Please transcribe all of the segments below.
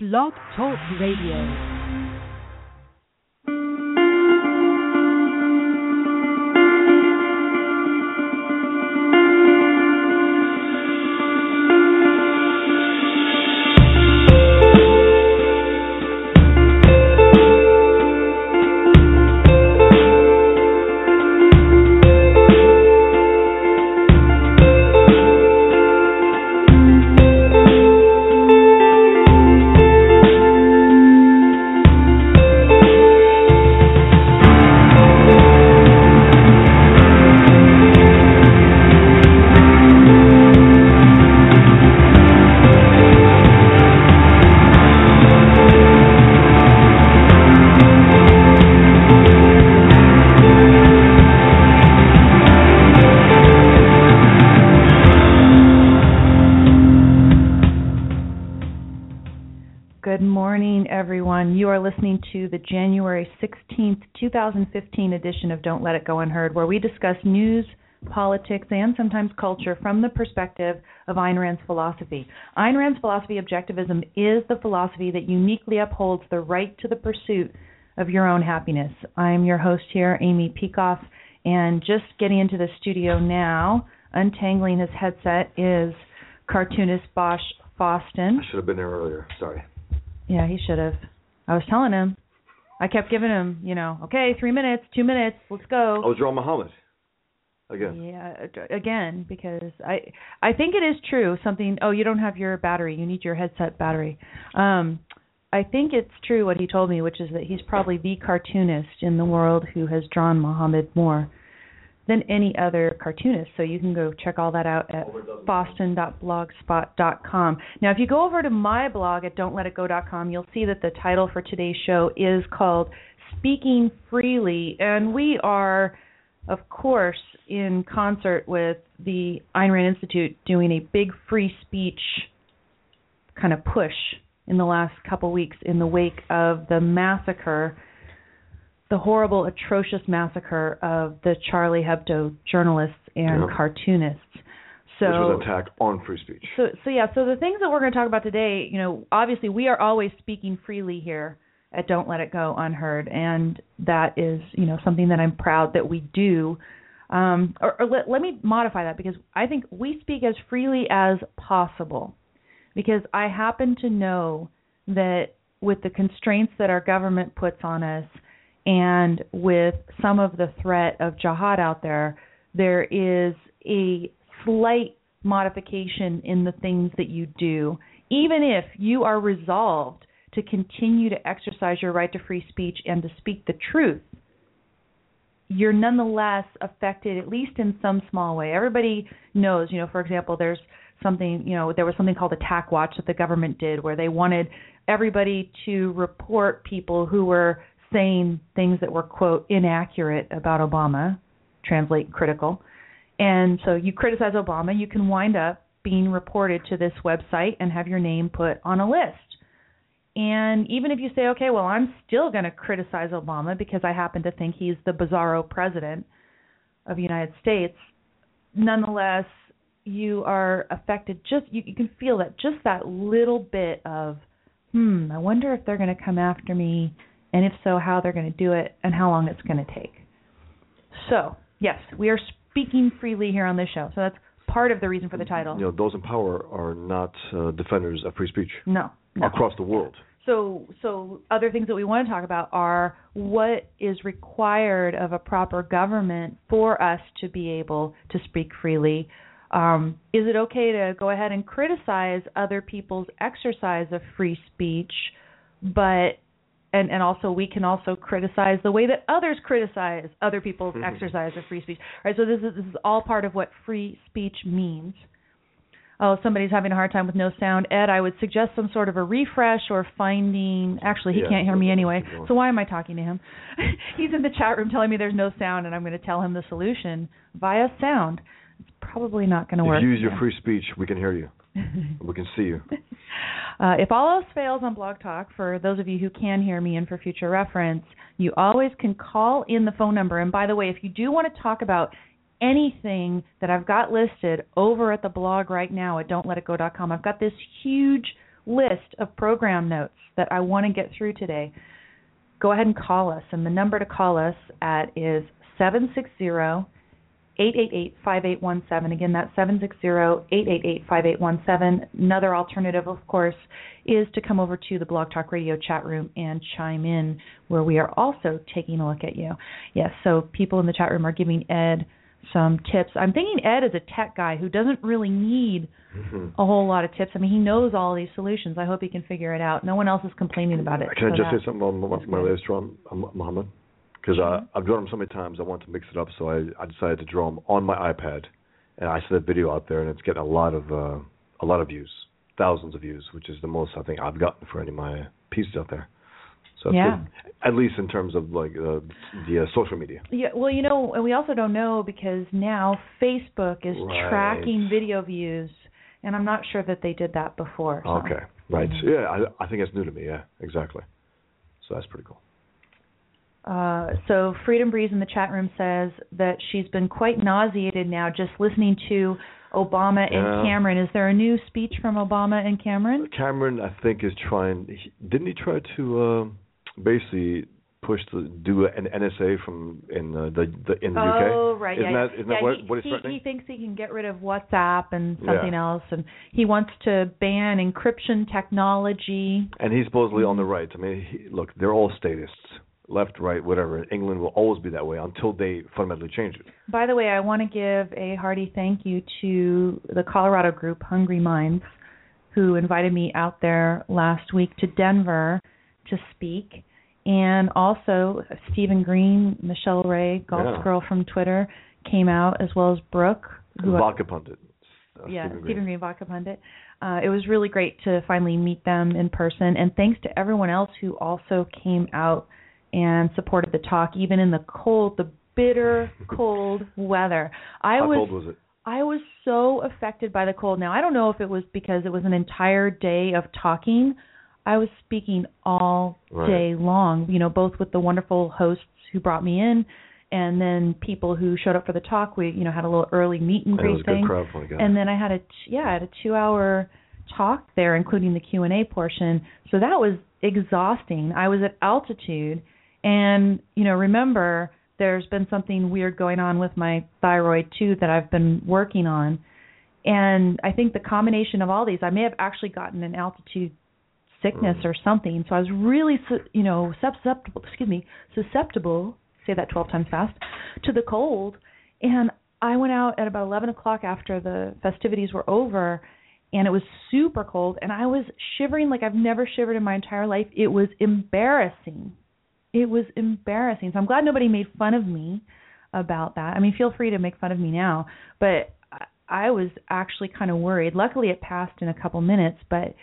Blog Talk Radio. The January 16th, 2015 edition of Don't Let It Go Unheard, where we discuss news, politics, and sometimes culture from the perspective of Ayn Rand's philosophy. Ayn Rand's philosophy, objectivism, is the philosophy that uniquely upholds the right to the pursuit of your own happiness. I am your host here, Amy Peikoff, and just getting into the studio now, untangling his headset, is cartoonist Bosch Fawstin. I should have been there earlier. Sorry. Yeah, he should have. I was telling him. I kept giving him, you know, okay, three minutes, two minutes, let's go. I was drawing Muhammad. Again. Yeah, again, because I I think it is true. Something. Oh, you don't have your battery. You need your headset battery. Um, I think it's true what he told me, which is that he's probably the cartoonist in the world who has drawn Muhammad more than any other cartoonist. So you can go check all that out at fawstin.blogspot.com. Now, if you go over to my blog at don'tletitgo.com, you'll see that the title for today's show is called Speaking Freely, and we are, of course, in concert with the Ayn Rand Institute doing a big free speech kind of push in the last couple weeks in the wake of the massacre the horrible, atrocious massacre of the Charlie Hebdo journalists and Yeah. cartoonists. So, which was an attack on free speech. so, so yeah. So the things that we're going to talk about today, you know, obviously we are always speaking freely here at Don't Let It Go Unheard, and that is, you know, something that I'm proud that we do. Um, or, or let, let me modify that because I think we speak as freely as possible, because I happen to know that with the constraints that our government puts on us, and with some of the threat of jihad out there, there is a slight modification in the things that you do, even if you are resolved to continue to exercise your right to free speech and to speak the truth. You're nonetheless affected, at least in some small way. Everybody knows, you know, for example, there's something, you know, there was something called Attack Watch that the government did where they wanted everybody to report people who were saying things that were quote inaccurate about Obama, translate critical. And so you criticize Obama, you can wind up being reported to this website and have your name put on a list. And even if you say, okay, well, I'm still going to criticize Obama because I happen to think he's the bizarro president of the United States, nonetheless, you are affected. Just you, you can feel that just that little bit of, hmm, I wonder if they're going to come after me and if so, how they're going to do it, and how long it's going to take. So, yes, we are speaking freely here on this show. So that's part of the reason for the title. You know, those in power are not uh, defenders of free speech No, no. across the world. So, so other things that we want to talk about are what is required of a proper government for us to be able to speak freely. Um, is it okay to go ahead and criticize other people's exercise of free speech, but and and also we can also criticize the way that others criticize other people's Mhm. exercise of free speech. All right, so this is this is all part of what free speech means. Oh, somebody's having a hard time with no sound. Ed, I would suggest some sort of a refresh or finding. Actually, he Yeah, can't hear me anyway. So why am I talking to him? He's in the chat room telling me there's no sound, and I'm going to tell him the solution via sound. It's probably not going to If work. you use your free speech, we can hear you. We can see you. Uh, if all else fails on Blog Talk, for those of you who can hear me and for future reference, you always can call in the phone number. And by the way, if you do want to talk about anything that I've got listed over at the blog right now at don'tletitgo.com, I've got this huge list of program notes that I want to get through today, go ahead and call us. And the number to call us at is 760 888-5817. Again, that's 760-888-5817. Another alternative, of course, is to come over to the Blog Talk Radio chat room and chime in, where we are also taking a look at you. Yes, so people in the chat room are giving Ed some tips. I'm thinking Ed is a tech guy who doesn't really need Mm-hmm. a whole lot of tips. I mean, he knows all these solutions. I hope he can figure it out. No one else is complaining about it. Can I just say something on my, my latest Muhammad? Because uh, I've drawn them so many times, I want to mix it up, so I, I decided to draw them on my iPad, and I sent a video out there, and it's getting a lot of uh, a lot of views, thousands of views, which is the most I think I've gotten for any of my pieces out there. So Yeah. good, at least in terms of like uh, the uh, social media. Yeah, well, you know, and we also don't know because now Facebook is Right. tracking video views, and I'm not sure that they did that before. so. Okay, right. Yeah, I, I think it's new to me. Yeah, exactly. So that's pretty cool. Uh, so Freedom Breeze in the chat room says that she's been quite nauseated now just listening to Obama and Yeah. Cameron. Is there a new speech from Obama and Cameron? Cameron, I think, is trying. He, didn't he try to um basically push to do an NSA from in uh, the the in the oh, UK? right. Isn't yeah. that isn't yeah, that what, he, what he's he, he thinks he can get rid of WhatsApp and Yeah. something else, and he wants to ban encryption technology. and he's supposedly on the right. I mean, he, look, they're all statists, left, right, whatever. England will always be that way until they fundamentally change it. By the way, I want to give a hearty thank you to the Colorado group Hungry Minds, who invited me out there last week to Denver to speak, and also Stephen Green, Michelle Ray, Golf Yeah. Girl from Twitter, came out as well as Brooke, who Vodka pundit. Uh, yeah, Stephen Stephen Green. Green Vodka Pundit. Uh, it was really great to finally meet them in person, and thanks to everyone else who also came out and supported the talk, even in the cold, the bitter cold weather. I How was cold was it? I was so affected by the cold. Now I don't know if it was because it was an entire day of talking. I was speaking all Right. day long, you know, both with the wonderful hosts who brought me in and then people who showed up for the talk. We, you know, had a little early meet and greet thing crowd when I and then I had a yeah, I had a 2-hour talk there including the Q&A portion. So that was exhausting. I was at altitude and, you know, remember there's been something weird going on with my thyroid too that I've been working on. And I think the combination of all these, I may have actually gotten an altitude sickness or something. So I was really, you know, susceptible, excuse me, susceptible, say that 12 times fast, to the cold. And I went out at about 11 o'clock after the festivities were over, and it was super cold, and I was shivering like I've never shivered in my entire life. It was embarrassing. It was embarrassing. So I'm glad nobody made fun of me about that. I mean, feel free to make fun of me now, but I- I was actually kind of worried. Luckily, it passed in a couple minutes, but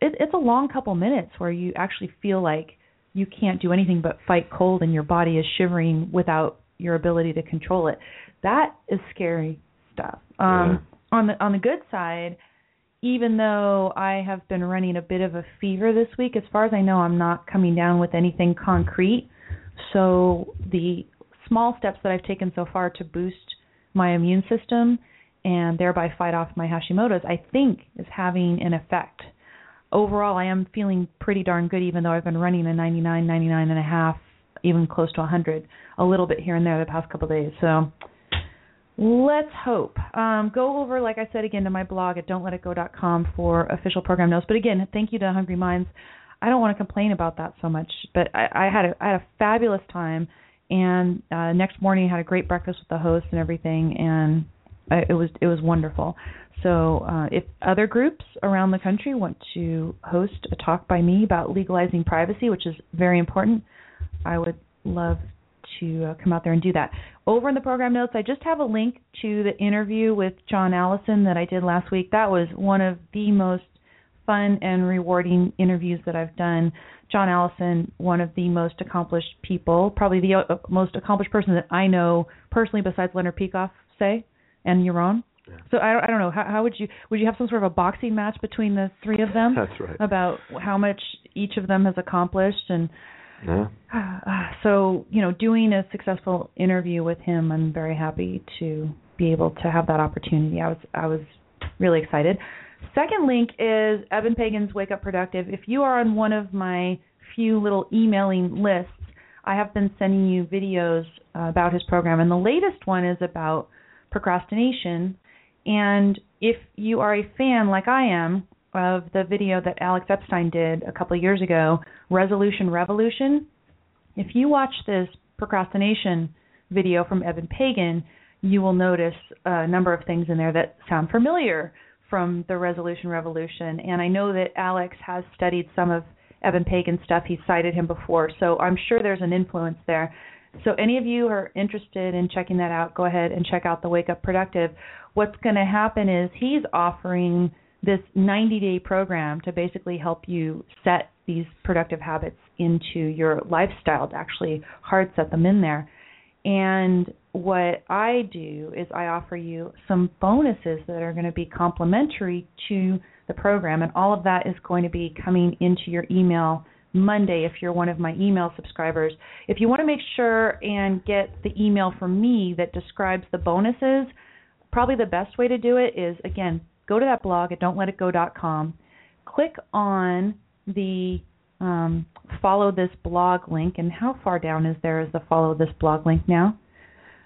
it, it's a long couple minutes where you actually feel like you can't do anything but fight cold and your body is shivering without your ability to control it. That is scary stuff. Um on the on the good side, even though I have been running a bit of a fever this week, as far as I know I'm not coming down with anything concrete. So the small steps that I've taken so far to boost my immune system and thereby fight off my Hashimoto's, I think is having an effect. Overall, I am feeling pretty darn good, even though I've been running a 99, 99 and a half, even close to 100, a little bit here and there the past couple of days. So let's hope. Um, go over, like I said again, to my blog at don'tletitgo.com for official program notes. But again, thank you to Hungry Minds. I don't want to complain about that so much, but I, I had a I had a fabulous time, and uh, next morning I had a great breakfast with the host and everything, and I, it was it was wonderful. So uh, if other groups around the country want to host a talk by me about legalizing privacy, which is very important, I would love to uh, come out there and do that. Over in the program notes, I just have a link to the interview with John Allison that I did last week. That was one of the most fun and rewarding interviews that I've done. John Allison, one of the most accomplished people, probably the uh, most accomplished person that I know personally besides Leonard Peikoff, say, and Yaron. Yeah. So I don't, I don't know how, how would you would you have some sort of a boxing match between the three of them That's right. about how much each of them has accomplished and Yeah. so you know doing a successful interview with him i'm very happy to be able to have that opportunity i was i was really excited Second link is Eben Pagan's Wake Up Productive. If you are on one of my few little emailing lists, I have been sending you videos uh, about his program, and the latest one is about procrastination. And if you are a fan, like I am, of the video that Alex Epstein did a couple of years ago, Resolution Revolution, if you watch this procrastination video from Eben Pagan, you will notice a number of things in there that sound familiar from the Resolution Revolution. And I know that Alex has studied some of Eben Pagan's stuff. He's cited him before, so I'm sure there's an influence there. So any of you are interested in checking that out, go ahead and check out the Wake Up Productive. What's going to happen is he's offering this 90-day program to basically help you set these productive habits into your lifestyle to actually hard set them in there. And what I do is I offer you some bonuses that are going to be complimentary to the program, and all of that is going to be coming into your email Monday if you're one of my email subscribers. If you want to make sure and get the email from me that describes the bonuses, probably the best way to do it is again, go to that blog at don'tletitgo.com, click on the um, follow this blog link, and how far down is there is the follow this blog link now?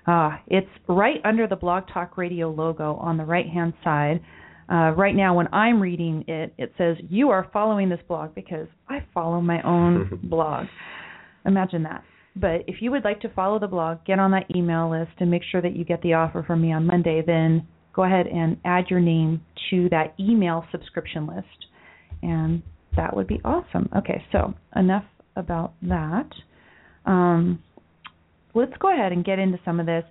Uh, it's right under the Blog Talk Radio logo on the right hand side. Uh, right now, when I'm reading it, it says, You are following this blog because I follow my own blog. Imagine that. But if you would like to follow the blog, get on that email list and make sure that you get the offer from me on Monday, then go ahead and add your name to that email subscription list. And that would be awesome. Okay, so enough about that. Um, let's go ahead and get into some of this.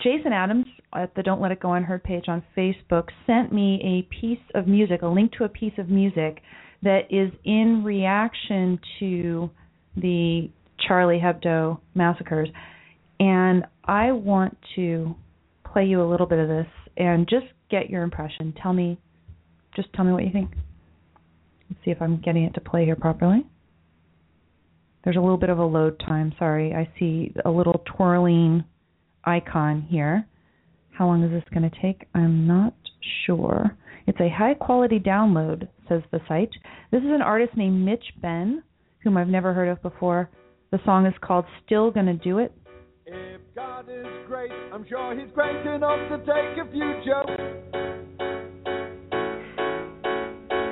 Jason Adams at the Don't Let It Go Unheard page on Facebook sent me a piece of music, a link to a piece of music that is in reaction to the Charlie Hebdo massacres. And I want to play you a little bit of this and just get your impression. Tell me, just tell me what you think. Let's see if I'm getting it to play here properly. There's a little bit of a load time. Sorry, I see a little twirling icon here. How long is this going to take? I'm not sure. It's a high quality download, says the site. This is an artist named Mitch Benn, whom I've never heard of before. The song is called Still Gonna Do It. If God is great, I'm sure He's great enough to take a few jokes.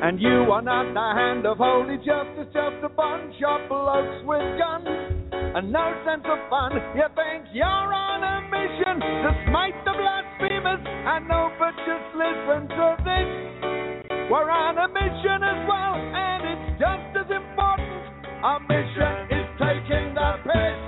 And you are not the hand of holy justice, just a bunch of blokes with guns and no sense of fun. You think you're on a mission to smite the blasphemers, I know, but just listen to this. We're on a mission as well, and it's just as important. Our mission is taking the piss,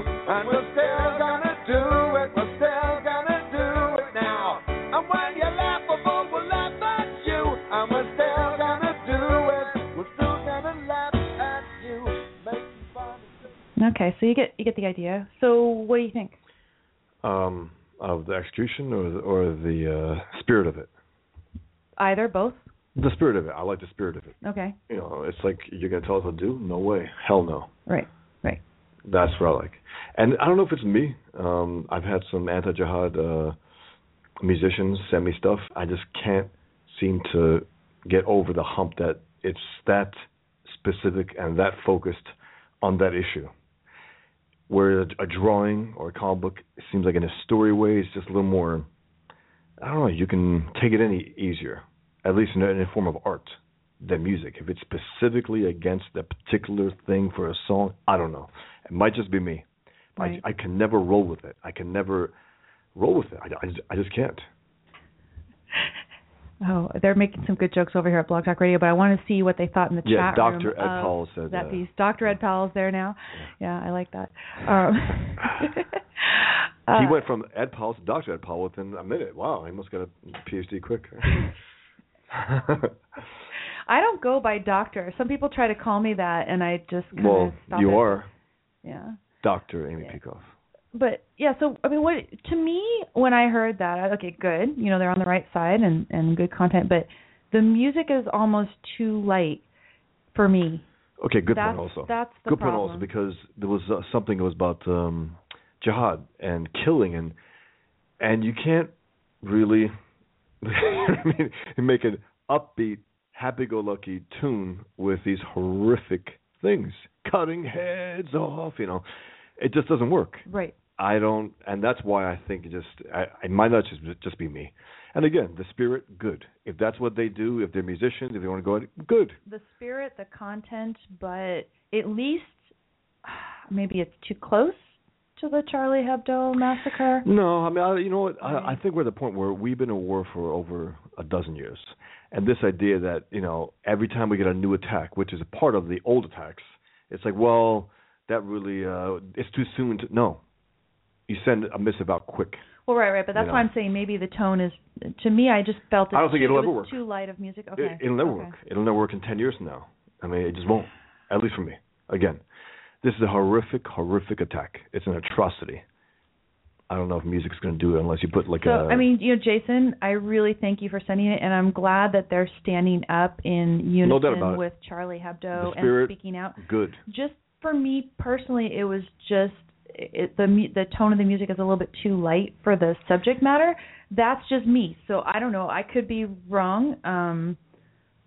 and we're still gonna do it. We're still gonna do it now. And when you're laughable, we'll laugh at you, and we're still gonna do it. We're still gonna laugh at you, making fun. Okay, so you get you get the idea. So what do you think? Um, of the execution or the, or the uh, spirit of it. Either, both? The spirit of it. I like the spirit of it. Okay. You know, it's like you're gonna tell us what to do? No way. Hell no. Right. Right. That's like. And I don't know if it's me. Um, I've had some anti-jihad uh, musicians send me stuff. I just can't seem to get over the hump that it's that specific and that focused on that issue. Where a, a drawing or a comic book seems like in a story way, it's just a little more. I don't know. You can take it any easier, at least in a, in a form of art, than music. If it's specifically against a particular thing for a song, I don't know. It might just be me. Right. I, I can never roll with it. I can never roll with it. I, I, just, I just can't. Oh, they're making some good jokes over here at Blog Talk Radio, but I want to see what they thought in the Yeah, chat Dr. room. Ed Powell said that that. piece. Dr. Ed Powell's there now. Yeah, I like that. Um, uh, he went from Ed Powell to Dr. Ed Powell within a minute. Wow, he must got a PhD quick. I don't go by doctor. Some people try to call me that, and I just kind well, of stop you it. are Yeah. Dr. Amy Yeah. Peikoff. but yeah, so I mean, what to me when I heard that, I, okay, good, you know, they're on the right side and and good content, but the music is almost too light for me. Okay, good that's, point also. That's the good problem. point also because there was uh, something that was about um jihad and killing and and you can't really you know what I mean make an upbeat, happy-go-lucky tune with these horrific things, cutting heads off. You know, it just doesn't work. Right. I don't, and that's why I think it just I, it might not just just be me. And again, the spirit, good. If that's what they do, if they're musicians, if they want to go, good. The spirit, the content, but at least maybe it's too close to the Charlie Hebdo massacre. No, I mean, I, you know what? I, I think we're at the point where we've been in war for over a dozen years, and this idea that you know every time we get a new attack, which is a part of the old attacks, it's like, well, that really uh it's too soon to no. You send a missive out quick. Well, right, right, but that's You why. I'm saying maybe the tone is. To me, I just felt it I don't think it'll it ever was work. Too light of music. Okay. It, it'll never okay. work. It'll never work in ten years from now. I mean, it just won't. At least for me. Again, this is a horrific, horrific attack. It's an atrocity. I don't know if music's going to do it unless you put like So a. I mean, you know, Jason, I really thank you for sending it, and I'm glad that they're standing up in No unison it. with Charlie Hebdo spirit- and speaking out. good. Just for me personally, it was just it, the the tone of the music is a little bit too light for the subject matter. That's just me. So I don't know. I could be wrong. Um,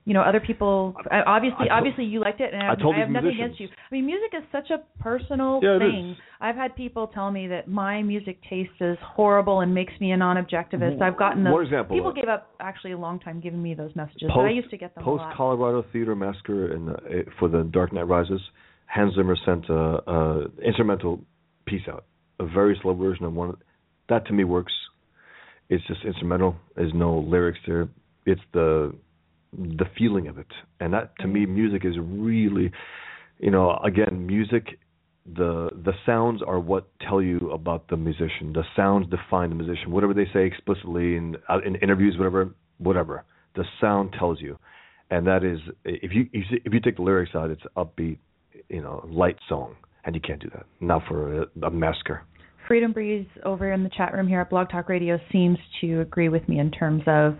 you know, other people I- obviously I told- obviously you liked it, and I, I told I have nothing against you. I mean, music is such a personal Yeah, thing. I've had people tell me that my music taste is horrible and makes me a non-objectivist. I've gotten those. One example. People uh, gave up actually a long time giving me those messages. post, I used to get them post. Colorado Theater Massacre and uh, for the Dark Knight Rises, Hans Zimmer sent a, a instrumental piece out, a very slow version of one. of- That to me works. It's just instrumental. There's no lyrics there. It's the the feeling of it, and that to me, mm. music is really, you know, again, music. The the sounds are what tell you about the musician. The sounds define the musician. Whatever they say explicitly in in interviews, whatever, whatever. The sound tells you, and that is if you if you- take the lyrics out, it's upbeat, you know, light song, and you can't do that. Not for a, a massacre. Freedom Breeze over in the chat room here at Blog Talk Radio seems to agree with me in terms of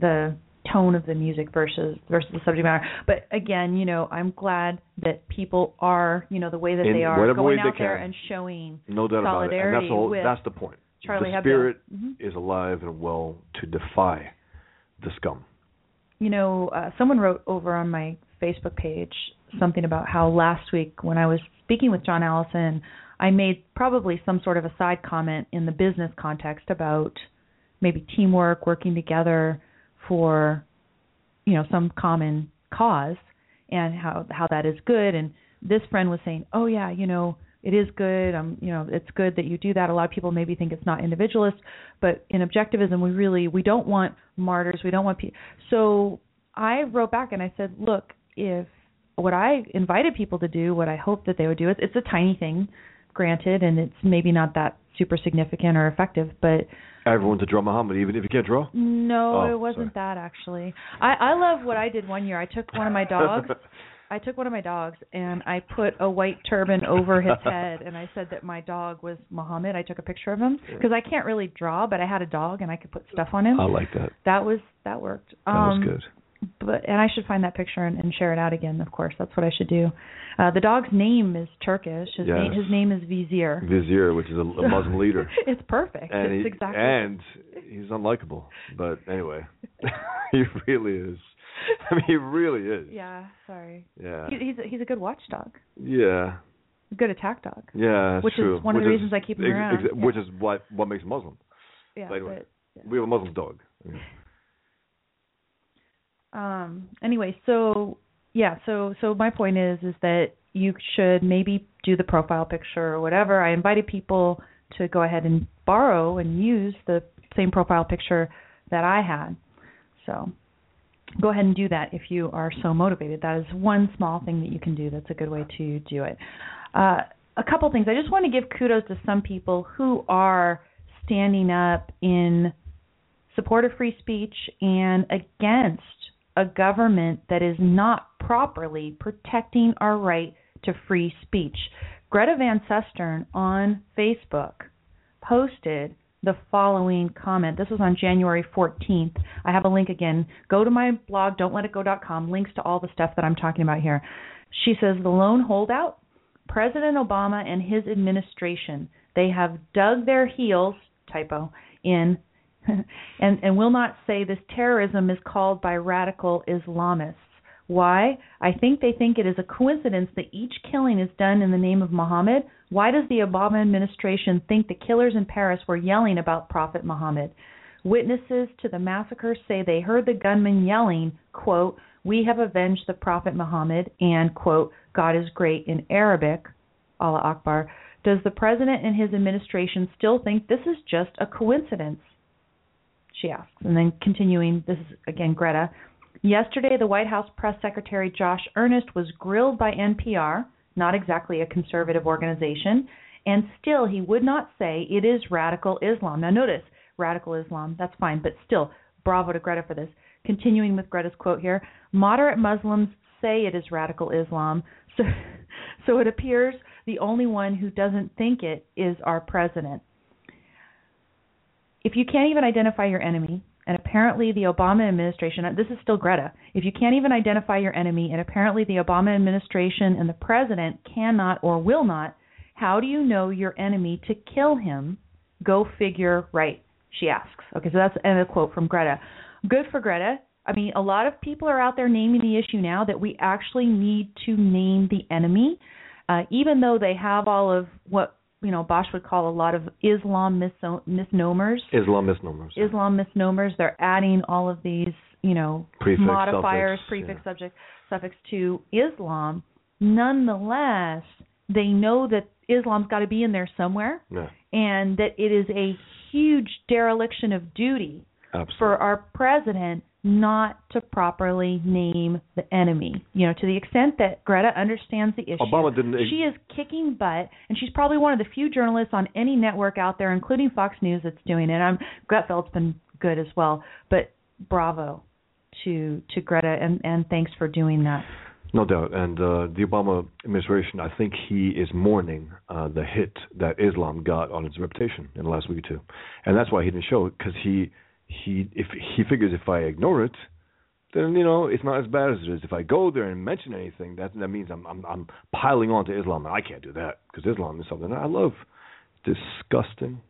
the tone of the music versus versus the subject matter. But again, you know, I'm glad that people are, you know, the way that In they are going out there can. and showing No doubt about it. And that's Solidarity the whole, with that's the point. Charlie the spirit Mhm. is alive and well to defy the scum. you know, uh, someone wrote over on my Facebook page something about how last week when I was speaking with John Allison, I made probably some sort of a side comment in the business context about maybe teamwork, working together for, you know, some common cause and how how that is good and this friend was saying, "Oh yeah, you know, it is good. Um, you know, it's good that you do that. A lot of people maybe think it's not individualist, but in objectivism, we really we don't want martyrs. We don't want people. So I wrote back and I said, look, if what I invited people to do, what I hope that they would do, is it's a tiny thing, granted, and it's maybe not that super significant or effective, but Everyone to draw Muhammad, even if you can't draw. no, Oh, it wasn't that actually. I I love what I did one year. I took one of my dogs. I took one of my dogs and I put a white turban over his head and I said that my dog was Muhammad. I took a picture of him because I can't really draw, but I had a dog and I could put stuff on him. I like that. that was that worked. That um, was good. But and I should find that picture and, and share it out again. Of course, that's what I should do. Uh, the dog's name is Turkish. His Yes. name his name is Vizier. Vizier, which is a, a Muslim leader. it's perfect. and it's he, exactly. and he's unlikable. But anyway, he really is. I mean, he really is. yeah, sorry. Yeah. He, he's a, he's a good watchdog. Yeah. Good attack dog. Yeah. Which is true. one of the Which reasons I keep him ex- around, ex- yeah. Which is what what makes him Muslim. Yeah. But anyway. but- We have a Muslim dog. Um anyway so yeah so so my point is is that you should maybe do the profile picture or whatever. I invited people to go ahead and borrow and use the same profile picture that i had. So go ahead and do that if you are so motivated. That is one small thing that you can do. That's a good way to do it. Uh, a couple things. I just want to give kudos to some people who are standing up in support of free speech and against a government that is not properly protecting our right to free speech. Greta Van Susteren on Facebook posted the following comment. This was on January 14th. I have a link again. Go to my blog, don'tletitgo.com, links to all the stuff that I'm talking about here. She says, The lone holdout, President Obama and his administration, they have dug their heels, typo, in and and will not say this terrorism is called by radical Islamists. Why? I think they think it is a coincidence that each killing is done in the name of Muhammad. Why does the Obama administration think the killers in Paris were yelling about Prophet Muhammad? Witnesses to the massacre say they heard the gunman yelling, quote, "We have avenged the Prophet Muhammad," and quote, "God is great" in Arabic, Allah Akbar. Does the president and his administration still think this is just a coincidence? She asks. And then continuing, this is again Greta. Yesterday, the White House press secretary Josh Earnest was grilled by NPR, not exactly a conservative organization, and still he would not say it is radical Islam. Now, notice radical Islam, that's fine, but still, bravo to Greta for this. Continuing with Greta's quote here moderate Muslims say it is radical Islam, so, so it appears the only one who doesn't think it is our president. If you can't even identify your enemy, and apparently the Obama administration, this is still Greta, if you can't even identify your enemy, and apparently the Obama administration and the president cannot or will not, how do you know your enemy to kill him? Go figure, right? She asks. Okay, so that's a quote from Greta. Good for Greta. I mean, a lot of people are out there naming the issue now that we actually need to name the enemy, uh, even though they have all of what you know Bosch would call a lot of Islam mis- misnomers. Islam misnomers. Islam misnomers. They're adding all of these, you know, Prefix, modifiers, suffix, prefix, yeah. subject, suffix to Islam. Nonetheless, they know that Islam's got to be in there somewhere, Yeah, and that it is a huge dereliction of duty absolutely. for our president not to properly name the enemy. You know, to the extent that Greta understands the issue, Obama didn't. she is kicking butt, and she's probably one of the few journalists on any network out there, including Fox News, that's doing it. I'm Gutfeld's been good as well, but bravo to to Greta, and and thanks for doing that. No doubt. And uh, the Obama administration, I think he is mourning uh, the hit that Islam got on its reputation in the last week or two, and that's why he didn't show it because he he if he figures if I ignore it, then you know it's not as bad as it is. If I go there and mention anything, that that means I'm I'm, I'm piling on to Islam, and I can't do that because Islam is something I love. Disgusting.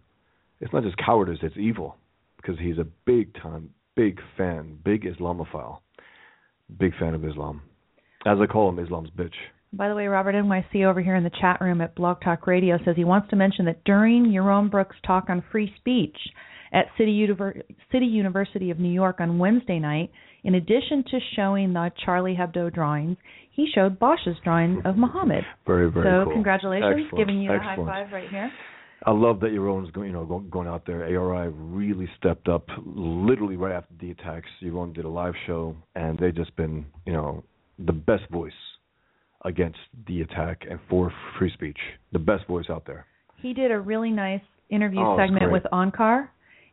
It's not just cowardice; it's evil. Because he's a big time, big fan, big Islamophile, big fan of Islam. As I call him, Islam's bitch. By the way, Robert NYC over here in the chat room at Blog Talk Radio says he wants to mention that during Yaron Brook's talk on free speech at City, Univer- City University of New York on Wednesday night, in addition to showing the Charlie Hebdo drawings, he showed Bosch's drawing of Muhammad. Very, very so cool. congratulations, Excellent. giving you a high five right here. I love that Yaron's going, you know, going, going out there. ARI really stepped up, literally right after the attacks. Yaron did a live show, and they've just been, you know, the best voice against the attack and for free speech. The best voice out there. He did a really nice interview Oh, segment with Onkar,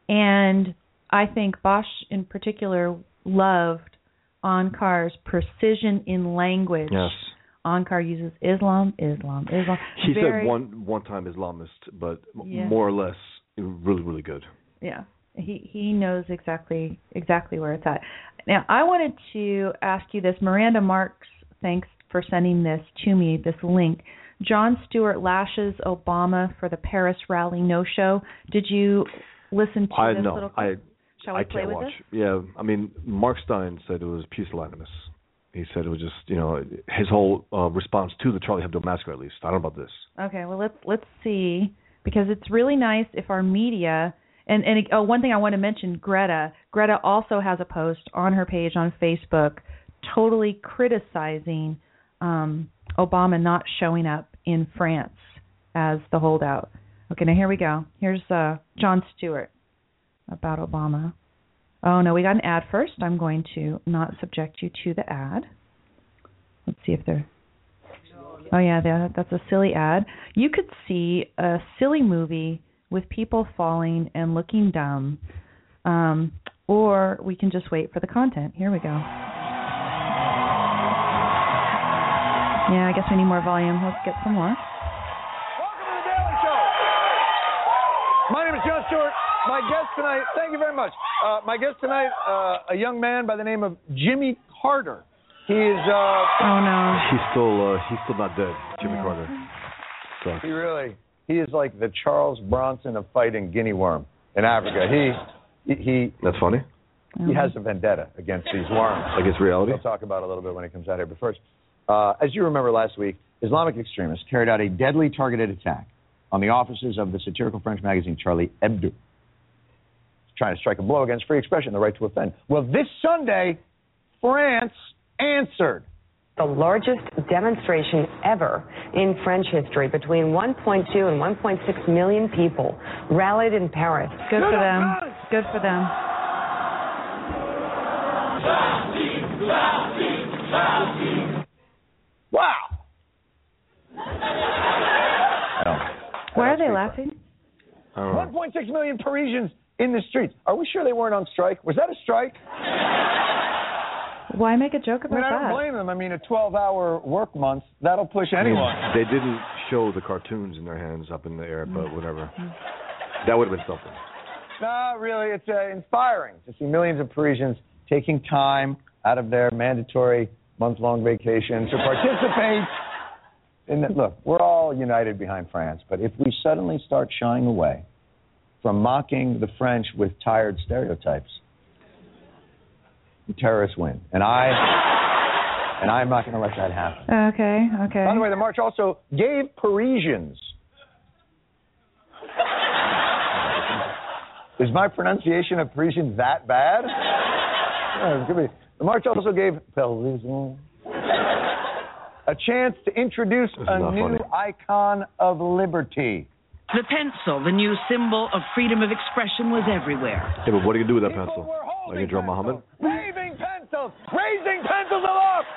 and I think Bosch in particular loved Onkar's precision in language. Yes. Onkar uses Islam, Islam, Islam. He Very- said one one time Islamist, but Yeah. more or less really really good. Yeah, he he knows exactly exactly where it's at. Now, I wanted to ask you this. Miranda Marks, thanks for sending this to me. This link. Jon Stewart lashes Obama for the Paris rally no-show. Did you listen to I this know. little clip? I Shall I play can't with watch. this? Yeah, I mean, Mark Steyn said it was pusillanimous. He said it was just, you know, his whole uh, response to the Charlie Hebdo massacre. At least I don't know about this. Okay, well let's let's see because it's really nice if our media and and oh, one thing I want to mention Greta Greta also has a post on her page on Facebook totally criticizing um Obama not showing up in France as the holdout. Okay, now here we go. Here's uh Jon Stewart about Obama. Oh no, we got an ad first. I'm going to not subject you to the ad. Let's see if they're Oh yeah, that, that's a silly ad. You could see a silly movie with people falling and looking dumb, um, or we can just wait for the content. Here we go. Yeah, I guess we need more volume. Let's get some more. My name is Jon Stewart. My guest tonight, thank you very much. Uh, my guest tonight, uh, a young man by the name of Jimmy Carter. He is, uh, Oh no. He's still uh, he's still not dead, Jimmy Carter. So he really, he is like the Charles Bronson of fighting guinea worm. in Africa. He he That's funny. he has a vendetta against these worms. Against reality. We'll talk about it a little bit when it comes out here. But first, uh, as you remember last week, Islamic extremists carried out a deadly targeted attack on the offices of the satirical French magazine Charlie Hebdo, trying to strike a blow against free expression, the right to offend. Well, this Sunday, France answered. the largest demonstration ever in French history. Between 1.2 and 1.6 million people rallied in Paris. Good for them. Good for them. Wow. I don't. Why are they laughing? I don't know. 1.6 million Parisians in the streets. Are we sure they weren't on strike? Was that a strike? Why make a joke I about mean, I don't that? blame them. I mean, a 12-hour work month that'll push anyone. They didn't show the cartoons in their hands up in the air, but whatever. That would have been something. No, really, it's uh, inspiring to see millions of Parisians taking time out of their mandatory month-long vacation to participate the, look, we're all united behind France, but if we suddenly start shying away from mocking the French with tired stereotypes, the terrorists win. And I and I'm not going to let that happen. Okay, okay. By the way, the march also gave Parisians. Is my pronunciation of Parisian that bad? No, it could be. The march also gave Parisians a chance to introduce This a new funny. icon of liberty. The pencil, the new symbol of freedom of expression, was everywhere. Yeah, but what are you gonna do with that People pencil? were Like holding you draw pencils, Muhammad? Waving pencils, raising pencils aloft.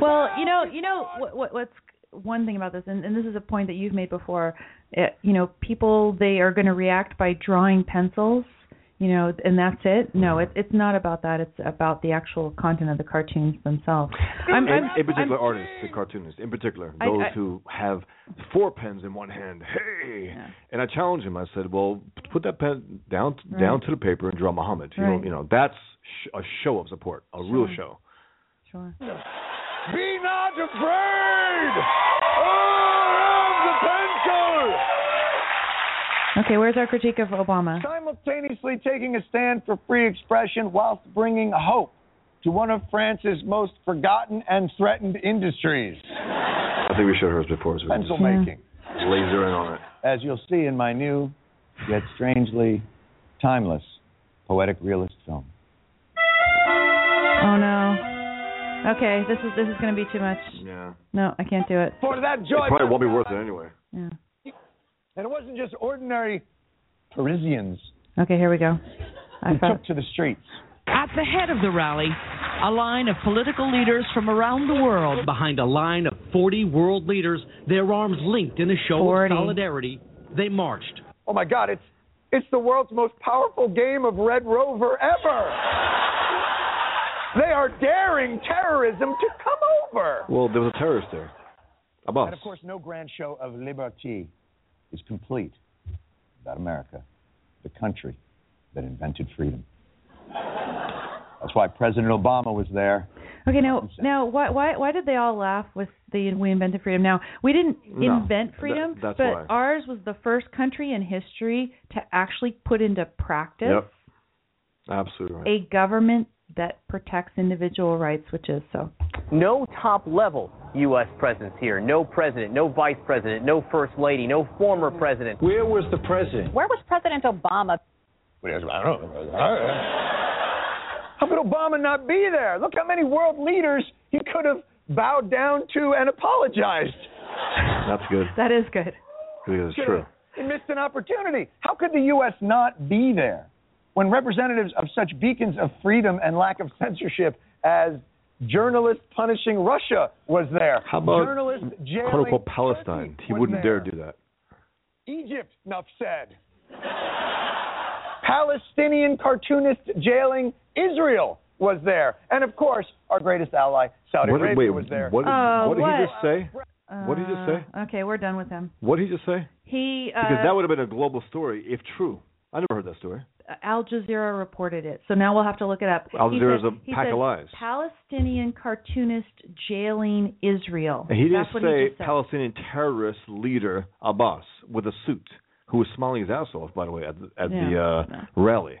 Well, you know, you know what, what what's one thing about this, and, and this is a point that you've made before. It, you know, people they are going to react by drawing pencils. You know, and that's it. No, it's it's not about that. It's about the actual content of the cartoons themselves. I'm, in, I'm, in particular, I'm- artists, the cartoonists, in particular, those I- who have four pens in one hand. Hey, Yeah. and I challenged him. I said, "Well, put that pen down Right. down to the paper and draw Muhammad. You know, you know that's sh- a show of support, a real show." Sure. Be not afraid of Okay, where's our critique of Obama? simultaneously taking a stand for free expression whilst bringing hope to one of France's most forgotten and threatened industries, I think we showed hers before. So we pencil Yeah. making. just laser in on it. As you'll see in my new, yet strangely timeless, poetic realist film. Oh no. Okay, this is this is going to be too much. Yeah, No, I can't do it. For that it joy, probably won't be worth it anyway. Yeah. And it wasn't just ordinary Parisians Okay, here we go. I who took to the streets. At the head of the rally, a line of political leaders from around the world. Behind a line of 40 world leaders, their arms linked in a show 40. of solidarity, they marched. Oh my God, it's it's the world's most powerful game of Red Rover ever. They are daring terrorism to come over. Well, there was a terrorist there. Abbas. And of course, no grand show of liberty is complete without America, the country that invented freedom. That's why President Obama was there. Okay, now now why why why did they all laugh with the we invented freedom? Now we didn't No, invent that- freedom, that's but why. ours was the first country in history to actually put into practice Yep. Absolutely right. a government that protects individual rights, which is so. No top level U.S. presence here. No president, no vice president, no first lady, no former president. Where was the president? Where was President Obama? I don't know. How could Obama not be there? Look how many world leaders he could have bowed down to and apologized. That's good. That is good. Because it's true. He missed an opportunity. How could the U.S. not be there when representatives of such beacons of freedom and lack of censorship as journalists punishing Russia was there? How about journalists jailing quote unquote Palestine? Turkey He wouldn't there. dare do that. Egypt, enough said. Palestinian cartoonist jailing Israel was there. And of course, our greatest ally, Saudi What, Arabia, wait, was there. what did, Oh, what did what? he just say? What did he just say? Uh, Okay, we're done with him. What did he just say? He uh, Because that would have been a global story if true. I never heard that story. Al Jazeera reported it, so now we'll have to look it up. Al Jazeera's said- a pack said of lies. Palestinian cartoonist jailing Israel. And he didn't That's say he. Palestinian terrorist leader Abbas with a suit, who was smiling his ass off, by the way, at the, at Yeah. the uh, rally,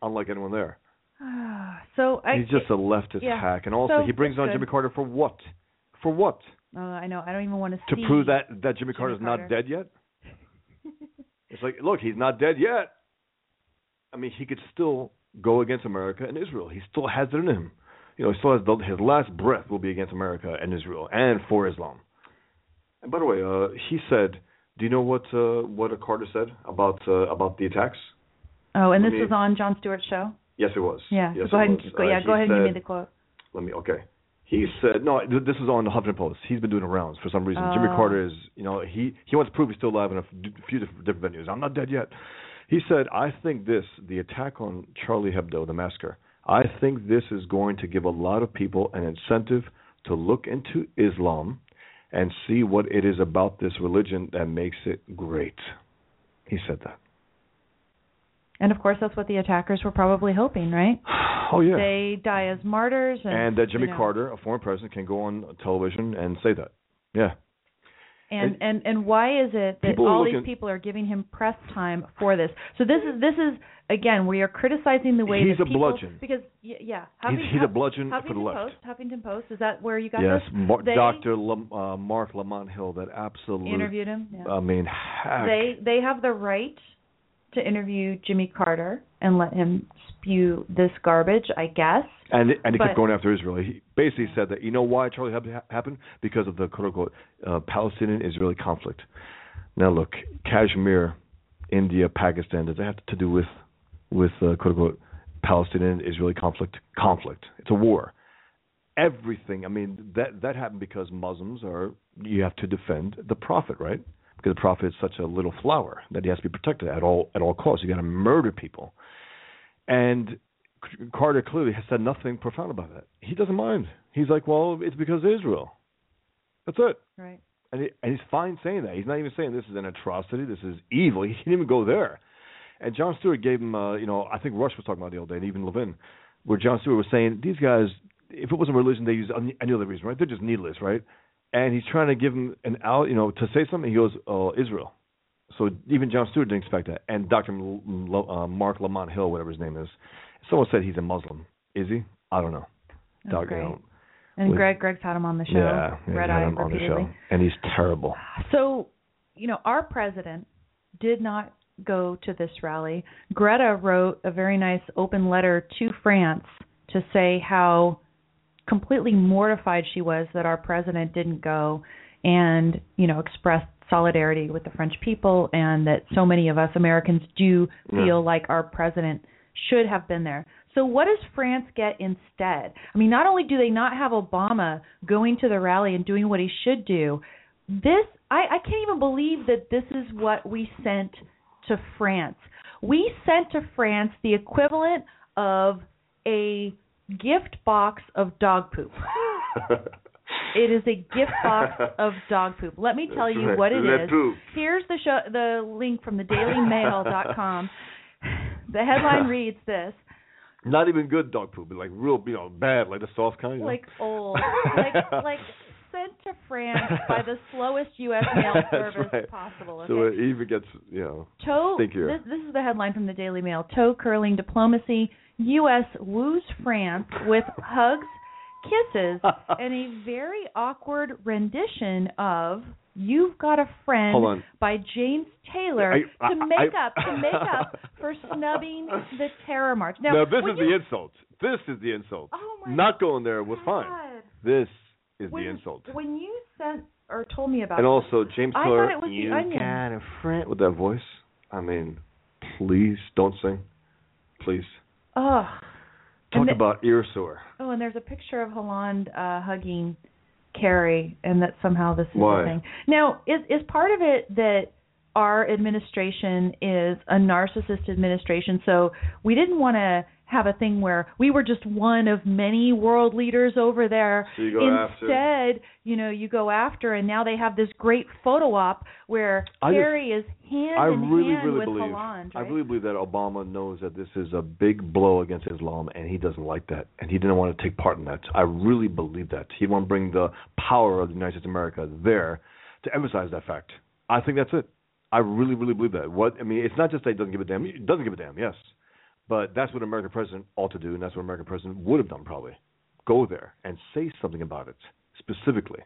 unlike anyone there. so I, He's just a leftist yeah. hack, and also So, he brings on good. Jimmy Carter for what? For what? Uh, I know. I don't even want To see To prove that that Jimmy, Jimmy Carter's Carter. not dead yet? it's like, look, he's not dead yet. I mean, he could still go against America and Israel. He still has it in him. You know, he still has the, his last breath will be against America and Israel and for Islam. And by the way, uh, he said, "Do you know what uh, what Carter said about uh, about the attacks?" Oh, and Let this me- was on Jon Stewart's show. Yes, it was. Yeah. Yes, so go ahead. was. And, go, Uh, yeah. he Go ahead and give me the quote. Let me. Okay. He said no. th- This is on the Huffington Post. He's been doing the rounds for some reason. Jimmy Oh. Carter is, you know, he he wants to prove he's still alive in a f- few different, different venues. I'm not dead yet. He said, I think this, the attack on Charlie Hebdo, the massacre. I think this is going to give a lot of people an incentive to look into Islam and see what it is about this religion that makes it great. He said that. And of course, that's what the attackers were probably hoping, right? Oh yeah. They die as martyrs, and, and that Jimmy you know, Carter, a former president, can go on television and say that. Yeah. And and and why is it that all these people are giving him press time for this? So this is this is again we are criticizing the way He's that a people, bludgeon. because yeah, He's- Huffing- he's a bludgeon Huffington for the left. Post, Huffington Post is that where you got yes, this? Mar- They Dr. Lam- uh, Marc Lamont Hill, that absolutely interviewed him. Yeah. I mean, hack. they they have the right to interview Jimmy Carter and let him spew this garbage, I guess. and and he but- kept going after Israel. He basically said that you know why Charlie Hebdo happened because of the quote unquote uh, Palestinian-Israeli conflict. Now look, Kashmir, India, Pakistan, does that have to do with with uh, quote unquote Palestinian-Israeli conflict? Conflict. It's a war. Everything. I mean that that happened because Muslims are you have to defend the Prophet, right? Because the Prophet is such a little flower that he has to be protected at all at all costs. You got to murder people. And Carter clearly has said nothing profound about that. He doesn't mind. He's like, well, it's because of Israel. That's it. Right. And, he, and he's fine saying that. He's not even saying this is an atrocity. This is evil. He didn't even go there. And Jon Stewart gave him, uh, you know, I think Rush was talking about the other day, and even Levin, where Jon Stewart was saying these guys, if it wasn't religion, they use any any other reason, right? They're just needless, right? And he's trying to give him an out, you know, to say something. He goes, oh, Israel. So even Jon Stewart didn't expect that. And Dr. L- uh, Marc Lamont Hill, whatever his name is, someone said he's a Muslim. Is he? I don't know. That's Doc, you know, And with- Greg Greg's had him on the show. yeah, Red had him on the show, and he's terrible. So, you know, our president did not go to this rally. Greta wrote a very nice open letter to France to say how completely mortified she was that our president didn't go and, you know, expressed solidarity with the French people and that so many of us Americans do Yeah. feel like our president should have been there. So what does France get instead? I mean, not only do they not have Obama going to the rally and doing what he should do, this I, I can't even believe that this is what we sent to France. We sent to France the equivalent of a gift box of dog poop. It is a gift box of dog poop. Let me tell you what it is. Here's the show, the link from the DailyMail.com. The headline reads this: Not even good dog poop, but like real, you know, bad, like the soft kind. You know? like old, like like to France by the slowest U.S. mail service right. possible. Okay? So it even gets, you know, toe. stinkier. This, this is the headline from the Daily Mail. Toe curling diplomacy. U.S. woos France with hugs, kisses, and a very awkward rendition of "You've Got a Friend" by James Taylor I- I- to make I- up to make up for snubbing the terror march. Now, Now, this is you- the insult. This is the insult. Oh my Not going there was fine. This is when, the insult. When you sent or told me about And also James I Taylor, thought it was the you Onion. got a friend with that voice. I mean, please don't sing, please. oh, Talk the- about ear sore. oh, and there's a picture of Hollande uh, hugging Kerry, and that somehow this is Why? a thing. Now, is is part of it that our administration is a narcissist administration? So we didn't want to have a thing where we were just one of many world leaders over there. So you go after. Instead, you know, you go after, and now they have this great photo op where I just- Kerry is hand I in really, hand really with believe. Hollande. I really believe that Obama knows that this is a big blow against Islam, and he doesn't like that, and he didn't want to take part in that. I really believe that he want to bring the power of the United States of America there to emphasize that fact. I think that's it. I really, really believe that. What I mean, it's not just that he doesn't give a damn. He doesn't give a damn, yes, but that's what an American president ought to do, and that's what an American president would have done probably. Go there and say something about it specifically,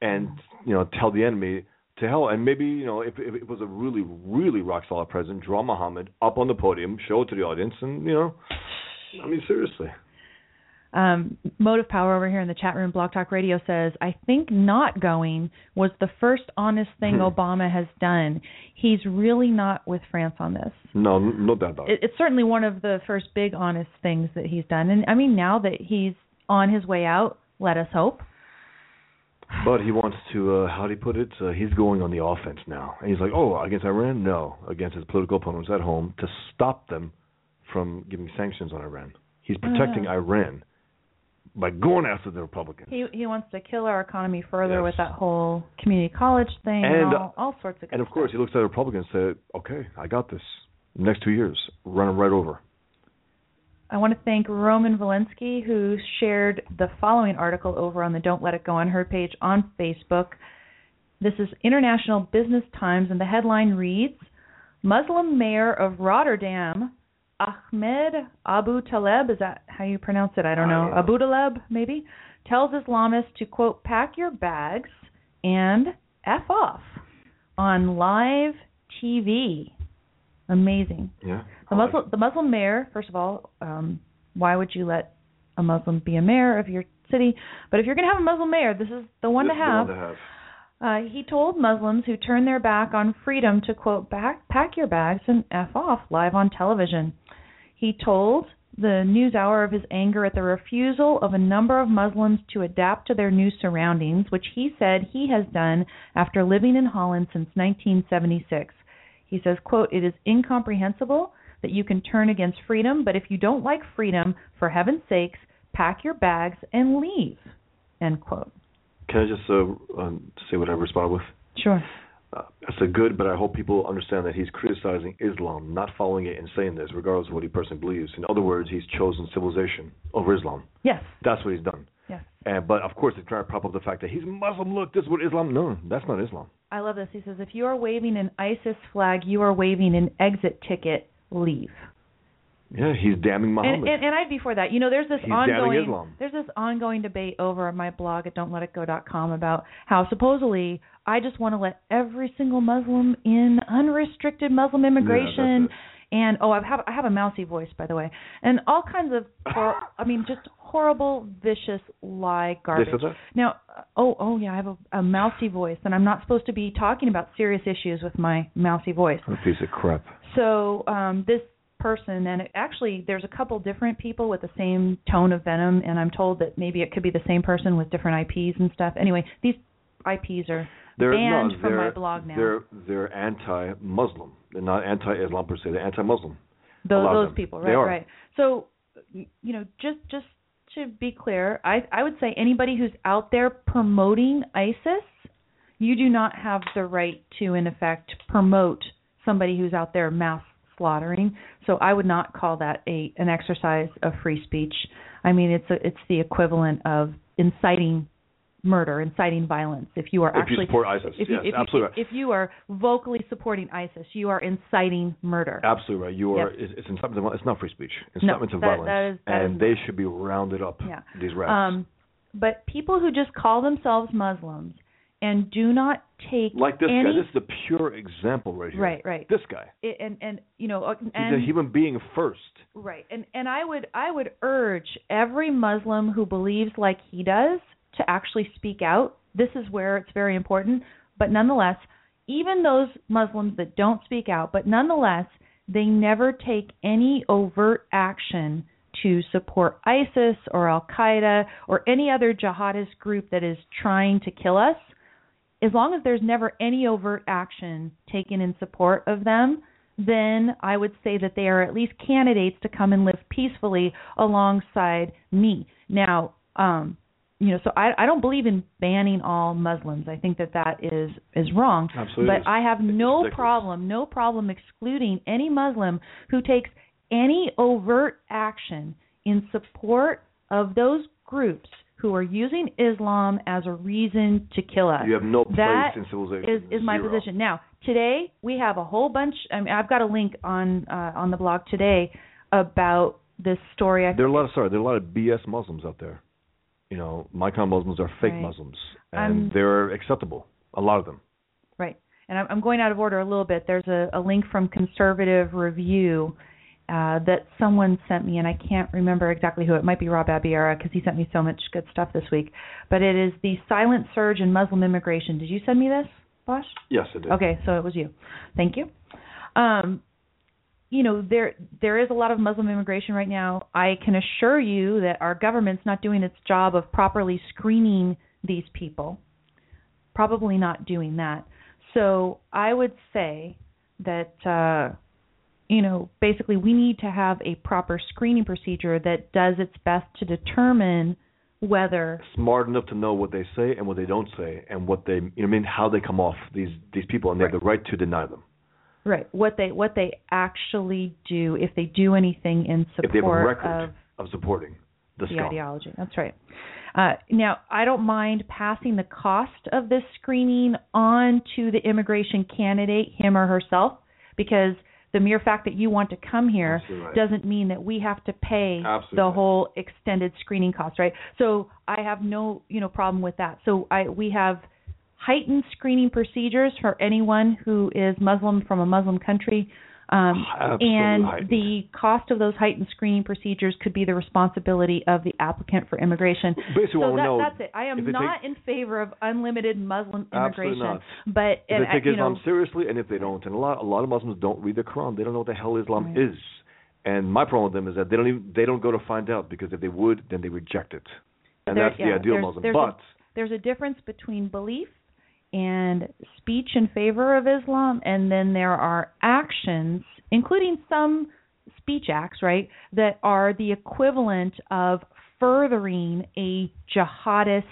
and you know, tell the enemy to hell. And maybe you know, if, if it was a really, really rock solid president, draw Muhammad up on the podium, show it to the audience, and you know, I mean, seriously. Um, Motive Power over here in the chat room, Blog Talk Radio says, I think not going was the first honest thing Hmm. Obama has done. He's really not with France on this. No, no doubt about it. It, it's certainly one of the first big honest things that he's done. And I mean, now that he's on his way out, let us hope. But he wants to, uh, how do you put it? Uh, he's going on the offense now. And he's like, oh, against Iran? No. Against his political opponents at home to stop them from giving sanctions on Iran. He's protecting Ah. Iran by going after the Republicans. He he wants to kill our economy further Yes. with that whole community college thing and, And, uh, all, all sorts of And of course, he looks at the Republicans and said, okay, I got this. Next two years, run them right over. I want to thank Roman Valensky, who shared the following article over on the Don't Let It Go Unheard page on Facebook. This is International Business Times, and the headline reads Muslim mayor of Rotterdam, Ahmed Aboutaleb, is that how you pronounce it? I don't know. Don't. Aboutaleb, maybe, tells Islamists to, quote, pack your bags and F off on live TV. Amazing. Yeah. The Muslim, the Muslim mayor, first of all, um, why would you let a Muslim be a mayor of your city? But if you're going to have a Muslim mayor, this is the one This to is the have. one to have. Uh, he told Muslims who turn their back on freedom to quote back, pack your bags and f off live on television. He told the NewsHour of his anger at the refusal of a number of Muslims to adapt to their new surroundings, which he said he has done after living in Holland since 1976. He says, quote, "It is incomprehensible that you can turn against freedom, but if you don't like freedom, for heaven's sakes, pack your bags and leave." End quote. Can I just uh, um, say what I respond with? Sure. Uh, that's a good, but I hope people understand that he's criticizing Islam, not following it and saying this, regardless of what he personally believes. In other words, he's chosen civilization over Islam. Yes. That's what he's done. Yes. And but of course, they're trying to prop up the fact that he's Muslim. Look, this is what Islam. No, that's not Islam. I love this. He says, if you are waving an ISIS flag, you are waving an exit ticket. Leave. Yeah, he's damning Muhammad. And, and, and I'd be for that. You know, there's this He's ongoing Islam. there's this ongoing debate over at my blog at don'tletitgo.com about how supposedly I just want to let every single Muslim in unrestricted Muslim immigration. that's and oh, I have I have a mousy voice by the way, and all kinds of hor- I mean just horrible, vicious lie garbage. that? Now, uh, oh oh yeah, I have a, a mousy voice, and I'm not supposed to be talking about serious issues with my mousy voice. A piece of crap. So um, this person, and it, actually, there's a couple different people with the same tone of venom, and I'm told that maybe it could be the same person with different IPs and stuff. Anyway, these IPs are They're banned no, from my blog now. They're they're anti-Muslim. They're not anti-Islam per se. They're anti-Muslim. Those those people, right? Right. So, you know, just just to be clear, I I would say anybody who's out there promoting ISIS, you do not have the right to, in effect, promote somebody who's out there mass slaughtering. So I would not call that a an exercise of free speech. I mean, it's a, it's the equivalent of inciting murder, inciting violence. If you are If you actually support ISIS, if you, yes, if, absolutely you, right. if you are vocally supporting ISIS, you are inciting murder. Absolutely right. You are. It's, it's incitement. to violence. It's not free speech. No, Incitement to that- violence. that is- that and is they should be rounded up. Yeah. These rats. Um, but people who just call themselves Muslims and do not take like this any guy. This is the pure example right here. right, right, This guy. I- and and you know, uh, He's a human being first. right, and and I would I would urge every Muslim who believes like he does to actually speak out. This is where it's very important. But nonetheless, even those Muslims that don't speak out, but nonetheless, they never take any overt action to support ISIS or Al Qaeda or any other jihadist group that is trying to kill us. As long as there's never any overt action taken in support of them, then I would say that they are at least candidates to come and live peacefully alongside me. Now, um, you know, so I I don't believe in banning all Muslims. I think that that is is wrong. Absolutely But. I have no problem, no problem excluding any Muslim who takes any overt action in support of those groups who are using Islam as a reason to kill us. You have no place That in civilization. is is my Zero. position. Now, today we have a whole bunch. I mean, I've got a link on uh, on the blog today about this story. I There are a lot of sorry, there are a lot of BS Muslims out there. You know, my kind of Muslims are fake Right. Muslims, and Um, they're acceptable. A lot of them. Right. And I'm- I'm going out of order a little bit. There's a, a link from Conservative Review uh, that someone sent me, and I can't remember exactly who. It might be Rob Abiera because he sent me so much good stuff this week. But it is the silent surge in Muslim immigration. Did you send me this, Bosch? Yes, I did. Okay, so it was you. Thank you. Um, you know, there there is a lot of Muslim immigration right now. I can assure you that our government's not doing its job of properly screening these people. Probably not doing that. So I would say that uh, you know, basically we need to have a proper screening procedure that does its best to determine whether Smart enough to know what they say and what they don't say, and what they, you know, I mean, how they come off these these people, and they have the right to deny them. Right. What they what they actually do if they do anything in support if they have a record of of supporting the, the ideology. That's right. Uh, now, I don't mind passing the cost of this screening on to the immigration candidate, him or herself, because the mere fact that you want to come here Absolutely doesn't mean that we have to pay Absolutely the whole extended screening cost, right? So I have no, you know, problem with that. So I we have heightened screening procedures for anyone who is Muslim from a Muslim country. Um, and heightened. the cost of those heightened screening procedures could be the responsibility of the applicant for immigration. Basically, so that, that's it. I am not in favor of unlimited Muslim Absolutely immigration, not. but If and, they take uh, you Islam know, seriously, and if they don't, and a lot a lot of Muslims don't read the Quran, they don't know what the hell Islam Right. is. And my problem with them is that they don't even they don't go to find out because if they would, then they reject it. And There- that's yeah, the ideal there's- Muslim. there's But there's a difference between belief and speech in favor of Islam, and then there are actions, including some speech acts, right, that are the equivalent of furthering a jihadist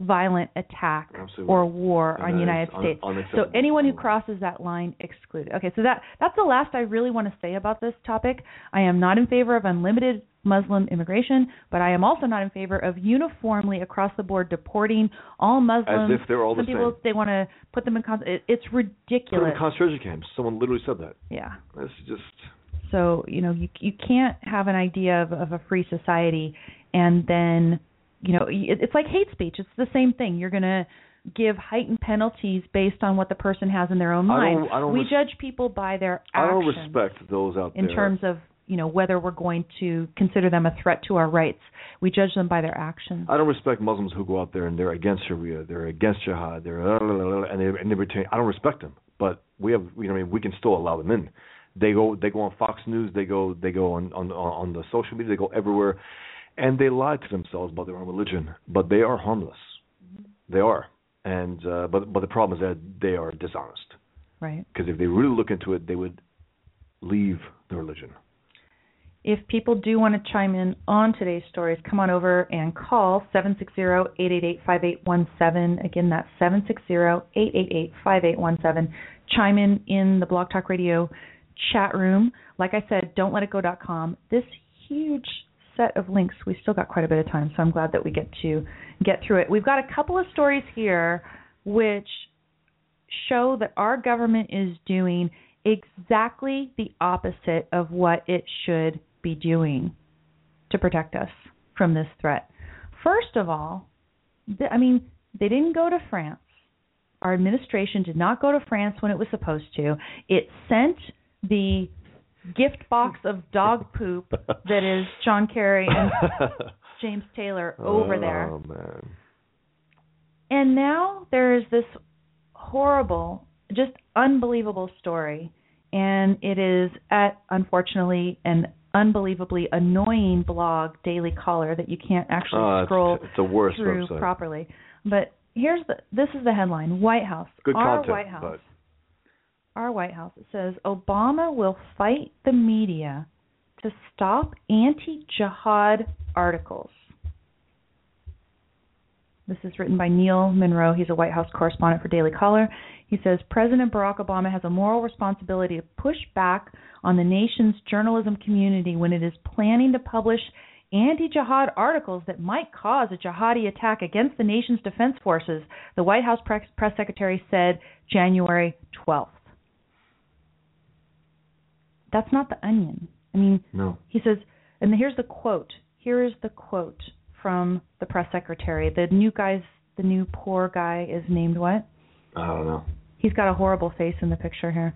violent attack Absolutely. or war And on the United is un- States. So anyone who crosses that line excluded. Okay, so that that's the last I really want to say about this topic. I am not in favor of unlimited Muslim immigration, but I am also not in favor of uniformly across the board deporting all Muslims. As if they're all the Some people same. they want to put them in con- it, it's put them ridiculous. in concentration camps. Someone literally said that. yeah. That's just So you know you you can't have an idea of, of a free society and then you know it's like hate speech. It's the same thing. You're gonna give heightened penalties based on what the person has in their own I mind. don't- I don't we res- judge people by their I don't respect those out there in terms of you know whether we're going to consider them a threat to our rights. We judge them by their actions. I don't respect Muslims who go out there and they're against Sharia, they're against jihad, they're and they and they retain. I don't respect them, but we have you know I mean we can still allow them in. They go they go on Fox News, they go they go on on on the social media, they go everywhere, and they lie to themselves about their own religion, but they are harmless. They are, and uh, but but the problem is that they are dishonest Right. because if they really look into it, they would leave the religion. If people do want to chime in on today's stories, come on over and call 760-888-5817. Again, that's 760-888-5817. Chime in in the Blog Talk Radio chat room. Like I said, don't let it don'tletitgo.com. This huge set of links, we still got quite a bit of time, so I'm glad that we get to get through it. We've got a couple of stories here which show that our government is doing exactly the opposite of what it should be doing to protect us from this threat. First of all, I mean, they didn't go to France. Our administration did not go to France when it was supposed to. It sent the gift box of dog poop that is John Kerry and James Taylor oh, over there. Oh man. And now there is this horrible, just unbelievable story, and it is at unfortunately an unbelievably annoying blog, Daily Caller, that you can't actually Oh, it's- scroll it's worst through website. properly. But here's the this is the headline: White House, Good our content, White House, our White House. It says Obama will fight the media to stop anti-jihad articles. This is written by Neil Munro. He's a White House correspondent for Daily Caller. He says President Barack Obama has a moral responsibility to push back on the nation's journalism community when it is planning to publish anti jihad articles that might cause a jihadi attack against the nation's defense forces, the White House press, press secretary said January 12th. That's not the onion. I mean, No. he says, and here's the quote. Here is the quote from the press secretary. The new guy's, the new poor guy is named what? I don't know. He's got a horrible face in the picture here.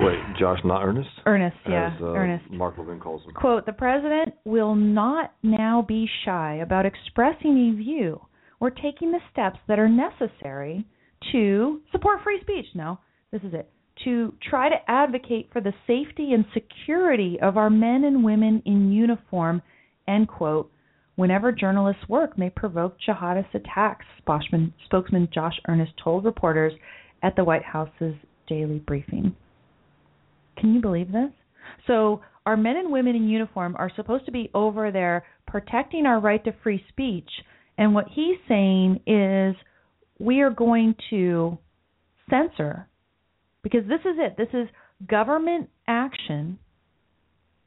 Wait, Josh, not Ernest? Ernest, yeah, As, uh, Ernest. Mark Levin calls him. Quote, the president will not now be shy about expressing a view or taking the steps that are necessary to support free speech. No, this is it. To try to advocate for the safety and security of our men and women in uniform, end quote, whenever journalists' work may provoke jihadist attacks, spokesman, spokesman Josh Earnest told reporters at the White House's daily briefing. Can you believe this? So, our men and women in uniform are supposed to be over there protecting our right to free speech, and what he's saying is we are going to censor because this is it. This is government action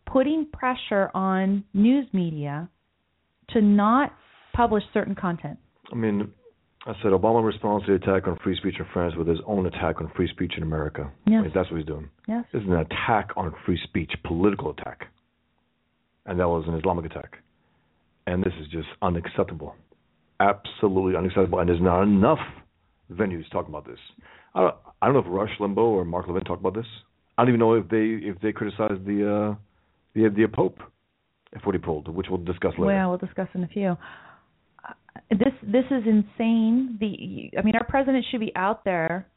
putting pressure on news media to not publish certain content. I mean, I said Obama responds to the attack on free speech in France with his own attack on free speech in America. Yes. Like, that's what he's doing. Yes. This is an attack on free speech, political attack. And that was an Islamic attack. And this is just unacceptable. Absolutely unacceptable. And there's not enough venues talking about this. I don't, I don't know if Rush Limbaugh or Mark Levin talked about this. I don't even know if they if they criticized the uh, the the Pope for what he pulled, which we'll discuss later. Well, we'll discuss in a few. Uh, this this is insane. The I mean, our president should be out there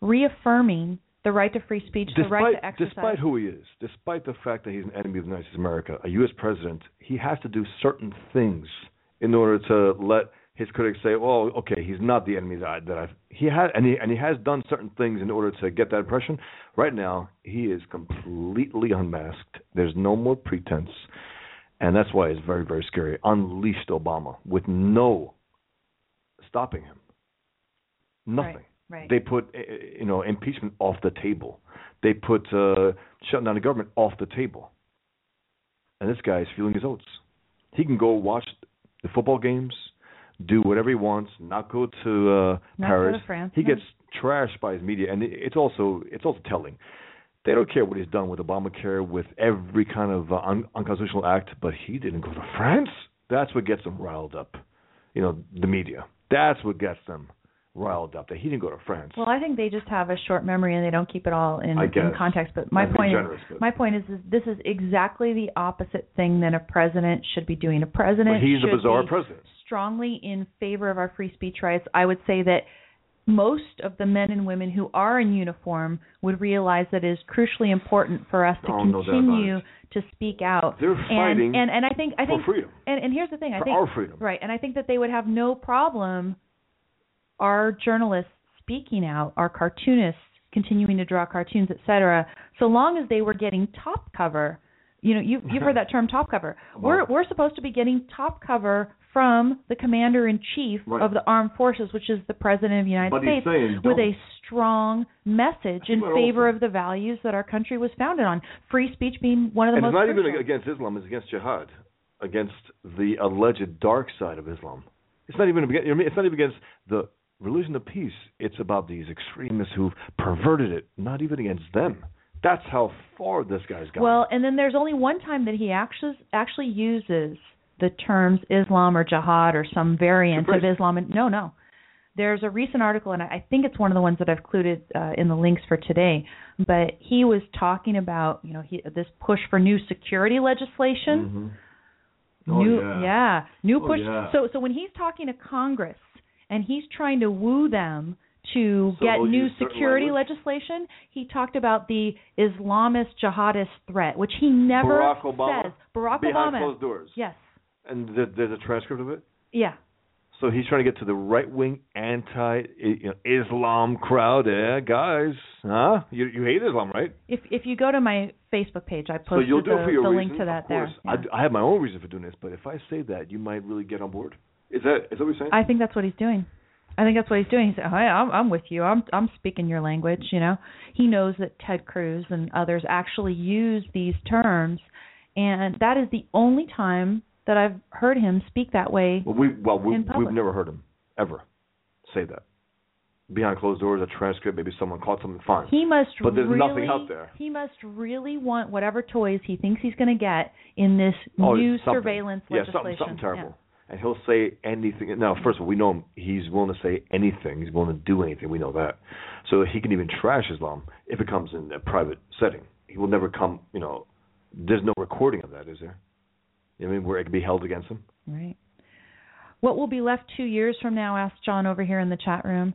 reaffirming the right to free speech, the right despite, to exercise. despite who he is, despite the fact that he's an enemy of the United States of America, a U.S. president, he has to do certain things in order to let his critics say, "Oh, okay, he's not the enemy that I, that I've." He had and he and he has done certain things in order to get that impression. Right now, he is completely unmasked. There's no more pretense, and that's why it's very very scary. Unleashed Obama with no stopping him. Nothing. Right. They put uh, you know impeachment off the table. They put uh, shutting down the government off the table. And this guy is feeling his oats. He can go watch the football games, do whatever he wants, not go to uh, Not go Paris. to France, he no. gets trashed by his media, and it- it's also it's also telling. They don't care what he's done with Obamacare, with every kind of uh, un- unconstitutional act, but he didn't go to France. That's what gets them riled up. You know, the media. That's what gets them riled up. That he didn't go to France. Well, I think they just have a short memory and they don't keep it all in, in context. But my point generous, is, but- my point is, is, this is exactly the opposite thing that a president should be doing. A president he's a bizarre be president. Strongly in favor of our free speech rights. I would say that most of the men and women who are in uniform would realize that it is crucially important for us to Oh, no doubt about continue to speak out. They're and, fighting and and I think I for think freedom. and and here's the thing I For think our freedom. right and I think that they would have no problem our journalists speaking out, our cartoonists continuing to draw cartoons, etc. So long as they were getting top cover, you know, you've you've heard that term top cover. We're we're supposed to be getting top cover from the commander in chief Right. of the armed forces, which is the president of the United But States, saying with a strong message in favor of the values that our country was founded on. Free speech being one of the and most it's not even against Islam; it's against jihad, against the alleged dark side of Islam. It's not even against, you know what I mean? it's not even against the religion of peace. It's about these extremists who've perverted it. Not even against them. That's how far this guy's gone. Well, and then there's only one time that he actually actually uses the terms Islam or jihad or some variant of Islam. And no, no. There's a recent article, and I think it's one of the ones that I've included uh, in the links for today. But he was talking about, you know, he, this push for new security legislation. Mhm. Oh, new, yeah. new Oh, push. yeah. So, so when he's talking to Congress and he's trying to woo them to So get new security language? legislation, he talked about the Islamist jihadist threat, which he never Barack Obama? says. Barack Behind Obama. closed doors. Yes. And th- there's a transcript of it. Yeah. So he's trying to get to the right wing anti Islam crowd. Yeah, guys, huh? You you hate Islam, right? If if you go to my Facebook page, I so posted you'll do the, it for your the reason, link to that of there. course. Yeah. I I, have my own reason for doing this, but if I say that, you might really get on board. Is that is that what you're saying? I think that's what he's doing. I think that's what he's doing. He said, "Hey, I'm I'm with you. I'm I'm speaking your language." You know, he knows that Ted Cruz and others actually use these terms, and that is the only time that I've heard him speak that way. well, we well we we've never heard him ever say that. behind closed doors, a transcript, maybe someone caught something fine. He must but there's really, nothing out there. He must really want whatever toys he thinks he's going to get in this Oh, new something. surveillance yeah, legislation. something, something terrible. And he'll say anything. Now, first of all, we know him. He's willing to say anything. He's willing to do anything. We know that. So he can even trash Islam if it comes in a private setting. He will never come. You know, there's no recording of that, is there? You know what I mean, where it can be held against them. Right. What will be left two years from now? asked John over here in the chat room.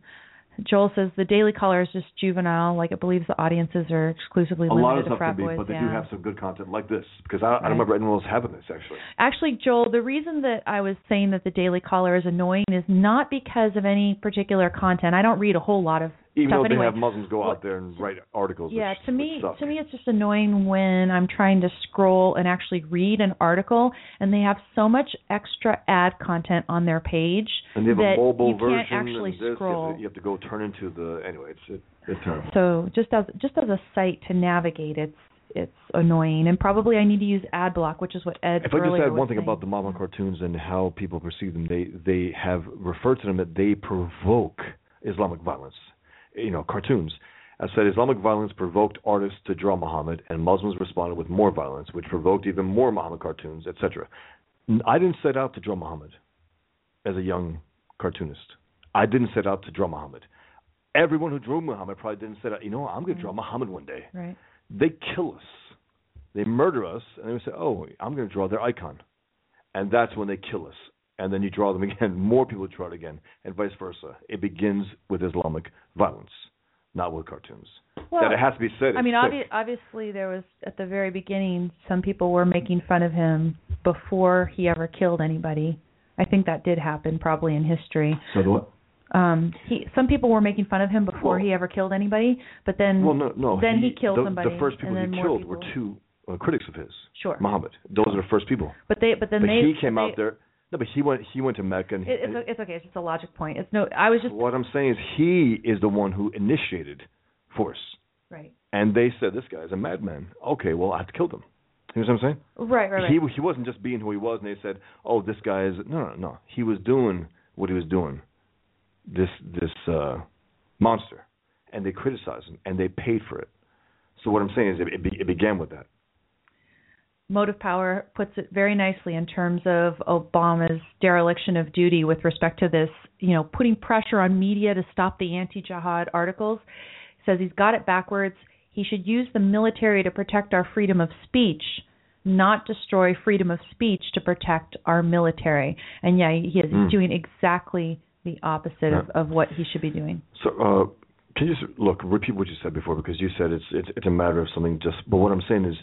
Joel says the Daily Caller is just juvenile, like it believes the audiences are exclusively a limited lot of to frat be, boys. but they yeah. do have some good content like this because I, I Right. don't remember anyone else having this actually. Actually, Joel, the reason that I was saying that the Daily Caller is annoying is not because of any particular content. I don't read a whole lot of Even though anyway. they have Muslims go Well, out there and write articles. yeah, which, to me, to me, it's just annoying when I'm trying to scroll and actually read an article, and they have so much extra ad content on their page and they have that a mobile you can't actually this, you have to- scroll. You have to go turn into the anyway. It's it, it's terrible. So just as just as a site to navigate, it's it's annoying, and probably I need to use ad block, which is what Ed If I just add one thing saying. about the Marvel cartoons and how people perceive them, they they have referred to them that they provoke Islamic violence. You know, cartoons. I said Islamic violence provoked artists to draw Muhammad, and Muslims responded with more violence, which provoked even more Muhammad cartoons, etc. I didn't set out to draw Muhammad as a young cartoonist. I didn't set out to draw Muhammad. Everyone who drew Muhammad probably didn't set out. You know, I'm going to draw Muhammad one day. Right. They kill us. They murder us, and they say, "Oh, I'm going to draw their icon," and that's when they kill us. And then you draw them again. More people draw it again, and vice versa. It begins with Islamic violence, not with cartoons. Well, that it has to be said. I mean, obvi- obviously, there was at the very beginning, some people were making fun of him before he ever killed anybody. I think that did happen probably in history. So the what? Um, he some people were making fun of him before Well- he ever killed anybody, but then Well, no, no. then he, killed the, somebody. The first people and then he killed people. were two uh, critics of his. Sure. Muhammad. Those are the first people. But they but then but they he came they, out there. No, but he went. He went to Mecca. And It, it's it's okay. It's just a logic point. It's no. I was just what I'm saying is he is the one who initiated force. right. And they said this guy is a madman. Okay, well I have to kill him. You know what I'm saying? Right, right, right. He he wasn't just being who he was, and they said, "Oh, this guy is no, no, no." He was doing what he was doing. This this uh monster, and they criticized him, and they paid for it. So what I'm saying is, it it, be, it began with that. Motive Power puts it very nicely in terms of Obama's dereliction of duty with respect to this, you know, putting pressure on media to stop the anti-jihad articles. Says he's got it backwards. He should use the military to protect our freedom of speech, not destroy freedom of speech to protect our military. And yeah, he is Mm. doing exactly the opposite of, of what he should be doing. So uh, can you just look repeat what you said before because you said it's it's it's a matter of something just. But what I'm saying is,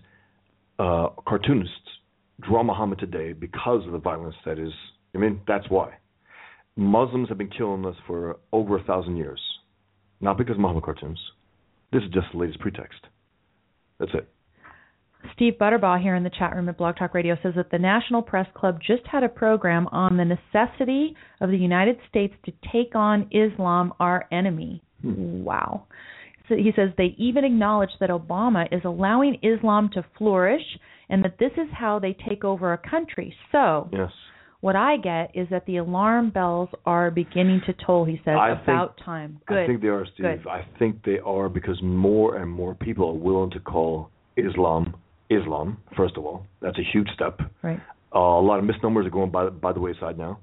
uh, cartoonists draw Muhammad today because of the violence that is. I mean, that's why. Muslims have been killing us for over a thousand years, not because of Muhammad cartoons. This is just the latest pretext. That's it. Steve Butterbaugh here in the chat room at Blog Talk Radio says that the National Press Club just had a program on the necessity of the United States to take on Islam, our enemy. Wow. He says they even acknowledge that Obama is allowing Islam to flourish and that this is how they take over a country. So, Yes. what I get is that the alarm bells are beginning to toll, he says, I think- about time. Good. I think they are, Steve. Good. I think they are because more and more people are willing to call Islam Islam. First of all, that's a huge step. Right. Uh, a lot of misnomers are going by by the wayside now.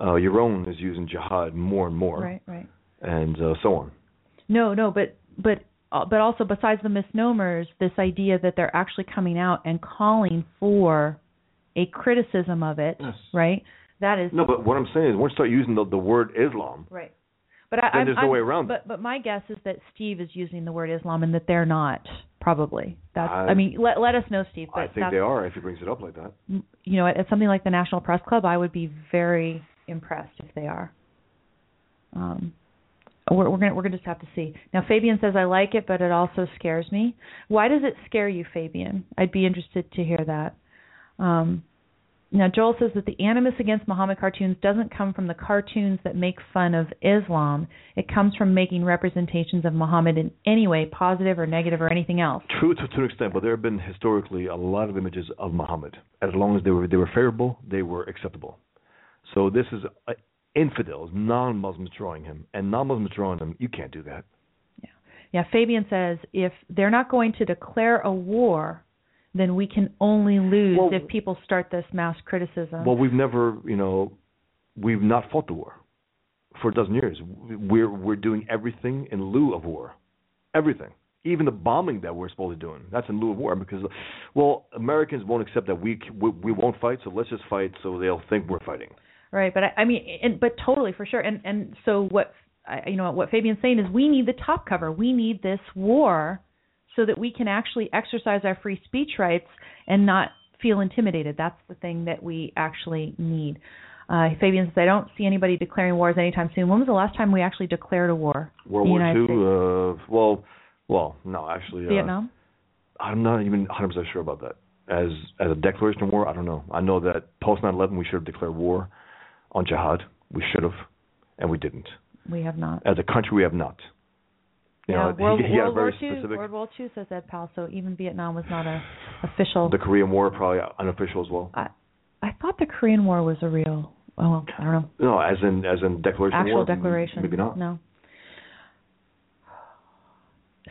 Uh, Yaron is using jihad more and more, Right, right. and uh, so on. No, no, but but uh, but also besides the misnomers, this idea that they're actually coming out and calling for a criticism of it, Yes. right? That is No, but what I'm saying is, once you start using the, the word Islam, right. But I, Then I'm, there's no I'm- way around But but my guess is that Steve is using the word Islam and that they're not. Probably. That's. I, I- mean, let let us know, Steve. But I think they are. If he brings it up like that, You know, at, at something like the National Press Club, I would be very impressed if they are. Um, we're, we're gonna we're gonna just have to see. Now, Fabian says I like it, but it also scares me. Why does it scare you, Fabian? I'd be interested to hear that. Um, now, Joel says that the animus against Muhammad cartoons doesn't come from the cartoons that make fun of Islam. It comes from making representations of Muhammad in any way, positive or negative or anything else. true to, to an extent, but there have been historically a lot of images of Muhammad. As long as they were they were favorable, they were acceptable. So this is infidels, non-Muslims drawing him, and non-Muslims drawing him. You can't do that. Yeah. Yeah, Fabian says if they're not going to declare a war, then we can only lose Well- if people start this mass criticism. Well, we've never, you know, we've not fought the war for a dozen years. We're we're doing everything in lieu of war, everything. Even the bombing that we're supposed to be doing, that's in lieu of war because, well, Americans won't accept that we we, we won't fight, so let's just fight so they'll think we're fighting. Right, but I, I mean, and, but totally for sure. And and so what I, you know what Fabian's saying is we need the top cover. We need this war so that we can actually exercise our free speech rights and not feel intimidated. That's the thing that we actually need. Uh, Fabian says I don't see anybody declaring wars anytime soon. When was the last time we actually declared a war? World War Two. Uh, well, well, no, actually, uh, Vietnam. I'm not even 100 percent sure about that. As as a declaration of war, I don't know. I know that post 9/11 we should have declared war on jihad. We should have, and we didn't. We have not. As a country, we have not. You yeah, know, World, he, he World very War Two. specific. World War Two says Ed Powell. So even Vietnam was not a official. The Korean War probably unofficial as well. I I thought the Korean War was a real. Oh, I don't know. No, as in as in declaration Actual war. declaration. Maybe not. No.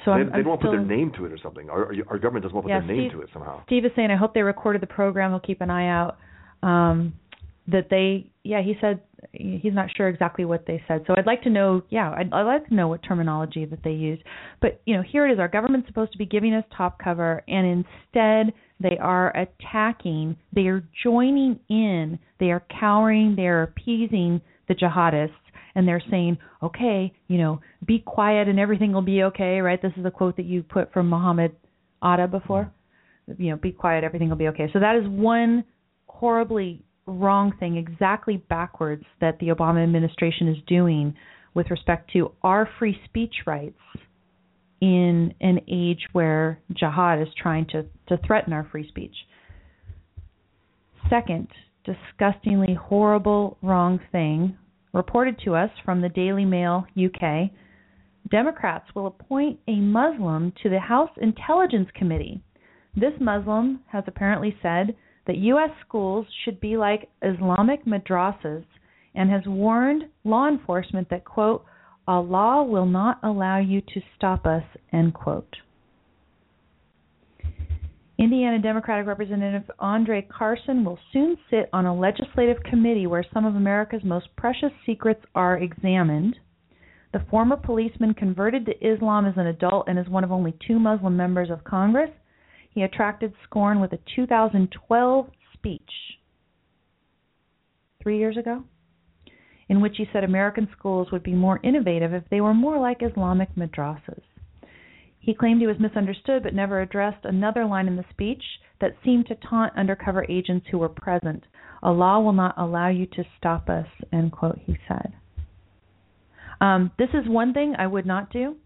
So they I'm, they I'm don't want to still, put their name to it or something. Our, our government doesn't want to put Yeah, their name Steve- to it somehow. Steve is saying, I hope they recorded the program. They'll keep an eye out. Um, that they, yeah, he said he's not sure exactly what they said. So I'd like to know, yeah, I'd, I'd like to know what terminology that they used. But you know, here it is. Our government's supposed to be giving us top cover, and instead they are attacking. They are joining in. They are cowering. They are appeasing the jihadists. And they're saying, okay, you know, be quiet and everything will be okay, right? This is a quote that you put from Muhammad Atta before you know, be quiet, everything will be okay. So that is one horribly wrong thing, exactly backwards that the Obama administration is doing with respect to our free speech rights in an age where jihad is trying to, to threaten our free speech. Second, disgustingly horrible wrong thing reported to us from the Daily Mail UK. Democrats will appoint a Muslim to the House Intelligence Committee. This Muslim has apparently said that U.S. schools should be like Islamic madrasas and has warned law enforcement that, quote, Allah will not allow you to stop us, end quote. Indiana Democratic Representative Andre Carson will soon sit on a legislative committee where some of America's most precious secrets are examined. The former policeman converted to Islam as an adult and is one of only two Muslim members of Congress. He attracted scorn with a 2012 speech, three years ago, in which he said American schools would be more innovative if they were more like Islamic madrasas. He claimed he was misunderstood but never addressed another line in the speech that seemed to taunt undercover agents who were present. Allah will not allow you to stop us, end quote, he said. Um, this is one thing I would not do.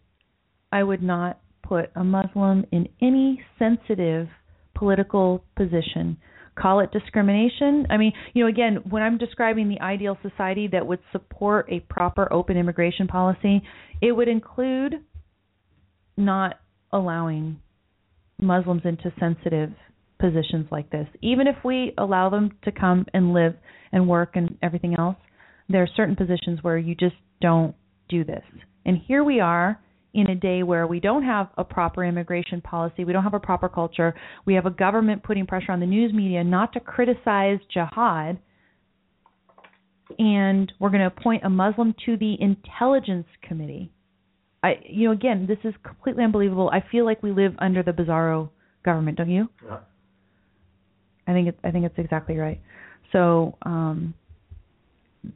I would not put a Muslim in any sensitive political position. Call it discrimination. I mean, you know, again, when I'm describing the ideal society that would support a proper open immigration policy, it would include not allowing Muslims into sensitive positions like this. Even if we allow them to come and live and work and everything else, there are certain positions where you just don't do this. And here we are in a day where we don't have a proper immigration policy, we don't have a proper culture, we have a government putting pressure on the news media not to criticize jihad, and we're going to appoint a Muslim to the intelligence committee. I, you know, again, this is completely unbelievable. I feel like we live under the bizarro government, don't you? Yeah. I think it's I think it's exactly right. So, um,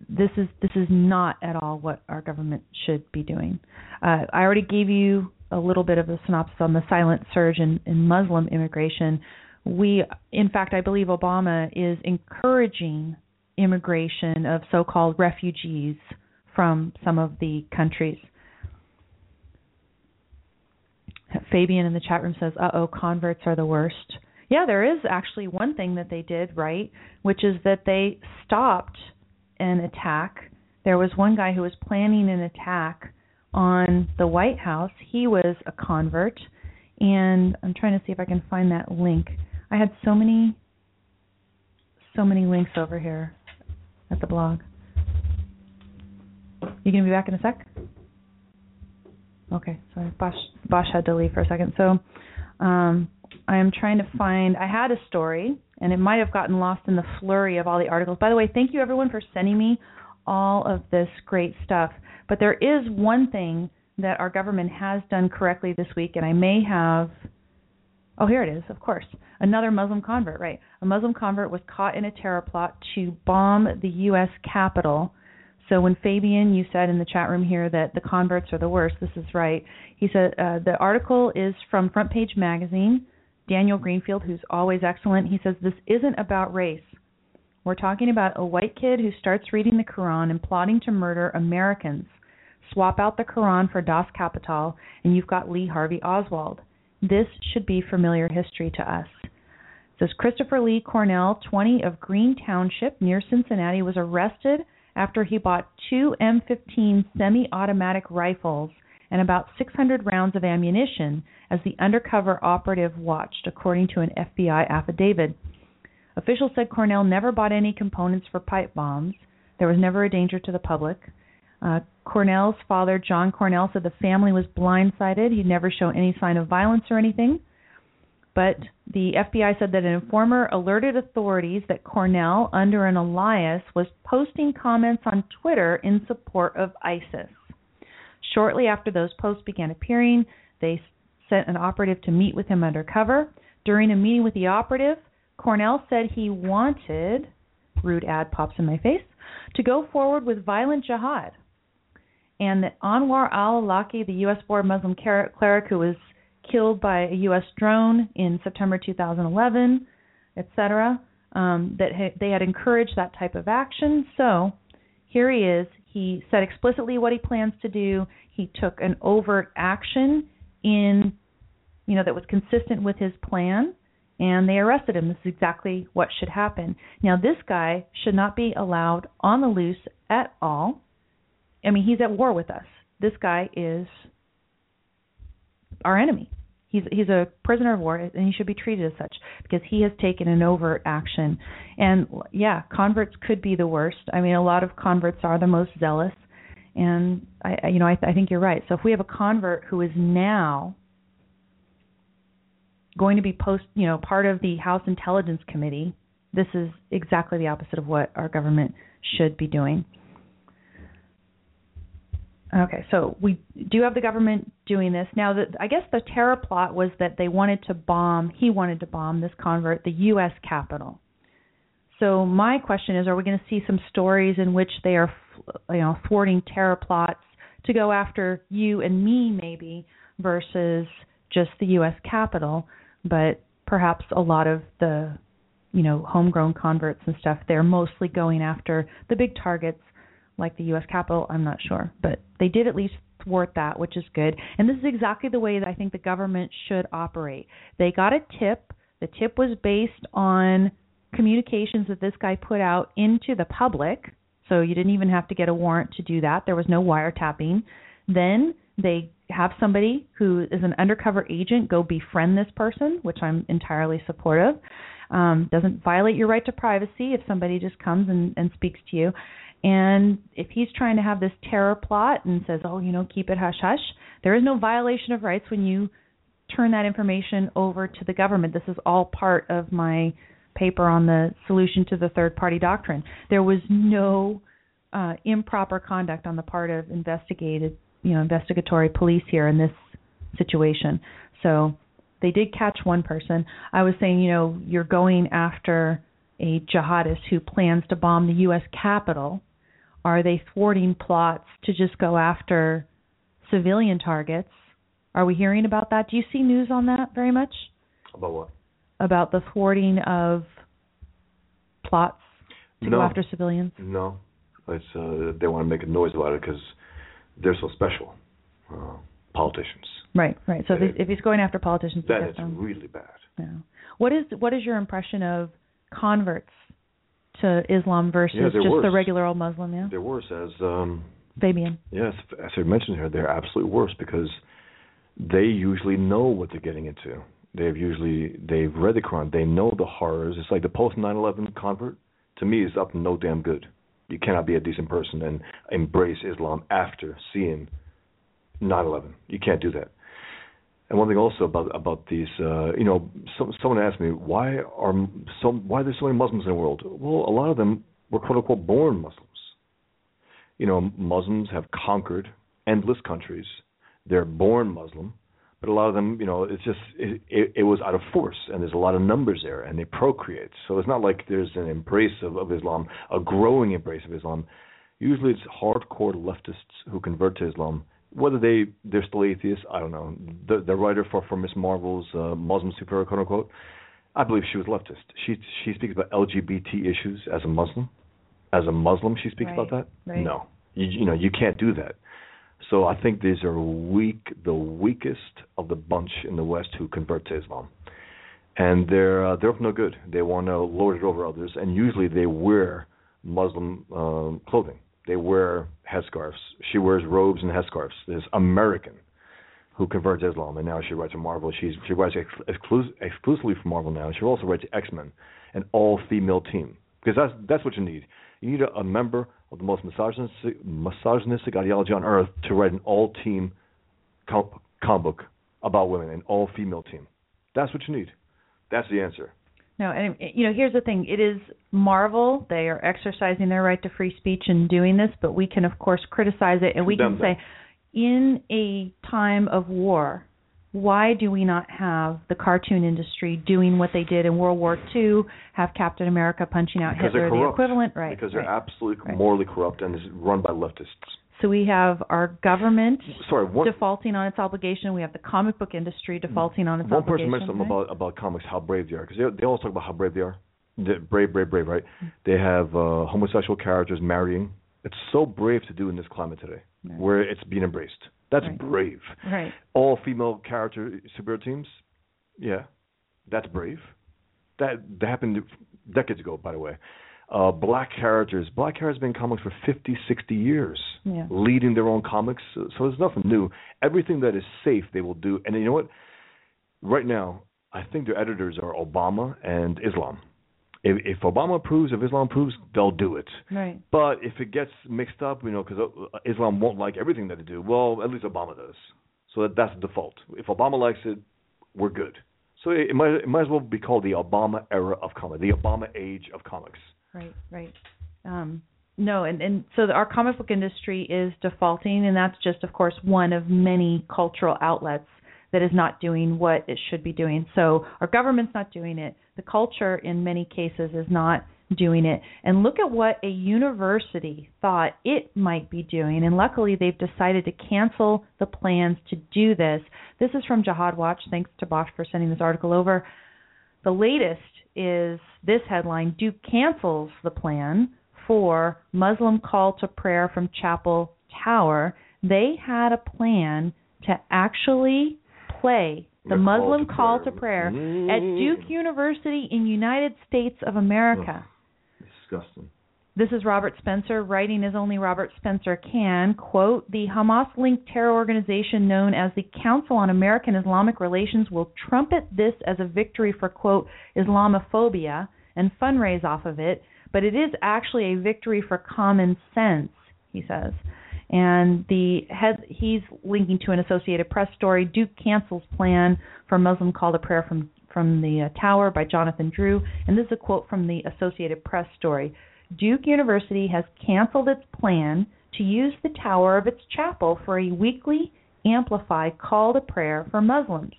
this is this is not at all what our government should be doing. Uh, I already gave you a little bit of a synopsis on the silent surge in, in Muslim immigration. We, in fact, I believe Obama is encouraging immigration of so-called refugees from some of the countries. Fabian in the chat room says, "Uh oh, converts are the worst." Yeah, there is actually one thing that they did right, which is that they stopped an attack. There was one guy who was planning an attack on the White House. He was a convert, and I'm trying to see if I can find that link. I had so many so many links over here at the blog. You gonna be back in a sec? Okay, sorry. Bosch Bosch had to leave for a second. So um, I am trying to find. I had a story, and it might have gotten lost in the flurry of all the articles. By the way, thank you everyone for sending me all of this great stuff. But there is one thing that our government has done correctly this week, and I may have. Oh, here it is, of course. Another Muslim convert, right. A Muslim convert was caught in a terror plot to bomb the U.S. Capitol. So when Fabian, you said in the chat room here that the converts are the worst, this is right. He said uh, the article is from Front Page Magazine. Daniel Greenfield, who's always excellent, he says this isn't about race. We're talking about a white kid who starts reading the Quran and plotting to murder Americans. Swap out the Quran for Das Kapital, and you've got Lee Harvey Oswald. This should be familiar history to us. Says Christopher Lee Cornell, 20 of Green Township near Cincinnati, was arrested after he bought two M15 semi automatic rifles and about 600 rounds of ammunition as the undercover operative watched, according to an FBI affidavit. Officials said Cornell never bought any components for pipe bombs. There was never a danger to the public. Uh, Cornell's father, John Cornell, said the family was blindsided. He'd never shown any sign of violence or anything. But the FBI said that an informer alerted authorities that Cornell, under an alias, was posting comments on Twitter in support of ISIS. Shortly after those posts began appearing, they sent an operative to meet with him undercover. During a meeting with the operative, Cornell said he wanted, rude ad pops in my face, to go forward with violent jihad and that Anwar al-Awlaki, the U.S.-born Muslim cleric who was killed by a U.S. drone in September 2011, etc., um, that ha- they had encouraged that type of action. So here he is. He said explicitly what he plans to do. He took an overt action in, you know, that was consistent with his plan, and they arrested him. This is exactly what should happen. Now, this guy should not be allowed on the loose at all I mean, he's at war with us. This guy is our enemy. He's he's a prisoner of war, and he should be treated as such because he has taken an overt action. And yeah, converts could be the worst. I mean, a lot of converts are the most zealous, and I, you know, I, I think you're right. So if we have a convert who is now going to be post, you know, part of the House Intelligence Committee, this is exactly the opposite of what our government should be doing. Okay, so we do have the government doing this now. The, I guess the terror plot was that they wanted to bomb. He wanted to bomb this convert, the U.S. Capitol. So my question is: Are we going to see some stories in which they are, you know, thwarting terror plots to go after you and me, maybe, versus just the U.S. Capitol? But perhaps a lot of the, you know, homegrown converts and stuff, they're mostly going after the big targets like the U.S. Capitol, I'm not sure, but they did at least thwart that, which is good. And this is exactly the way that I think the government should operate. They got a tip. The tip was based on communications that this guy put out into the public. So you didn't even have to get a warrant to do that. There was no wiretapping. Then they have somebody who is an undercover agent go befriend this person, which I'm entirely supportive. Um, doesn't violate your right to privacy if somebody just comes and, and speaks to you. And if he's trying to have this terror plot and says, oh, you know, keep it hush hush, there is no violation of rights when you turn that information over to the government. This is all part of my paper on the solution to the third party doctrine. There was no uh, improper conduct on the part of investigated, you know, investigatory police here in this situation. So they did catch one person. I was saying, you know, you're going after a jihadist who plans to bomb the U.S. Capitol are they thwarting plots to just go after civilian targets? Are we hearing about that? Do you see news on that very much? About what? About the thwarting of plots to no. go after civilians? No. It's uh, they want to make a noise about it because they're so special. Uh, politicians. Right, right. So if, if he's going after politicians, that is really bad. Yeah. What is what is your impression of converts to Islam versus yeah, just worse. the regular old Muslim, yeah? They're worse as um Fabian. Yes, as I mentioned here, they're absolutely worse because they usually know what they're getting into. They've usually they've read the Quran, they know the horrors. It's like the post 9/11 convert. To me, is up no damn good. You cannot be a decent person and embrace Islam after seeing 9/11. You can't do that. And one thing also about about these, uh, you know, some, someone asked me why are so why are there so many Muslims in the world? Well, a lot of them were quote unquote born Muslims. You know, Muslims have conquered endless countries. They're born Muslim, but a lot of them, you know, it's just it, it, it was out of force, and there's a lot of numbers there, and they procreate. So it's not like there's an embrace of, of Islam, a growing embrace of Islam. Usually, it's hardcore leftists who convert to Islam. Whether they they're still atheists, I don't know. The the writer for for Ms. Marvel's uh, Muslim superhero, quote unquote, I believe she was leftist. She she speaks about LGBT issues as a Muslim. As a Muslim, she speaks Right, about that. right. No, you you know you can't do that. So I think these are weak, the weakest of the bunch in the West who convert to Islam, and they're uh, they're up no good. They want to lord it over others, and usually they wear Muslim um, clothing. They wear headscarves. She wears robes and headscarves. This American who converts Islam, and now she writes for Marvel. She's she writes ex- exclus- exclusively for Marvel now. She also writes X Men, an all female team because that's that's what you need. You need a, a member of the most misogynistic, misogynistic ideology on earth to write an all team com- comic book about women, an all female team. That's what you need. That's the answer. No, and you know, here's the thing: it is Marvel. They are exercising their right to free speech in doing this, but we can, of course, criticize it, and we can say, in a time of war, why do we not have the cartoon industry doing what they did in World War II? Have Captain America punching out Because Hitler, the equivalent, right? Because they're right. absolutely Right. morally corrupt and is run by leftists. So we have our government Sorry, one, defaulting on its obligation. We have the comic book industry defaulting on its obligation. one person mentioned something right? about about comics, how brave they are, because they they always talk about how brave they are. They're brave, brave, brave, right? They have uh, homosexual characters marrying. It's so brave to do in this climate today, Right. where it's being embraced. That's Right. brave. Right. All female character superhero teams, yeah, that's brave. That that happened decades ago, by the way. Uh, black characters, black characters have been in comics for 50, 60 years, Yeah. leading their own comics. So, so there's nothing new. Everything that is safe, they will do. And you know what? Right now, I think their editors are Obama and Islam. If, if Obama approves, if Islam approves, they'll do it. Right. But if it gets mixed up, you know, because Islam won't like everything that they do, well, at least Obama does. So that, that's the default. If Obama likes it, we're good. So it, it might it might as well be called the Obama era of comics, the Obama age of comics. Right, right. Um, no, and and so our comic book industry is defaulting, and that's just, of course, one of many cultural outlets that is not doing what it should be doing. So our government's not doing it. The culture, in many cases, is not doing it. And look at what a university thought it might be doing, and luckily they've decided to cancel the plans to do this. This is from Jihad Watch. Thanks to Bosch for sending this article over. The latest is this headline Duke cancels the plan for Muslim call to prayer from Chapel Tower. They had a plan to actually play the, The call Muslim to call prayer. to prayer Mm. at Duke University in United States of America. Disgusting. This is Robert Spencer writing as only Robert Spencer can. Quote The Hamas linked terror organization known as the Council on American Islamic Relations will trumpet this as a victory for, quote, Islamophobia and fundraise off of it, but it is actually a victory for common sense, he says. And the head, he's linking to an Associated Press story. Duke cancels plan for Muslim call to prayer from from the uh, tower by Jonathan Drew, and this is a quote from the Associated Press story. Duke University has canceled its plan to use the tower of its chapel for a weekly amplified call to prayer for Muslims.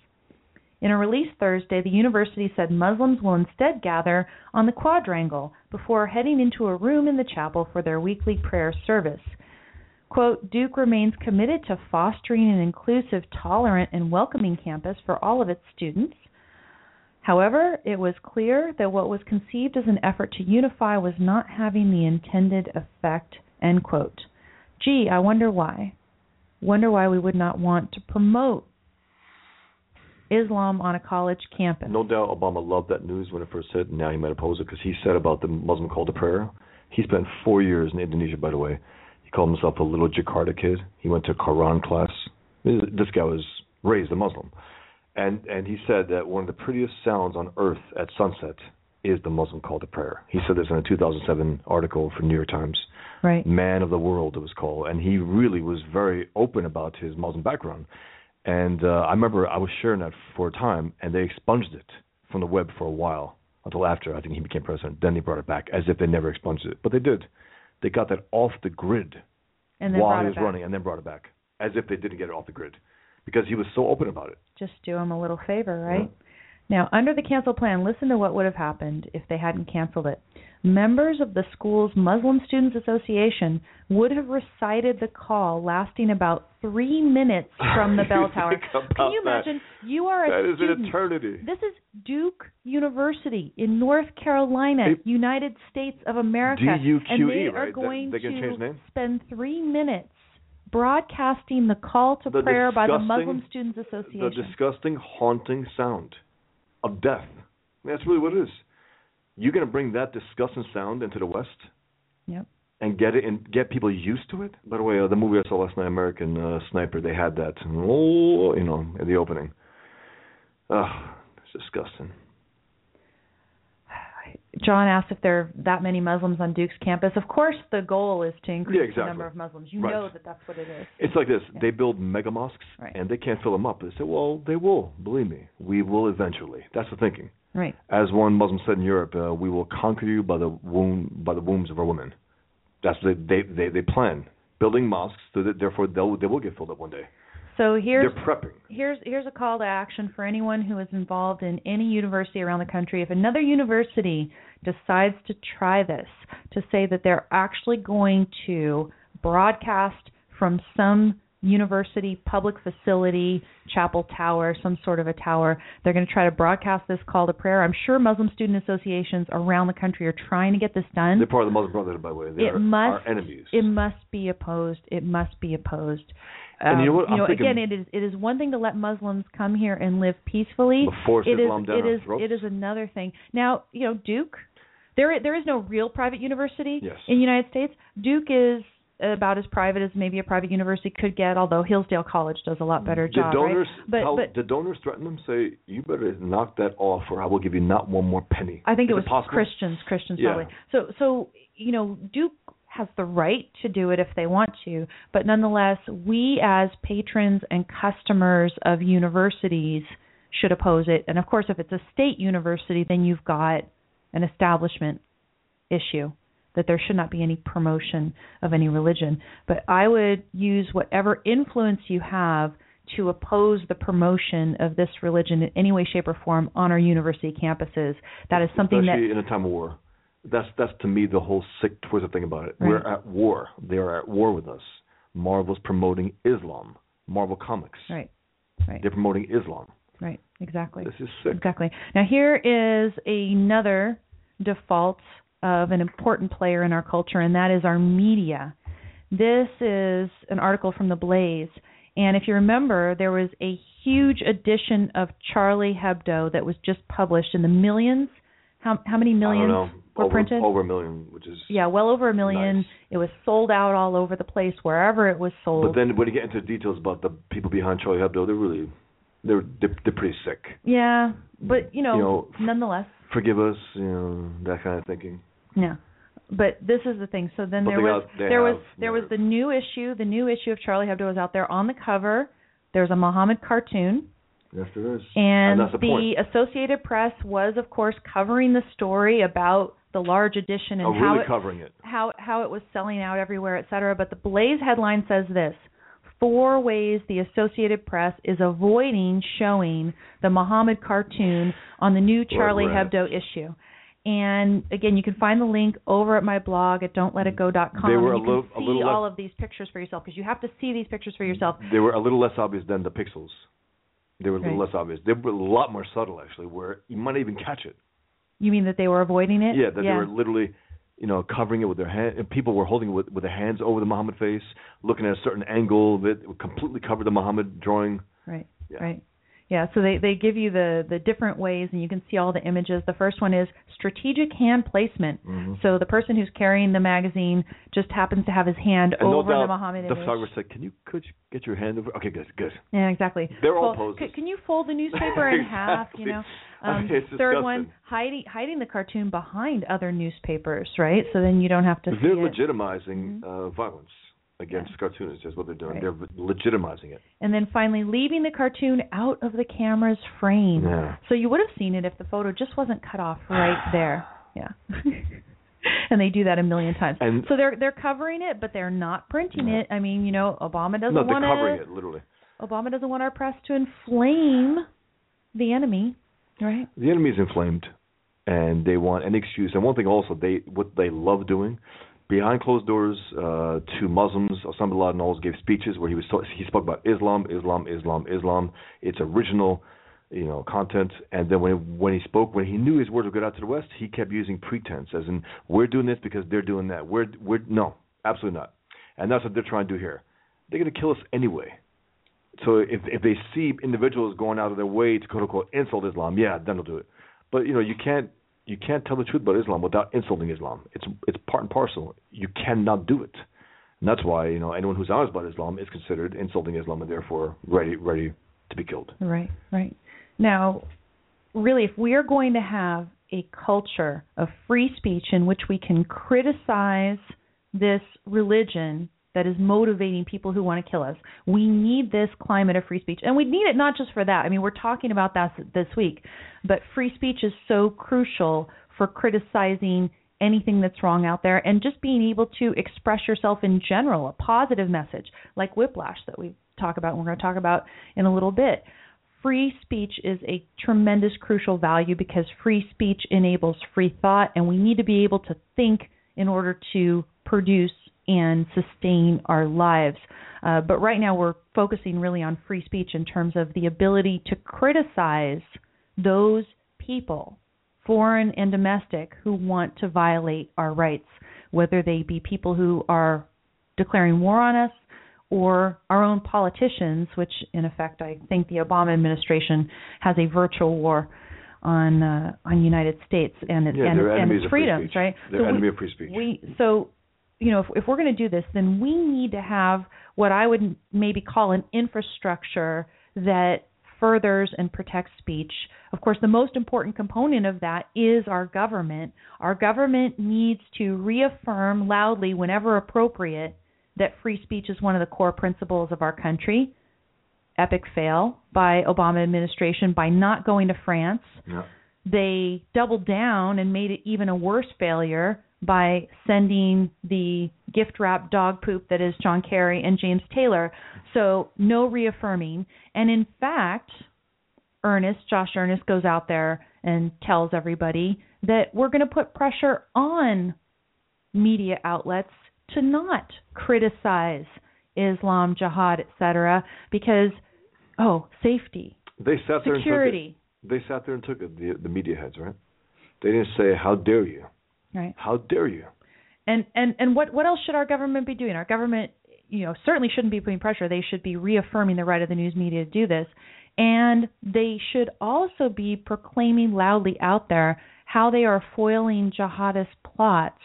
In a release Thursday, the university said Muslims will instead gather on the quadrangle before heading into a room in the chapel for their weekly prayer service. Quote, Duke remains committed to fostering an inclusive, tolerant, and welcoming campus for all of its students. However, it was clear that what was conceived as an effort to unify was not having the intended effect. End quote. Gee, I wonder why. Wonder why we would not want to promote Islam on a college campus. No doubt Obama loved that news when it first hit, and now he might oppose it because he said about the Muslim call to prayer. He spent four years in Indonesia, by the way. He called himself a little Jakarta kid. He went to Quran class. This guy was raised a Muslim, and and he said that one of the prettiest sounds on earth at sunset is the Muslim call to prayer. He said this in a 2007 article for New York Times. Right. Man of the World, it was called, and he really was very open about his Muslim background. And uh, I remember I was sharing that for a time, and they expunged it from the web for a while until after I think he became president. Then they brought it back as if they never expunged it, but they did. They got that off the grid And while he was running, and then brought it back as if they didn't get it off the grid because he was so open about it. Just do him a little favor, right? Now, under the cancel plan, listen to what would have happened if they hadn't canceled it. Members of the school's Muslim Students Association would have recited the call lasting about three minutes from the bell tower. Can you that. imagine? You are a That is student. an eternity. This is Duke University in North Carolina, They- United States of America. D-U-Q-E, and they are right? They- going they can to spend three minutes broadcasting the call to The prayer by the Muslim Students Association. The disgusting, haunting sound of death. I mean, that's really what it is. You're going to bring that disgusting sound into the West Yep. and get it and get people used to it. By the way, uh, the movie I saw last night, American uh, Sniper, they had that. Oh, you know, at the opening. Ugh, it's disgusting. John asked if there are that many Muslims on Duke's campus. Of course, the goal is to increase Yeah, the exactly. number of Muslims. You Right. know that that's what it is. It's like this: they build mega mosques, Right. and they can't fill them up. They say, "Well, they will. Believe me, we will eventually." That's the thinking. Right. As one Muslim said in Europe, uh, "We will conquer you by the womb, by the wombs of our women." That's what they they they plan building mosques, so that therefore they'll they will get filled up one day. So here's here's here's a call to action for anyone who is involved in any university around the country. If another university decides to try this, to say that they're actually going to broadcast from some university public facility, chapel tower, some sort of a tower, they're going to try to broadcast this call to prayer. I'm sure Muslim student associations around the country are trying to get this done. They're part of the Muslim Brotherhood, by the way. They it are must our enemies. it must be opposed. It must be opposed. And you know what? Um, I'm again, it is it is one thing to let Muslims come here and live peacefully. Force It is Islam down it is throats? it is another thing. Now, you know, Duke, there there is no real private university Yes. in the United States. Duke is about as private as maybe a private university could get, although Hillsdale College does a lot better Did job, donors right? But tell, but did donors threaten them? Say, "You better knock that off, or I will give you not one more penny." I think Is it was possible? Christians, Christians Yeah. probably. So so you know, Duke has the right to do it if they want to, but nonetheless, we as patrons and customers of universities should oppose it. And of course, if it's a state university, then you've got an establishment issue that there should not be any promotion of any religion. But I would use whatever influence you have to oppose the promotion of this religion in any way, shape, or form on our university campuses. That is something Especially that in a time of war. That's that's to me the whole sick twisted thing about it. Right. We're at war. They are at war with us. Marvel's promoting Islam. Marvel Comics. right, right, They're promoting Islam. right, exactly. This is sick. Exactly. Now here is another default of an important player in our culture, and that is our media. This is an article from the Blaze, and if you remember, there was a huge edition of Charlie Hebdo that was just published in the millions. How how many I millions don't know. Were over, printed? Over a million, which is. Yeah, well over a million. Nice. It was sold out all over the place, wherever it was sold. But then when you get into details about the people behind Charlie Hebdo, they're really, they're they're, they're pretty sick. yeah, but you know, You know, nonetheless, Forgive us, you know, that kind of thinking. Yeah. But this is the thing. So then But there was got- there was there was the new issue. The new issue of Charlie Hebdo was out there on the cover. There's a Muhammad cartoon, Yes, there is. and, that's the, point. Associated Press was, of course, covering the story about the large edition and Oh, how really it covering it. how how it was selling out everywhere, et cetera. But the Blaze headline says this: Four ways the Associated Press is avoiding showing the Muhammad cartoon on the new Charlie. Hebdo issue. And again, you can find the link over at my blog at don'tletitgo.com. They were and you little- can see little all less- of these pictures for yourself because you have to see these pictures for yourself. They were a little less obvious than the pixels. They were a little Right. less obvious. They were a lot more subtle, actually, where you might not even catch it. You mean that they were avoiding it? Yeah, that they were literally, you know, covering it with their hand. And people were holding it with, with their hands over the Muhammad face, looking at a certain angle that completely covered the Muhammad drawing. Right. Yeah. Right. Yeah, so they they give you the the different ways, and you can see all the images. The first one is strategic hand placement. Mhm. So the person who's carrying the magazine just happens to have his hand And no over the doubt, Muhammad the image. photographer said, "Can you could you get your hand over?" Okay, good, good. Yeah, exactly. They're all Fold- poses. c- Can you fold the newspaper in half? You Exactly. know. Um, it's third one, hiding hiding the cartoon behind other newspapers, right? So then you don't have to They're it. Mm-hmm. legitimizing uh, violence against cartoonists. Is what they're doing. They're legitimizing it. And then finally, leaving the cartoon out of the camera's frame. Yeah. So you would have seen it if the photo just wasn't cut off right there. Yeah. and they do that a million times. And- so they're they're covering it, but they're not printing it. I mean, you know, Obama doesn't no, they're want covering it literally. Obama doesn't want our press to inflame the enemy, right? The enemy is inflamed, and they want any excuse. And one thing also, they what they love doing, behind closed doors uh, to Muslims. Osama bin Laden always gave speeches where he was he spoke about Islam, Islam, Islam, Islam. It's original, you know, content. And then when when he spoke, when he knew his words would get out to the West, he kept using pretense, as in we're doing this because they're doing that. We're we're no, absolutely not. And that's what they're trying to do here. They're going to kill us anyway. So if if they see individuals going out of their way to quote unquote insult Islam, yeah, then they'll do it. But you know, you can't you can't tell the truth about Islam without insulting Islam. It's it's part and parcel. You cannot do it. And that's why, you know, anyone who's honest about Islam is considered insulting Islam and therefore ready ready to be killed. Right, right. Now, really, if we are going to have a culture of free speech in which we can criticize this religion that is motivating people who want to kill us, we need this climate of free speech. And we need it not just for that. I mean, we're talking about that this week, but free speech is so crucial for criticizing anything that's wrong out there and just being able to express yourself in general, a positive message like whiplash that we talk about and we're going to talk about in a little bit. Free speech is a tremendous crucial value because free speech enables free thought and we need to be able to think in order to produce and sustain our lives. Uh, but right now we're focusing really on free speech in terms of the ability to criticize those people foreign and domestic, who want to violate our rights, whether they be people who are declaring war on us or our own politicians, which in effect I think the Obama administration has a virtual war on uh, on United States and its Yeah, and, and its free freedoms, right? They're So we- enemy of free speech. We so you know if, if we're going to do this, then we need to have what I would maybe call an infrastructure that furthers and protects speech. Of course, the most important component of that is our government. Our government needs to reaffirm loudly, whenever appropriate, that free speech is one of the core principles of our country. Epic fail by Obama administration by not going to France. Yeah. They doubled down and made it even a worse failure by sending the gift wrapped dog poop that is John Kerry and James Taylor. So no reaffirming. And in fact, Earnest, Josh Earnest goes out there and tells everybody that we're going to put pressure on media outlets to not criticize Islam, jihad, etc. because oh, safety, They sat there security, and took it. They sat there and took it. The the media heads, right? They didn't say, "How dare you? Right? How dare you?" And and and what what else should our government be doing? Our government, you know, certainly shouldn't be putting pressure. They should be reaffirming the right of the news media to do this, and they should also be proclaiming loudly out there how they are foiling jihadist plots,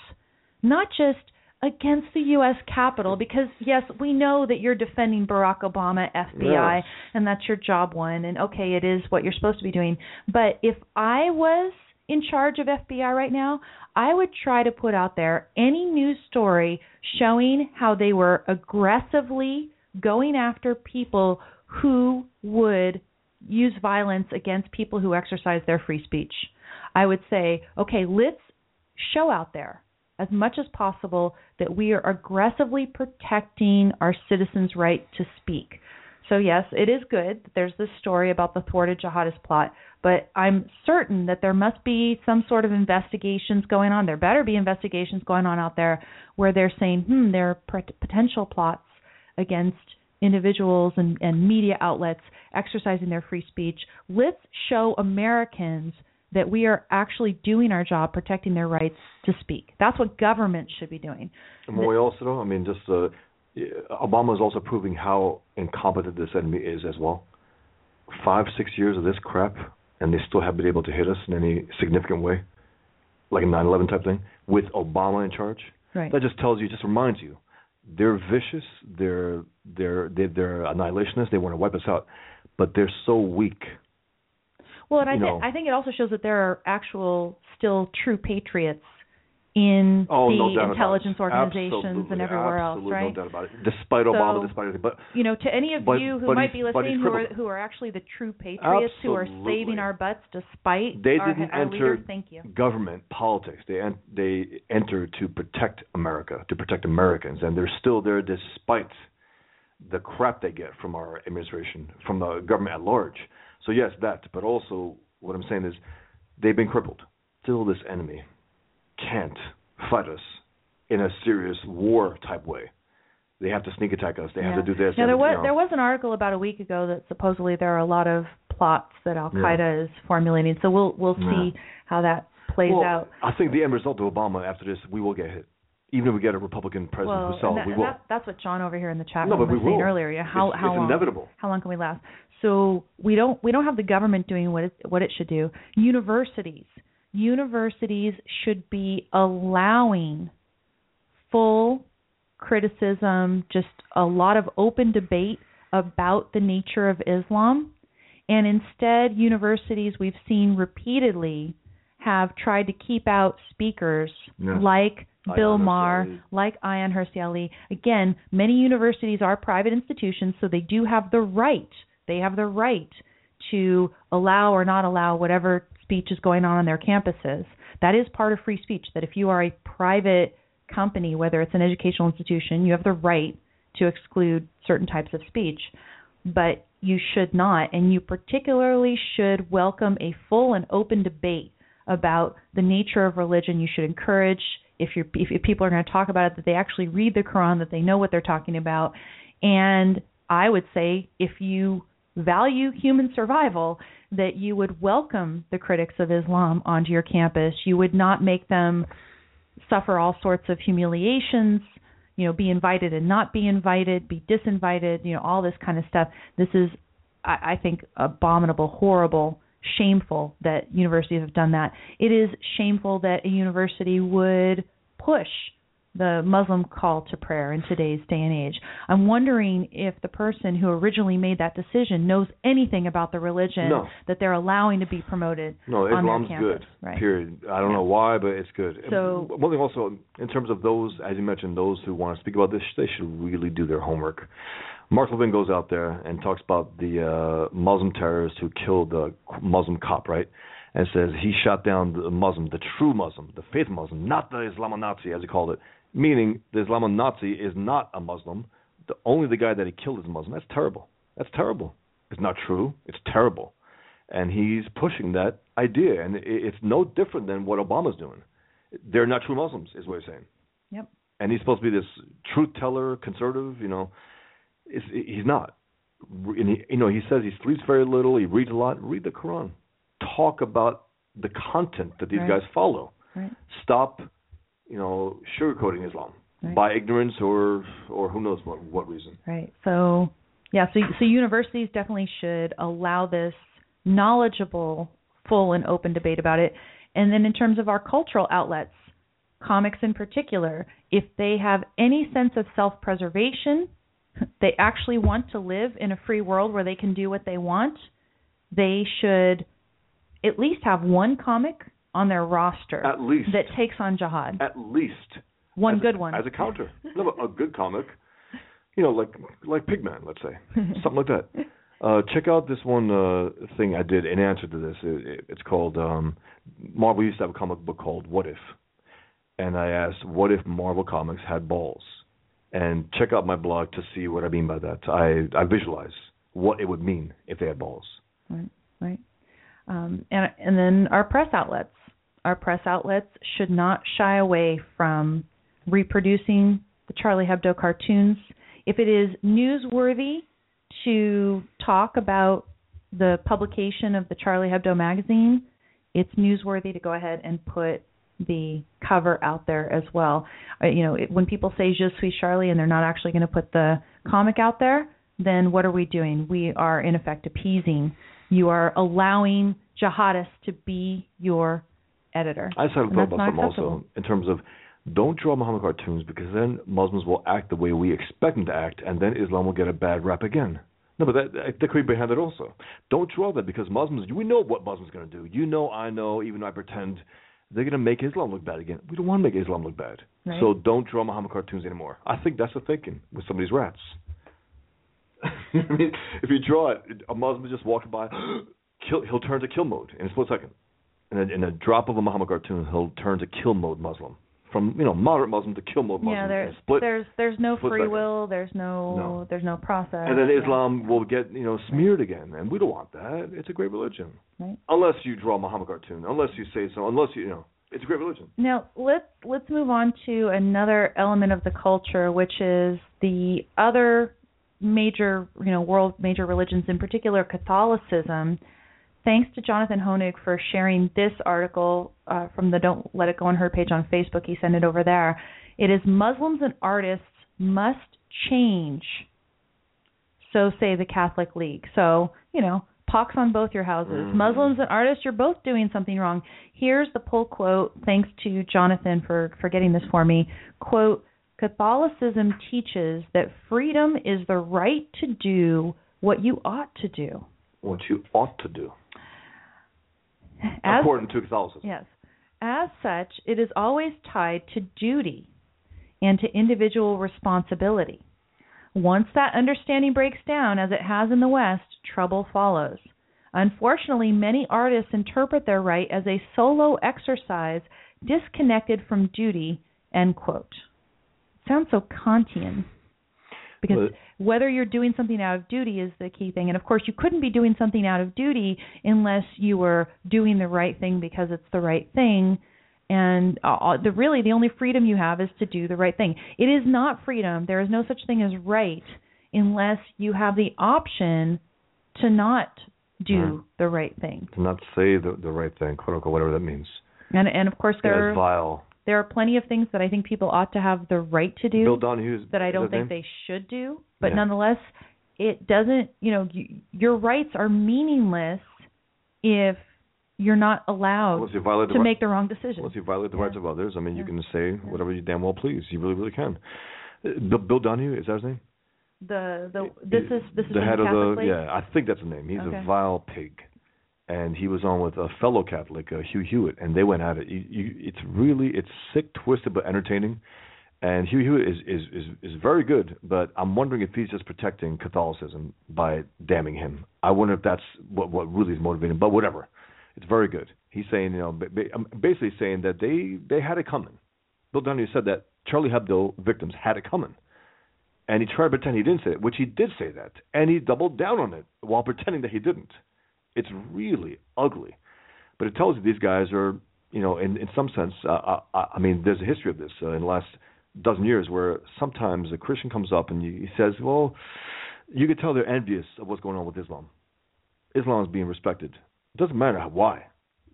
not just against the U.S. Capitol, because yes, we know that you're defending Barack Obama, FBI, Yes. and that's your job one, and okay, it is what you're supposed to be doing. But if I was in charge of FBI right now, I would try to put out there any news story showing how they were aggressively going after people who would use violence against people who exercise their free speech. I would say, okay, let's show out there as much as possible that we are aggressively protecting our citizens' right to speak. So, yes, it is good that there's this story about the thwarted jihadist plot, but I'm certain that there must be some sort of investigations going on. There better be investigations going on out there where they're saying, hmm, there are pot- potential plots against individuals and, and media outlets exercising their free speech. Let's show Americans that we are actually doing our job protecting their rights to speak. That's what government should be doing. And we also, I mean, just uh, Uh, Obama is also proving how incompetent this enemy is as well. five, six years of this crap, and they still have been able to hit us in any significant way, like a 9/11 type thing, with Obama in charge. Right. That just tells you, just reminds you, they're vicious, they're they're they're, they're annihilationists. They want to wipe us out, but they're so weak. Well, and I think. I think it also shows that there are actual, still true patriots in Oh, the no intelligence organizations Absolutely, and everywhere absolutely, else, right? No doubt about it. Despite Obama, So, despite everything, but You know, to any of But- you who might be listening who are who are actually the true patriots who are saving our butts despite they our, didn't our enter leaders, thank you. government politics. They en- they entered to protect America, to protect Americans, and they're still there despite the crap they get from our administration, from the government at large. So yes, that. But also, what I'm saying is, they've been crippled. Still, this enemy can't fight us in a serious war type way. They have to sneak attack us. They have to do this. Now there was you know. there was an article about a week ago that supposedly there are a lot of plots that Al Qaeda is formulating. So we'll we'll see how that plays well, out. I think the end result of Obama after this, we will get hit. Even if we get a Republican president Well, solid, and that, we will. that, that's what John over here in the chat No, room was saying earlier. Yeah, how It's- how it's long? inevitable. How long can we last? So we don't we don't have the government doing what it what it should do. Universities universities should be allowing full criticism, just a lot of open debate about the nature of Islam. And instead, universities we've seen repeatedly have tried to keep out speakers Yes. like Ayaan Bill Maher, Ali. like Ayaan Hirsi Ali. Again, many universities are private institutions, so they do have the right. They have the right to allow or not allow whatever speech is going on on their campuses. That is part of free speech. That if you are a private company, whether it's an educational institution, you have the right to exclude certain types of speech. But you should not, and you particularly should welcome a full and open debate about the nature of religion. You should encourage, if you're if, if people are going to talk about it, that they actually read the Quran, that they know what they're talking about. And I would say, if you value human survival, that you would welcome the critics of Islam onto your campus. You would not make them suffer all sorts of humiliations, you know, be invited and not be invited, be disinvited, you know, all this kind of stuff. This is, I, I think, abominable, horrible, shameful that universities have done that. It is shameful that a university would push the Muslim call to prayer in today's day and age. I'm wondering if the person who originally made that decision knows anything about the religion No. that they're allowing to be promoted No, Islam's campus. good. Right. Period. I don't know why, but it's good. So- one thing also, in terms of those, as you mentioned, those who want to speak about this, they should really do their homework. Mark Levin goes out there and talks about the uh, Muslim terrorist who killed the Muslim cop, right? And says he shot down the Muslim, the true Muslim, the faith Muslim, not the Islamo-Nazi as he called it. Meaning the Islamo-Nazi is not a Muslim. The only the guy that he killed is a Muslim. That's terrible. That's terrible. It's not true. It's terrible. And he's pushing that idea, and it, it's no different than what Obama's doing. They're not true Muslims, is what he's saying. Yep. And he's supposed to be this truth teller, conservative. You know, it's, he's not. And he, you know, he says he sleeps very little. He reads a lot. Read the Quran. Talk about the content that these Right. guys follow. Right. Stop, you know, sugarcoating Islam Right. by ignorance or or who knows what what reason. Right. So, yeah. So, so universities definitely should allow this knowledgeable, full, and open debate about it. And then, in terms of our cultural outlets, comics in particular, if they have any sense of self-preservation, they actually want to live in a free world where they can do what they want. They should at least have one comic on their roster At least. that takes on jihad. At least One as a- good one. as a counter. No, a good comic. You know, like like Pigman, let's say, something like that. Uh, check out this one uh, thing I did in answer to this. It, it, it's called um, Marvel used to have a comic book called What If, and I asked, what if Marvel Comics had balls? And check out my blog to see what I mean by that. I I visualize what it would mean if they had balls. Right, right. Um, and and then our press outlets. Our press outlets should not shy away from reproducing the Charlie Hebdo cartoons. If it is newsworthy to talk about the publication of the Charlie Hebdo magazine, it's newsworthy to go ahead and put the cover out there as well. Uh, you know, when people say "Je suis Charlie" and they're not actually going to put the comic out there, then what are we doing? We are in effect appeasing. You are allowing jihadists to be your editor. I a thought about acceptable. also in terms of don't draw Muhammad cartoons because then Muslims will act the way we expect them to act, and then Islam will get a bad rap again. No, but that, that, that could be behind it also. Don't draw that because Muslims, we know what Muslims are going to do. You know, I know, even though I pretend they're going to make Islam look bad again. We don't want to make Islam look bad. Right. So don't draw Muhammad cartoons anymore. I think that's the thinking with some of these rats. I mean, if you draw it, a Muslim is just walking by, kill, he'll turn to kill mode in a split second. In a, in a drop of a Muhammad cartoon, he'll turn to kill mode Muslim. From you know moderate Muslim to kill mode Muslim. Yeah, there's split. there's there's no free will. There's no, No. there's no process. and then Yeah. Islam will get you know smeared again, and we don't want that. It's a great religion, Right. unless you draw a Muhammad cartoon, unless you say so, unless you you know it's a great religion. Now let's let's move on to another element of the culture, which is the other major you know world major religions, in particular Catholicism. Thanks to Jonathan Honig for sharing this article uh, from the Don't Let It Go Unheard page on Facebook. He sent it over there. It is Muslims and artists must change. So say the Catholic League. So you know pox on both your houses. Mhm. Muslims and artists, you're both doing something wrong. Here's the pull quote. Thanks to Jonathan for for getting this for me. Quote: Catholicism teaches that freedom is the right to do what you ought to do. What you ought to do, As, according to Catholicism. Yes. As such, it is always tied to duty and to individual responsibility. Once that understanding breaks down, as it has in the West, trouble follows. Unfortunately, many artists interpret their right as a solo exercise disconnected from duty. End quote. Sounds so Kantian. Because whether you're doing something out of duty is the key thing. And of course, you couldn't be doing something out of duty unless you were doing the right thing because it's the right thing. And uh, the really the only freedom you have is to do the right thing. It is not freedom. There is no such thing as right unless you have the option to not do Mhm. the right thing. To not say the the right thing, quote unquote, whatever that means. And and of course Yeah, there it's vile. There are plenty of things that I think people ought to have the right to do Bill that I don't think name? they should do. But Yeah. nonetheless, it doesn't. You know, you, your rights are meaningless if you're not allowed you the to make the wrong decision. Unless you violate the Yeah. rights of others, I mean, you can say whatever you damn well please. You really, really can. Uh, Bill, Bill Donohue is that his name? The the this is this is the head the of the League? yeah. I think that's the name. He's Okay. a vile pig, and he was on with a fellow Catholic, uh, Hugh Hewitt, and they went at it. You, you, it's really it's sick, twisted, but entertaining. And Hugh Hewitt is, is is is very good, but I'm wondering if he's just protecting Catholicism by damning him. I wonder if that's what what really is motivating. But whatever, it's very good. He's saying you know um, basically saying that they they had it coming. Bill Donohue said that Charlie Hebdo victims had it coming and he tried to pretend he didn't say it, which he did say that, and he doubled down on it while pretending that he didn't. It's really ugly, but it tells you these guys are, you know, in in some sense. Uh, I, I mean, there's a history of this uh, in the last dozen years where sometimes a Christian comes up and he says, "Well, you could tell they're envious of what's going on with Islam. Islam is being respected. It doesn't matter how, why,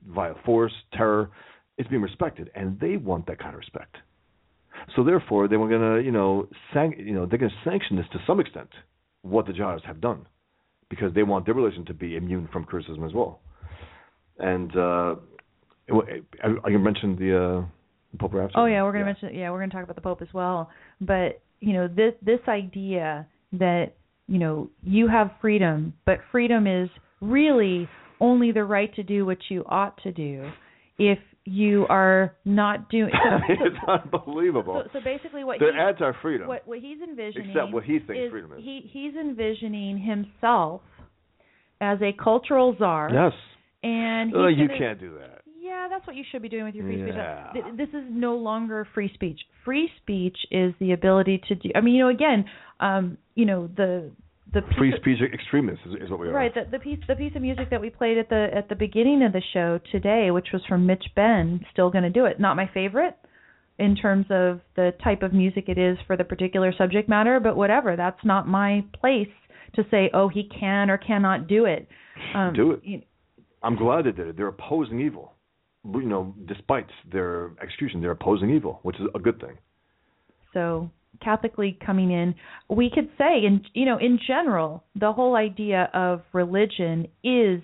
via force, terror, it's being respected, and they want that kind of respect." So therefore, they were going to, you know, san- you know, they're going to sanction this to some extent, what the jihadists have done, because they want their religion to be immune from criticism as well. And uh, I, I mentioned the uh, Pope Rhapsody. Oh yeah, we're gonna mention yeah, we're gonna talk about the Pope as well. But you know, this this idea that you know you have freedom, but freedom is really only the right to do what you ought to do. If you are not doing, so, it's unbelievable. so, so basically what They're he, anti-freedom. what what he's envisioning Except what he thinks freedom is. he he's envisioning himself as a cultural czar. yes. And he's Uh, you gonna- can't do that. yeah, that's what you should be doing with your free Yeah. speech. Th- This is no longer free speech. Free speech is the ability to do. I mean, you know, again, um, you know, the the piece Free of- speech extremists is, is what we are. right. The, the piece the piece of music that we played at the at the beginning of the show today, which was from Mitch Benn, still going to do it. Not my favorite in terms of the type of music it is for the particular subject matter, but whatever. That's not my place to say, oh, he can or cannot do it. Um, Do it. you- I'm glad they did it. They're opposing evil. You know, despite their execution, they're opposing evil, which is a good thing. So Catholic League coming in, we could say, in you know, in general, the whole idea of religion is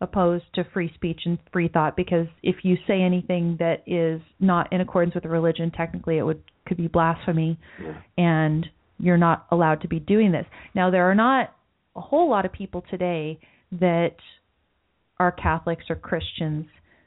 opposed to free speech and free thought because if you say anything that is not in accordance with the religion, technically it would could be blasphemy, Yeah. and you're not allowed to be doing this. Now there are not a whole lot of people today that are Catholics or Christians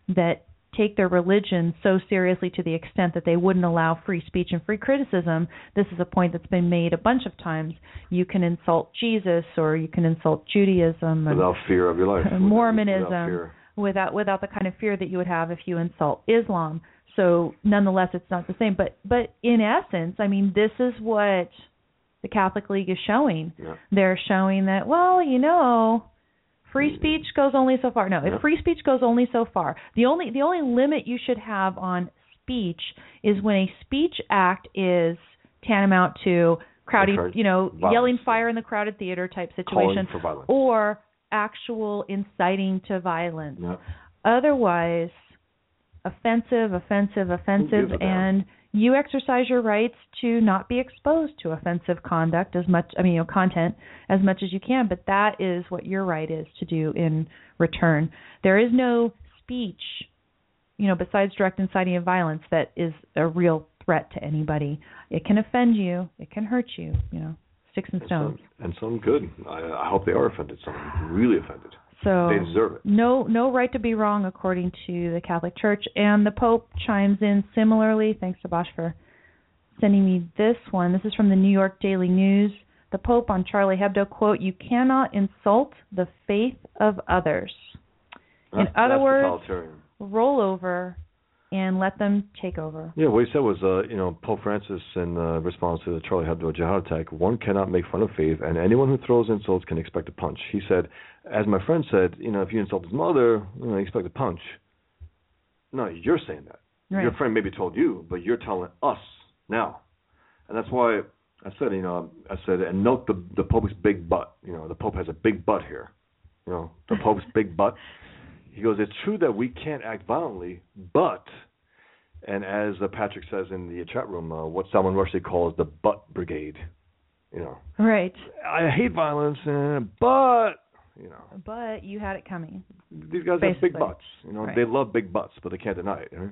that take their religion so seriously to the extent that they wouldn't allow free speech and free criticism. This is a point that's been made a bunch of times. You can insult Jesus or you can insult Judaism Without fear of your life. Mormonism Without without without the kind of fear that you would have if you insult Islam. So nonetheless it's not the same. But but in essence, I mean this is what the Catholic League is showing. Yeah. They're showing that, well, you know, free speech goes only so far. No, if free speech goes only so far. The only the only limit you should have on speech is when a speech act is tantamount to crowded, you know, violence. yelling fire in the crowded theater type situation or actual inciting to violence. Yeah. Otherwise, offensive, offensive, offensive, and you exercise your rights to not be exposed to offensive conduct as much, I mean, you know, content as much as you can. But that is what your right is to do in return. There is no speech, you know, besides direct inciting of violence that is a real threat to anybody. It can offend you. It can hurt you. You know, sticks and And stones. some, and some good. I, I hope they are offended. Some really offended. So They deserve it. no no right to be wrong according to the Catholic Church and the Pope chimes in similarly. Thanks to Bosch for sending me this one. This is from the New York Daily News. The Pope on Charlie Hebdo quote, "You cannot insult the faith of others." Ah, in That's- other that's words, totalitarian. And let them take over. Yeah, what he said was, uh, you know, Pope Francis, in uh, response to the Charlie Hebdo jihad attack, one cannot make fun of faith, and anyone who throws insults can expect a punch. He said, as my friend said, you know, if you insult his mother, you know, expect a punch. No, you're saying that. Right. Your friend maybe told you, but you're telling us now, and that's why I said, you know, I said, and note the the Pope's big butt. You know, the Pope has a big butt here. You know, the Pope's big butt. He goes, it's true that we can't act violently, but, and as uh, Patrick says in the chat room, uh, what Salman Rushdie calls the butt brigade. You know, Right. I hate violence, uh, but you know, But you had it coming. these guys have big butts. You know, Right. they love big butts, but they can't deny it. You know?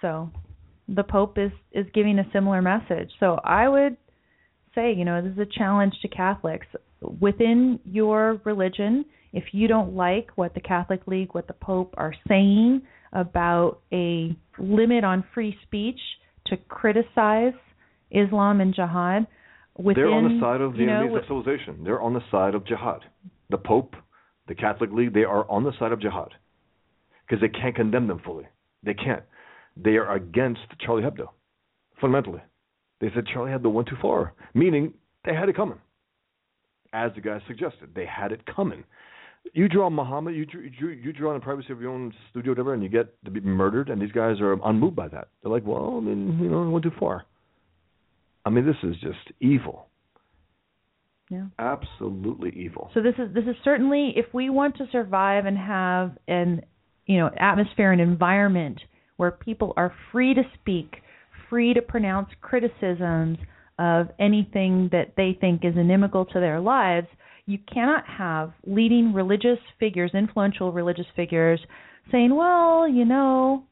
So the Pope is is giving a similar message. So I would say, you know, this is a challenge to Catholics within your religion. If you don't like what the Catholic League, what the Pope are saying about a limit on free speech to criticize Islam and jihad, within They're on the side of the you know, enemies of civilization. They're on the side of jihad. The Pope, the Catholic League, they are on the side of jihad because they can't condemn them fully. They can't. They are against Charlie Hebdo, fundamentally. They said Charlie Hebdo went too far, meaning they had it coming. As the guy suggested, they had it coming. You draw Muhammad, you drew, you draw in the privacy of your own studio, whatever, and you get to be murdered, and these guys are unmoved by that. They're like, well, I mean, you know, it went too far. I mean, this is just evil. Yeah. Absolutely evil. So this is this is certainly if we want to survive and have an you know atmosphere and environment where people are free to speak, free to pronounce criticisms of anything that they think is inimical to their lives, you cannot have leading religious figures, influential religious figures saying, "Well, you know,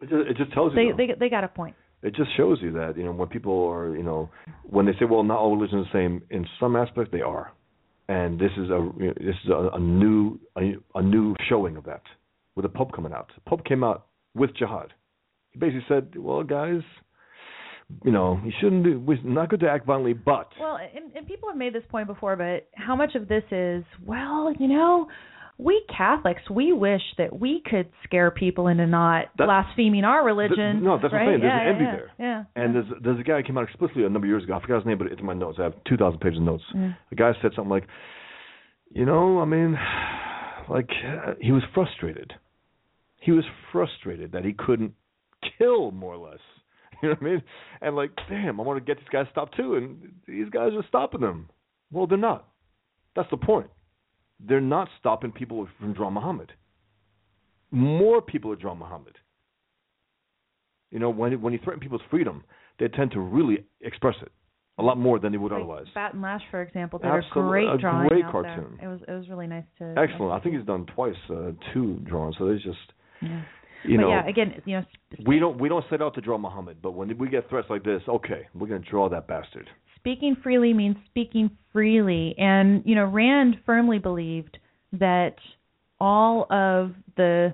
It just, it just tells you. they they they got a point." it just shows you that you know when people are you know when they say well not all religions are the same in some aspects they are and this is a this is a, a new a, a new showing of that with the pope coming out the pope came out with jihad he basically said well guys you know you shouldn't do it's not good to act violently but Well, and, and people have made this point before, but how much of this is, well, you know, we Catholics, we wish that we could scare people into not That- blaspheming our religion. Th- no, that's what right? I'm saying. There's yeah, an envy yeah, there. Yeah. And there's there's a guy who came out explicitly a number of years ago. I forgot his name, but it's in my notes. I have 2,000 pages of notes. Yeah. The guy said something like, you know, I mean, like uh, he was frustrated. He was frustrated that he couldn't kill more or less. You know what I mean? And like, damn, I want to get these guys stopped too, and these guys are stopping them. Well, they're not. That's the point. They're not stopping people from drawing Muhammad. More people are drawing Muhammad. You know, when when you threaten people's freedom, they tend to really express it a lot more than they would Like otherwise. Bat and Lash, for example, did a great a drawing great out cartoon. there. It was it was really nice to. Excellent. I think he's done twice, uh, two drawings. So there's just Yeah. You but know yeah, again, you know, we don't we don't set out to draw Muhammad, but when we get threats like this, okay, we're gonna draw that bastard. speaking freely means speaking freely and you know rand firmly believed that all of the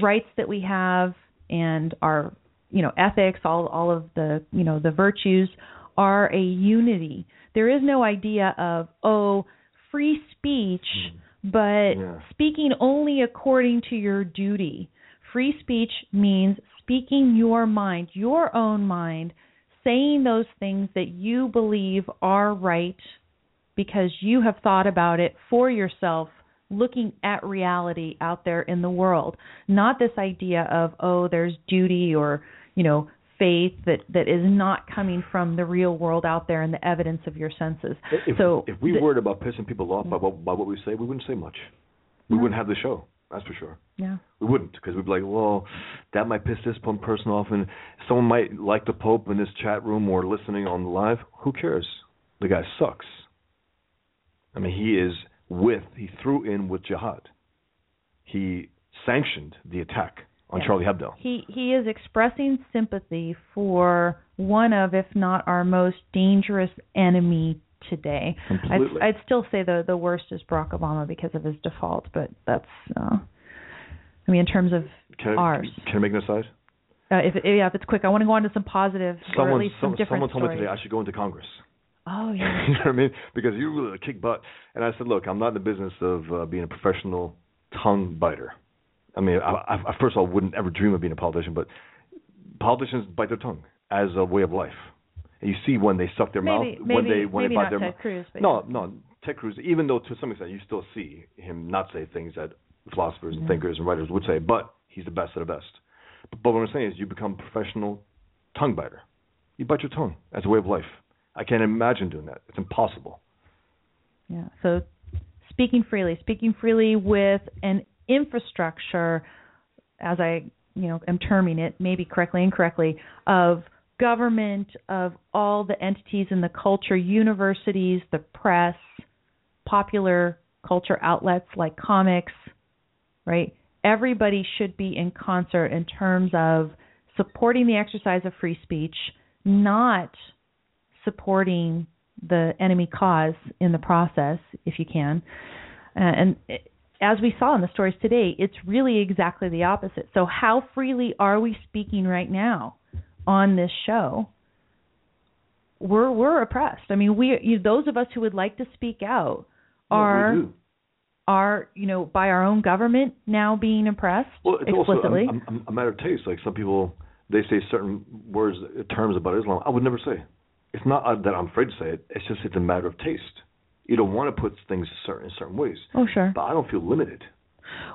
rights that we have and our you know ethics all all of the you know the virtues are a unity there is no idea of oh free speech mm. but Yeah. speaking only according to your duty free speech means speaking your mind your own mind saying those things that you believe are right because you have thought about it for yourself looking at reality out there in the world not this idea of oh there's duty or you know faith that that is not coming from the real world out there and the evidence of your senses If, so if we the- worried about pissing people off by by what we say, we wouldn't say much. We wouldn't have the show. That's for sure. yeah We wouldn't because we'd be like, well, that might piss this one person off, and someone might like the Pope in this chat room or listening on live. Who cares? The guy sucks. I mean, he is with. He threw in with jihad. He sanctioned the attack on Yeah. Charlie Hebdo. he he is expressing sympathy for one of if not our most dangerous enemy today Completely. I'd, I'd still say the the worst is Barack Obama because of his default, but that's uh I mean in terms of Can I, ours. Can I make an aside? Uh, if yeah, if it's quick, I want to go on to some positive or at Someone, least some some, different someone told me today I should go into Congress. Oh yeah. you know what I mean? Because you really kick butt. And I said, look, I'm not in the business of uh, being a professional tongue biter. I mean, I, I, I first of all wouldn't ever dream of being a politician, but politicians bite their tongue as a way of life. And you see when they suck their Maybe- mouth, when they when maybe they bite not their Ted mouth. Cruz, but no, no, Ted Cruz. Even though to some extent you still see him not say things that philosophers and thinkers and writers would say, but he's the best of the best. But, but what I'm saying is, you become a professional tongue biter. You bite your tongue as a way of life. I can't imagine doing that. It's impossible. Yeah. So speaking freely, speaking freely with an infrastructure, as I you know am terming it, maybe correctly, incorrectly, of government, of all the entities in the culture, universities, the press, popular culture outlets like comics, right? Everybody should be in concert in terms of supporting the exercise of free speech, not supporting the enemy cause in the process, if you can. Uh, and as we saw in the stories today, it's really exactly the opposite. So, how freely are we speaking right now on this show? We're we're oppressed. I mean, we you, those of us who would like to speak out are Well, we are you know by our own government now being oppressed Well, it's explicitly. also a, a, a matter of taste. Like some people, they say certain words, terms about Islam. I would never say. It's not uh, that I'm afraid to say it. It's just it's a matter of taste. You don't want to put things certain in certain ways. oh sure. But I don't feel limited.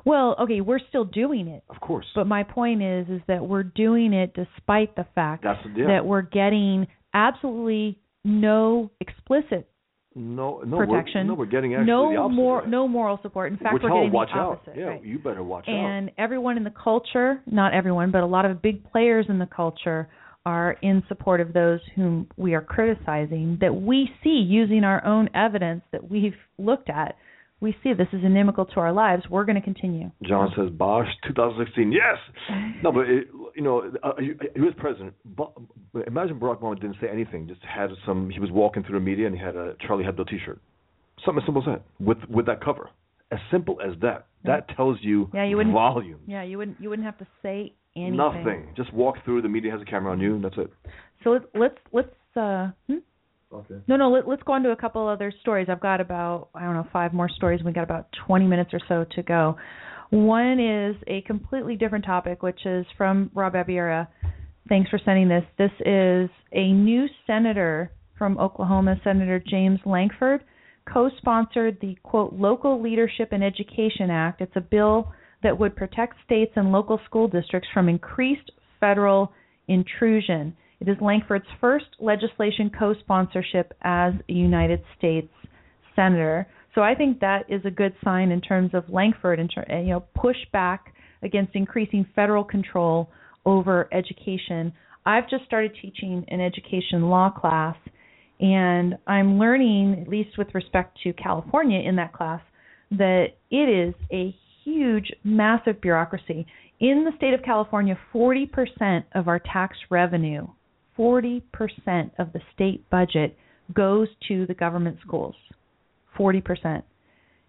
Well, okay, we're still doing it. Of course. But my point is is that we're doing it despite the fact yeah. that we're getting absolutely no explicit no, no, protection, We're, no, we're getting actually no the opposite. no moral support. In fact, we're we're telling getting watch the out. opposite. Yeah, right? you better watch out. And everyone in the culture, not everyone, but a lot of big players in the culture are in support of those whom we are criticizing that we see using our own evidence that we've looked at. We see this is inimical to our lives. We're going to continue. John says Bosch 2016. Yes. No, but it, you know, uh, he, was president. But imagine Barack Obama didn't say anything. Just had some. He was walking through the media and he had a Charlie Hebdo T-shirt. Something as simple as that. With with that cover. As simple as that. That tells you, Yeah, you wouldn't- volume. Yeah, you wouldn't you wouldn't have to say anything. Nothing. Just walk through. The media has a camera on you. And that's it. So let's let's let's uh hmm? Okay. no no let, let's go on to a couple other stories. I've got about I don't know five more stories. We got about 20 minutes or so to go. One is a completely different topic, which is from Rob Abiera. Thanks for sending this. This is a new senator from Oklahoma, Senator James Lankford, co-sponsored the quote Local Leadership and Education Act. It's a bill that would protect states and local school districts from increased federal intrusion. It is Lankford's first legislation co-sponsorship as a United States senator. So I think that is a good sign in terms of Lankford, and you know, push back against increasing federal control over education. I've just started teaching an education law class, and I'm learning, at least with respect to California in that class, that it is a huge, massive bureaucracy. In the state of California, 40% of our tax revenue, 40% of the state budget goes to the government schools. 40%.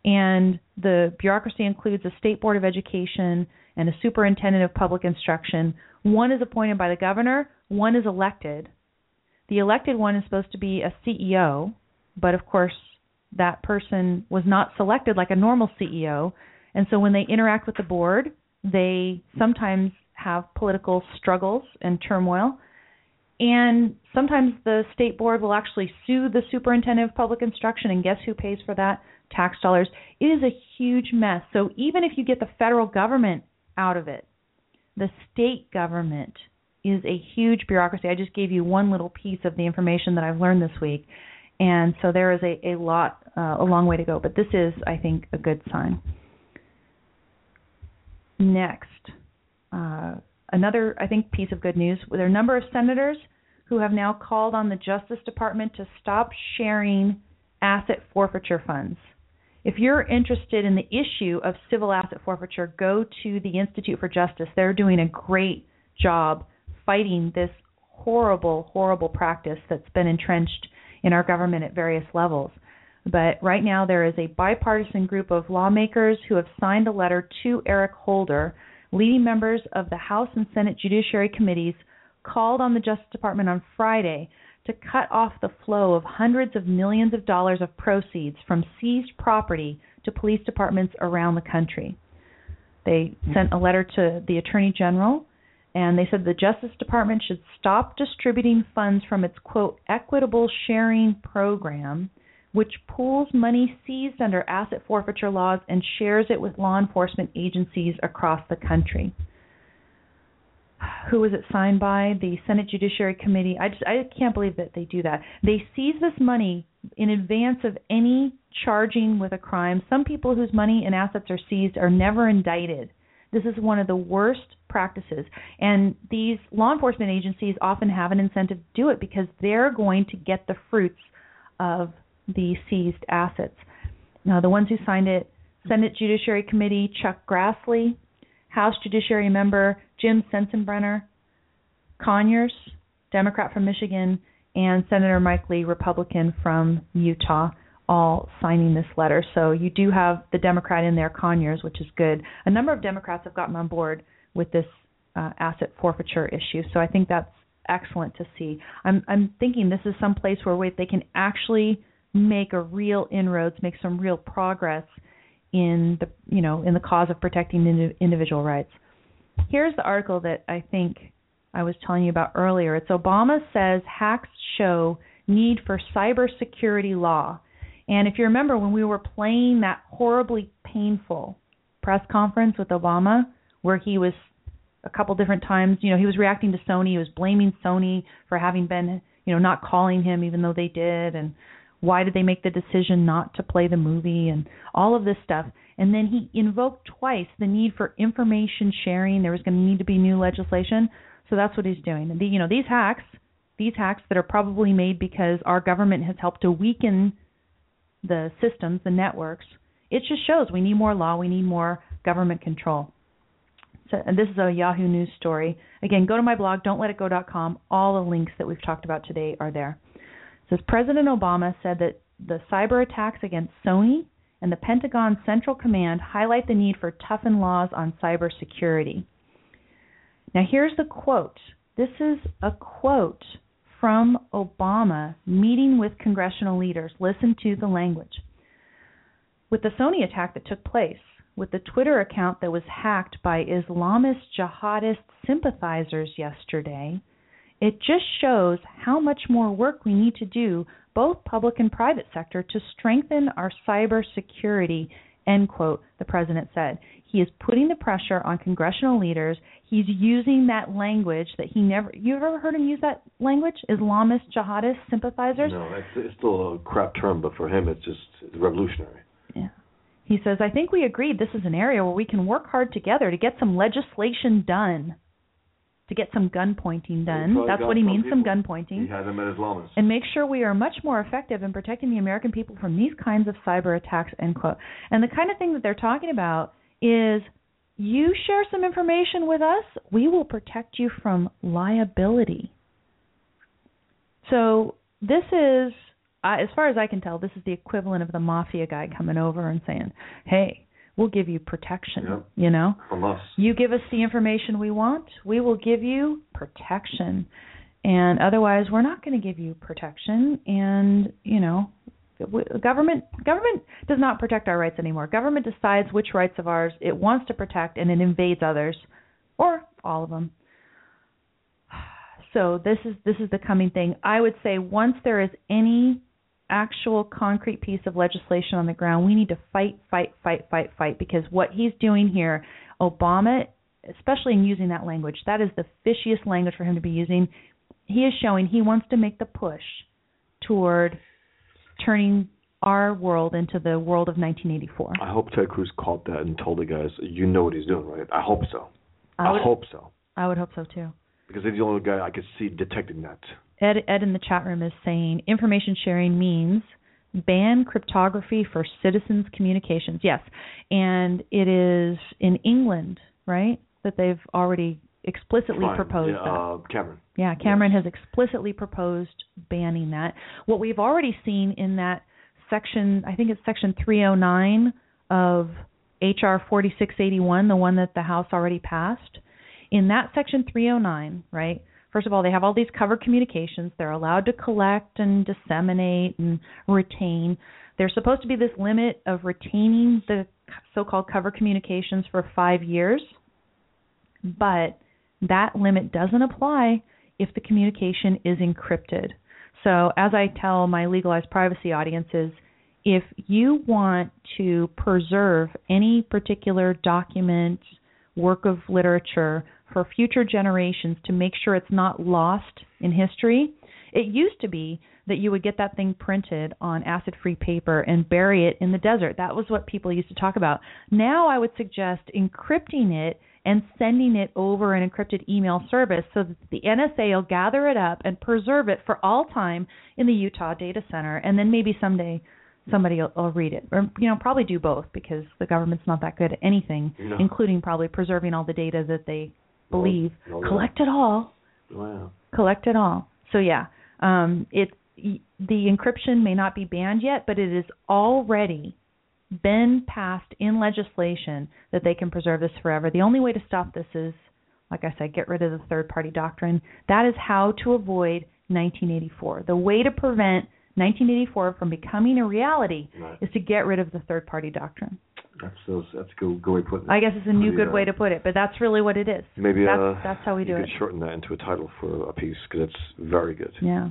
And the bureaucracy includes a state board of education and a superintendent of public instruction. One is appointed by the governor, one is elected. The elected one is supposed to be a CEO, but of course, that person was not selected like a normal CEO. And so when they interact with the board, they sometimes have political struggles and turmoil. And sometimes the state board will actually sue the superintendent of public instruction, and guess who pays for that? Tax dollars. It is a huge mess. So even if you get the federal government out of it, the state government is a huge bureaucracy. I just gave you one little piece of the information that I've learned this week. And so there is a, a lot, uh, a long way to go. But this is, I think, a good sign. Next, uh, another, I think, piece of good news. There are a number of senators who have now called on the Justice Department to stop sharing asset forfeiture funds. If you're interested in the issue of civil asset forfeiture, go to the Institute for Justice. They're doing a great job fighting this horrible, horrible practice that's been entrenched in our government at various levels. But right now, there is a bipartisan group of lawmakers who have signed a letter to Eric Holder. Leading members of the House and Senate Judiciary Committees called on the Justice Department on Friday to cut off the flow of hundreds of millions of dollars of proceeds from seized property to police departments around the country. They sent a letter to the Attorney General and they said the Justice Department should stop distributing funds from its quote equitable sharing program which pools money seized under asset forfeiture laws and shares it with law enforcement agencies across the country. Who was it signed by? The Senate Judiciary Committee. I just I can't believe that they do that. They seize this money in advance of any charging with a crime. Some people whose money and assets are seized are never indicted. This is one of the worst practices. And these law enforcement agencies often have an incentive to do it because they're going to get the fruits of the seized assets. Now, the ones who signed it Senate Judiciary Committee Chuck Grassley, House Judiciary Member Jim Sensenbrenner, Conyers, Democrat from Michigan, and Senator Mike Lee, Republican from Utah, all signing this letter. So you do have the Democrat in there, Conyers, which is good. A number of Democrats have gotten on board with this uh, asset forfeiture issue. So I think that's excellent to see. I'm I'm thinking this is some place where wait, they can actually make a real inroads, make some real progress in the you know in the cause of protecting individual rights. Here's the article that I think I was telling you about earlier. It's Obama says hacks show need for cybersecurity law. And if you remember when we were playing that horribly painful press conference with Obama where he was a couple different times, you know, he was reacting to Sony, he was blaming Sony for having been, you know, not calling him even though they did and why did they make the decision not to play the movie and all of this stuff? And then he invoked twice the need for information sharing. There was going to need to be new legislation. So that's what he's doing. And the, you know these hacks these hacks that are probably made because our government has helped to weaken the systems the networks it just shows we need more law we need more government control. So, and this is a Yahoo News story. Again, go to my blog, don'tletitgo.com. All the links that we've talked about today are there says President Obama said that the cyber attacks against Sony and the Pentagon Central Command highlight the need for toughened laws on cybersecurity. Now, here's the quote. This is a quote from Obama meeting with congressional leaders. Listen to the language. With the Sony attack that took place, with the Twitter account that was hacked by Islamist jihadist sympathizers yesterday, it just shows how much more work we need to do, both public and private sector, to strengthen our cyber security, end quote, the president said. He is putting the pressure on congressional leaders. He's using that language that he never you ever heard him use that language? Islamist jihadist sympathizers? No, it's, it's still a crap term, but for him it's just revolutionary. Yeah. He says, I think we agreed this is an area where we can work hard together to get some legislation done to get some gun pointing done. That's what he means, some gun pointing. He had them at his llamas. and make sure we are much more effective in protecting the American people from these kinds of cyber attacks, end quote. And the kind of thing that they're talking about is you share some information with us, we will protect you from liability. So this is, uh, as far as I can tell, this is the equivalent of the mafia guy coming over and saying, "Hey, we'll give you protection." Yep. You know, From us. you give us the information we want, we will give you protection. And otherwise, we're not going to give you protection. And you know, government government does not protect our rights anymore. Government decides which rights of ours it wants to protect, and it invades others, or all of them. So this is this is the coming thing. I would say once there is any actual concrete piece of legislation on the ground, we need to fight, fight, fight, fight, fight because what he's doing here, Obama, especially in using that language, that is the fishiest language for him to be using. He is showing he wants to make the push toward turning our world into the world of 1984. I hope Ted Cruz caught that and told the guys, you know what he's doing, right? I hope so. I, would, hope so. I would hope so too. Because he's the only guy I could see detecting that. Ed Ed in the chat room is saying information sharing means ban cryptography for citizens communications. Yes. And it is in England, right? That they've already explicitly Fine. proposed yeah, that. Uh, Cameron. Yeah, Cameron has explicitly proposed banning that. What we've already seen in that section, I think it's section 309 of HR 4681, the one that the House already passed. In that section 309, right? First of all, they have all these covered communications. They're allowed to collect and disseminate and retain. There's supposed to be this limit of retaining the so-called cover communications for 5 years. But that limit doesn't apply if the communication is encrypted. So, as I tell my legalized privacy audiences, if you want to preserve any particular document, work of literature for future generations to make sure it's not lost in history, it used to be that you would get that thing printed on acid free paper and bury it in the desert. That was what people used to talk about. Now I would suggest encrypting it and sending it over an encrypted email service so that the NSA will gather it up and preserve it for all time in the Utah data center and then maybe someday somebody will, will read it or you know probably do both because the government's not that good at anything No. including probably preserving all the data that they believe no. collect it all Wow. collect it all so yeah um it the encryption may not be banned yet but it is already been passed in legislation that they can preserve this forever. The only way to stop this is, like I said, get rid of the third party doctrine. That is how to avoid 1984. The way to prevent 1984 from becoming a reality Right. is to get rid of the third party doctrine. That's those, that's a good, good way of putting it. I guess it's a new Pretty, good uh, way to put it, but that's really what it is. Maybe that's, uh, that's how we do it. you it. shorten that into a title for a piece because it's very good. Yeah.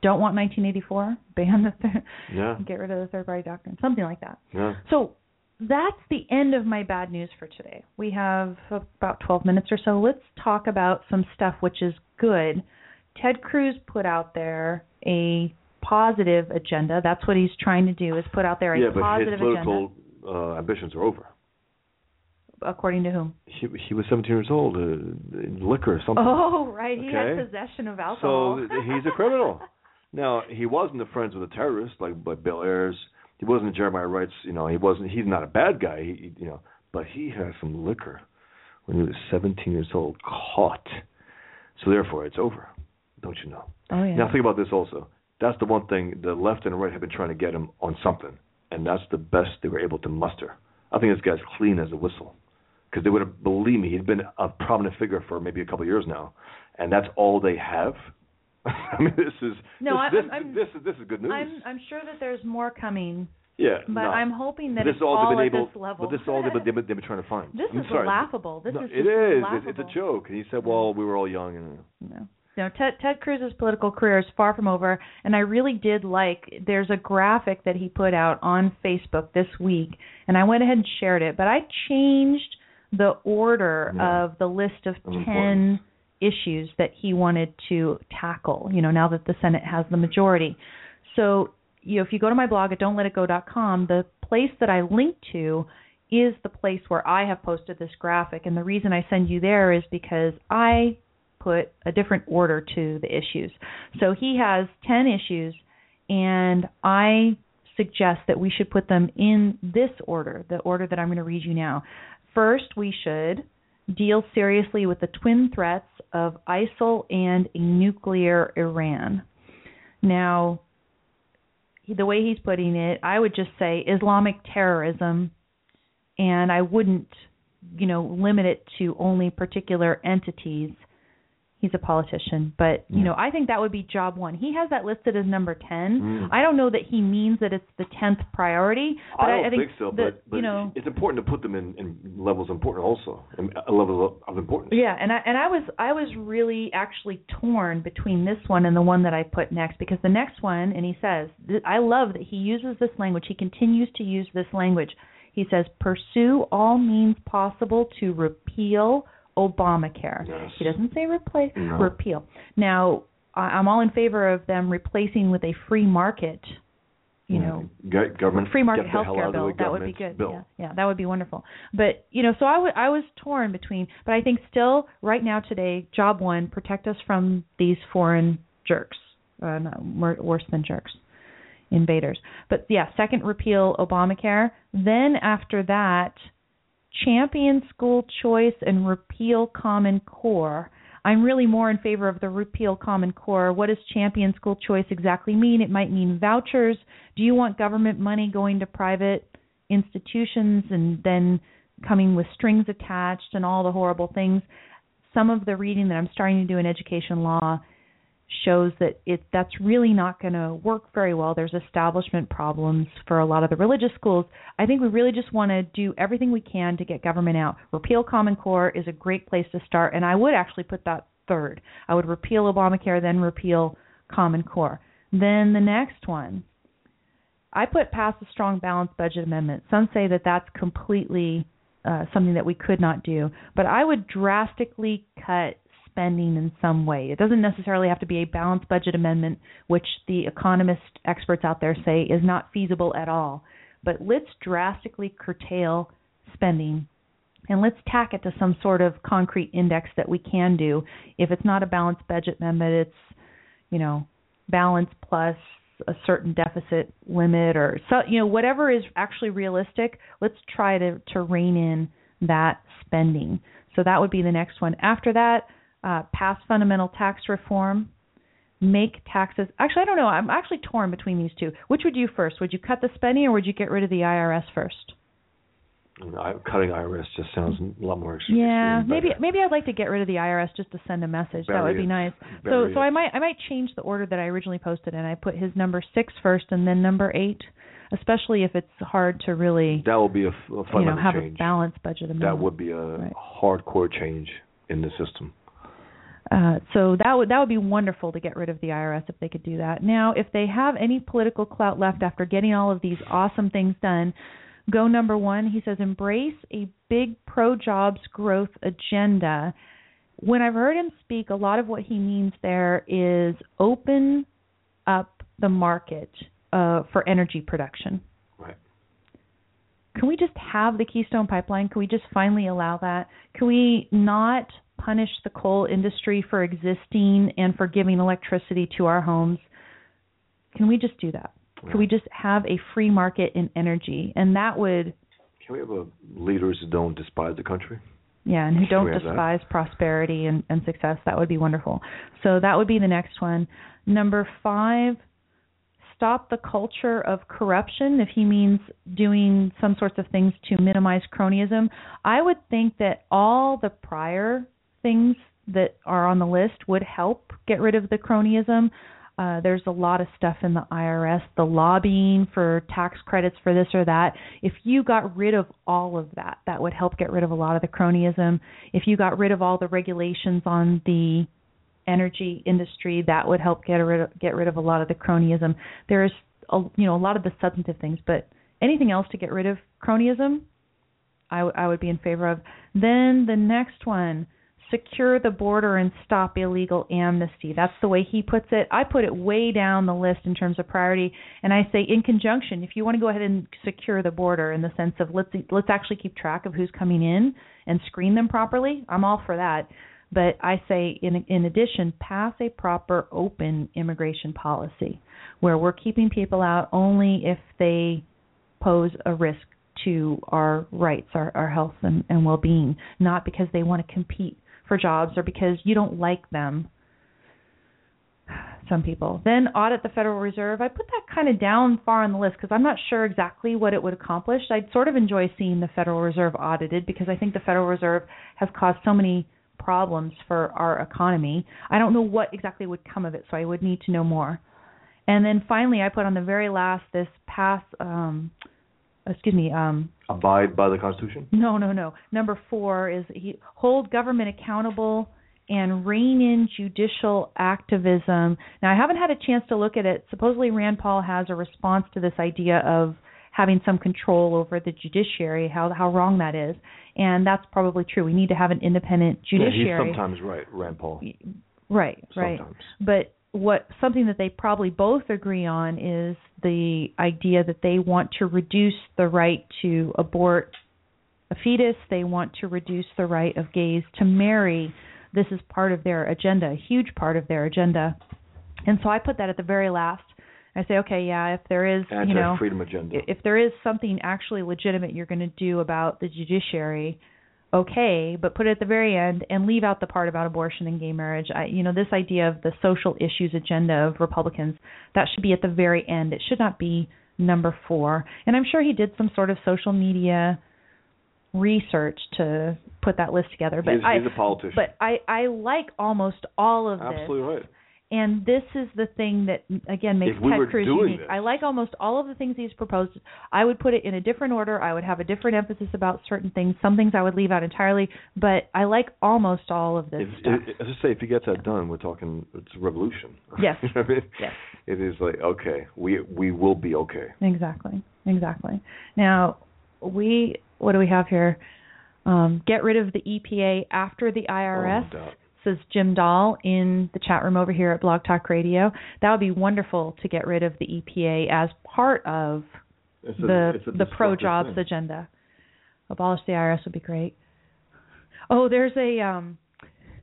Don't want 1984? Ban the third. Yeah. Get rid of the third party doctrine. Something like that. Yeah. So that's the end of my bad news for today. We have about 12 minutes or so. Let's talk about some stuff which is good. Ted Cruz put out there a positive agenda. That's what he's trying to do is put out there a yeah, but his positive political agenda. uh, ambitions are over. According to whom? He he was 17 years old, uh, liquor or something. Oh, right. He had possession of alcohol. So he's a criminal. Now he wasn't a friends with a terrorist like like Bill Ayers. He wasn't Jeremiah Wright's. You know, he wasn't. He's not a bad guy. He, he- you know, but he had some liquor when he was 17 years old, caught. So therefore, it's over. Don't you know? oh yeah. Now think about this also. That's the one thing the left and the right have been trying to get him on something, and that's the best they were able to muster. I think this guy's clean as a whistle, because they would have believe me. he's been a prominent figure for maybe a couple of years now, and that's all they have. I mean, this is No, this, I'm- this, this is this is good news. I'm I'm sure that there's more coming, yeah, but no. I'm hoping that this it's is all all been able. this level. But this is all they've been, they've been, trying to find. This I'm is sorry. laughable. This No, is it just laughable. It's, it's a joke. And he said, "Well, we were all young." And No. No, Ted, Ted Cruz's political career is far from over, and I really did like. There's a graphic that he put out on Facebook this week, and I went ahead and shared it. But I changed the order Yeah. of the list of Of ten importance. issues that he wanted to tackle. You know, now that the Senate has the majority. So, you know, if you go to my blog at don'tletitgo.com, the place that I link to is the place where I have posted this graphic, and the reason I send you there is because I put a different order to the issues. So he has 10 issues, and I suggest that we should put them in this order, the order that I'm going to read you now. First, we should deal seriously with the twin threats of ISIL and a nuclear Iran. Now, the way he's putting it, I would just say Islamic terrorism, and I wouldn't, you know, limit it to only particular entities he's a politician, but you know, I think that would be job one. He has that listed as number ten. Mm. I don't know that he means that it's the tenth priority, but I don't think, think so, that, but, but you know, it's important to put them in, in levels important also, a level of, of importance. yeah, and I and I was I was really actually torn between this one and the one that I put next because the next one, and he says, I love that he uses this language. He continues to use this language. He says, pursue all means possible to repeal Obamacare. Yes. He doesn't say replace, No. repeal. Now, I'm all in favor of them replacing with a free market, you know, Go- government free market get health care out of the bill. That would be good. Bill. Yeah, yeah, that would be wonderful. But you know, so I wa- I was torn between, but I think still right now today, job one, protect us from these foreign jerks, uh, no, wor- worse than jerks, invaders. But yeah, second, repeal Obamacare. Then after that, champion school choice and repeal Common Core. I'm really more in favor of the repeal Common Core. What does champion school choice exactly mean? It might mean vouchers. Do you want government money going to private institutions and then coming with strings attached and all the horrible things? Some of the reading that I'm starting to do in education law shows that it that's really not going to work very well. There's establishment problems for a lot of the religious schools. I think we really just want to do everything we can to get government out. Repeal Common Core is a great place to start, and I would actually put that third. I would repeal Obamacare, then repeal Common Core. Then the next one, I put pass a strong balanced budget amendment. Some say that that's completely uh, something that we could not do, but I would drastically cut spending in some way. It doesn't necessarily have to be a balanced budget amendment, which the economist experts out there say is not feasible at all. But let's drastically curtail spending and let's tack it to some sort of concrete index that we can do. If it's not a balanced budget amendment, it's you know balance plus a certain deficit limit or so you know whatever is actually realistic. Let's try to to rein in that spending. So that would be the next one. After that, uh, pass fundamental tax reform, make taxes. Actually, I don't know. I'm actually torn between these two. Which would you first? Would you cut the spending or would you get rid of the IRS first? I- cutting IRS just sounds a lot more extreme. Yeah, maybe maybe I'd like to get rid of the IRS just to send a message. that would be it. nice. So Bury so it. I might I might change the order that I originally posted and I put his number six first and then number eight, especially if it's hard to really That would be a, f- a you know have change. a balanced budget amendment. that would be a Right. hardcore change in the system. Uh, so that would that would be wonderful to get rid of the IRS if they could do that. Now, if they have any political clout left after getting all of these awesome things done, go number one. He says embrace a big pro jobs growth agenda. When I've heard him speak, a lot of what he means there is open up the market uh, for energy production. Right. Can we just have the Keystone Pipeline? Can we just finally allow that? Can we not punish the coal industry for existing and for giving electricity to our homes? Can we just do that? Can we just have a free market in energy? And that would, Can we have a, leaders who don't despise the country? yeah, and who Can don't have that? despise prosperity and, and success. That would be wonderful. So that would be the next one. Number five, stop the culture of corruption. If he means doing some sorts of things to minimize cronyism, I would think that all the prior things that are on the list would help get rid of the cronyism. Uh, there's a lot of stuff in the IRS, the lobbying for tax credits for this or that. If you got rid of all of that, that would help get rid of a lot of the cronyism. If you got rid of all the regulations on the energy industry, that would help get rid of, get rid of a lot of the cronyism. There's a, you know a lot of the substantive things, but anything else to get rid of cronyism, I, w- I would be in favor of. Then the next one, secure the border and stop illegal amnesty. That's the way he puts it. I put it way down the list in terms of priority, and I say in conjunction, if you want to go ahead and secure the border in the sense of let's let's actually keep track of who's coming in and screen them properly, I'm all for that. But I say, in in addition, pass a proper open immigration policy where we're keeping people out only if they pose a risk to our rights, our, our health and, and well being, not because they want to compete for jobs or because you don't like them. Some people. Then audit the Federal Reserve. I put that kind of down far on the list because I'm not sure exactly what it would accomplish. I'd sort of enjoy seeing the Federal Reserve audited because I think the Federal Reserve has caused so many problems for our economy. I don't know what exactly would come of it, so I would need to know more. And then finally, I put on the very last this pass. Um, excuse me. Um, Abide by the Constitution. no, no, no. Number four is he, hold government accountable and rein in judicial activism. Now, I haven't had a chance to look at it. Supposedly, Rand Paul has a response to this idea of having some control over the judiciary. How how wrong that is, and that's probably true. We need to have an independent Yeah, judiciary. he's sometimes right, Rand Paul. Right, right. Sometimes. But what something that they probably both agree on is the idea that they want to reduce the right to abort a fetus. They want to reduce the right of gays to marry. This is part of their agenda, a huge part of their agenda. And so I put that at the very last. I say, okay, yeah, if there is, you know, Anti-freedom agenda. if there is something actually legitimate you're going to do about the judiciary, okay, but put it at the very end and leave out the part about abortion and gay marriage. I, you know, this idea of the social issues agenda of Republicans that should be at the very end. It should not be number four. And I'm sure he did some sort of social media research to put that list together. But He's- I, he's a politician. But I, I like almost all of this. Absolutely right. And this is the thing that again makes we Ted Cruz unique. this- I like almost all of the things he's proposed. I would put it in a different order. I would have a different emphasis about certain things. Some things I would leave out entirely. But I like almost all of this If, stuff. as I say, if he gets that done, we're talking it's a revolution. Yes. You know I mean? Yes. It is like okay, we we will be okay. Exactly. Exactly. Now we what do we have here? Um, get rid of the EPA after the IRS. Oh, Says Jim Dahl in the chat room over here at Blog Talk Radio. That would be wonderful to get rid of the EPA as part of It's the a the pro jobs thing. agenda. Abolish the IRS would be great. Oh, there's a um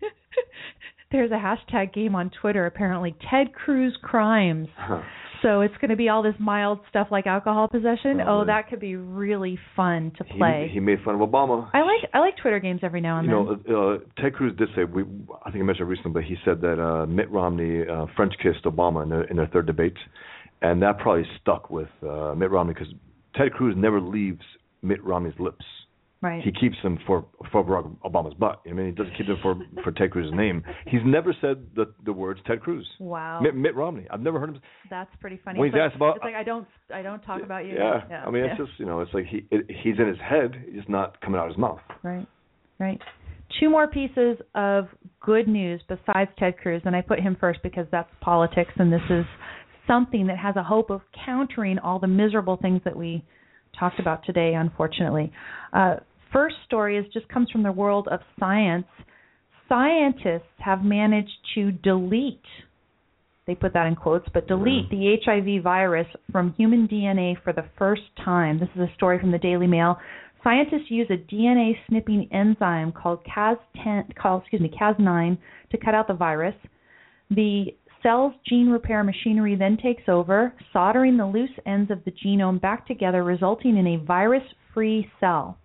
there's a hashtag game on Twitter apparently Ted Cruz crimes. Huh. So it's going to be all this mild stuff like alcohol possession. Oh, Probably. that could be really fun to play. He, made fun of Obama. I like I like Twitter games every now and you then. know, uh, Ted Cruz did say we. I think I mentioned recently, but he said that uh, Mitt Romney uh, French kissed Obama in their in their third debate, and that probably stuck with uh, Mitt Romney because Ted Cruz never leaves Mitt Romney's lips. Right. He keeps them for for Barack Obama's butt. I mean, he doesn't keep them for for Ted Cruz's name. He's never said the the words Ted Cruz. wow. Mitt, Mitt Romney. I've never heard him. That's pretty funny. When it's he's like, asked about- it's like I don't I don't talk about you. Yeah. I mean, yeah. it's just you know, it's like he it, he's in his head. It's not coming out of his mouth. Right, right. Two more pieces of good news besides Ted Cruz, and I put him first because that's politics, and this is something that has a hope of countering all the miserable things that we talked about today, unfortunately. Uh, first story is just comes from the world of science. Scientists have managed to delete they put that in quotes, but delete the HIV virus from human DNA for the first time. This is a story from the Daily Mail. Scientists use a DNA snipping enzyme called Cas10, called excuse me Cas9 to cut out the virus. The cell's gene repair machinery then takes over, soldering the loose ends of the genome back together, resulting in a virus-free cell.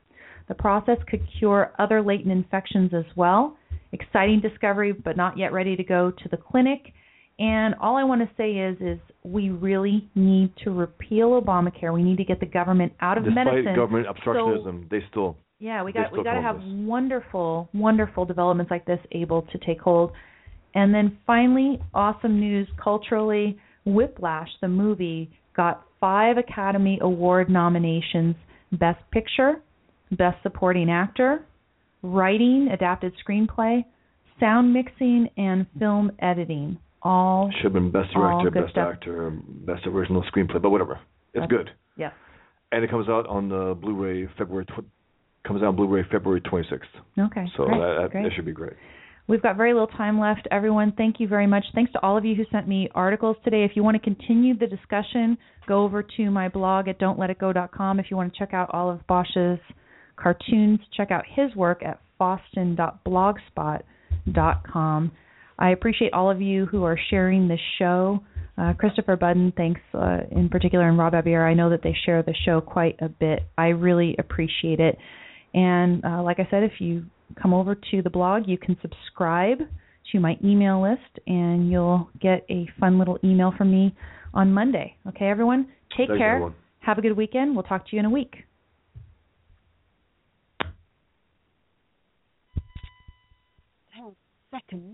The process could cure other latent infections as well. Exciting discovery, but not yet ready to go to the clinic. And all I want to say is, is we really need to repeal Obamacare. We need to get the government out of Despite medicine. government So- obstructionism, they still yeah, we got we got to have promote wonderful, wonderful developments like this able to take hold. And then finally, awesome news culturally, Whiplash, the movie, got five Academy Award nominations: Best Picture, Best Supporting Actor, Writing, Adapted Screenplay, Sound Mixing, and Film Editing. All should have been best director, best stuff. actor, best original screenplay, but whatever. It's That's- good. yes. And it comes out on the Blu-ray February tw- comes out on Blu-ray February 26th. Okay. So great, that, that, great. that should be great. We've got very little time left. Everyone, thank you very much. Thanks to all of you who sent me articles today. If you want to continue the discussion, go over to my blog at don'tletitgo.com. If you want to check out all of Bosch's cartoons, check out his work at fawstin.blogspot.com. I appreciate all of you who are sharing this show. Uh, Christopher Budden, thanks uh, in particular, and Rob Abier. I know that they share the show quite a bit. I really appreciate it. And uh, like I said, if you come over to the blog, you can subscribe to my email list, and you'll get a fun little email from me on Monday. Okay, everyone? Take Thanks, care. everyone. Have a good weekend. We'll talk to you in a week. Ten seconds.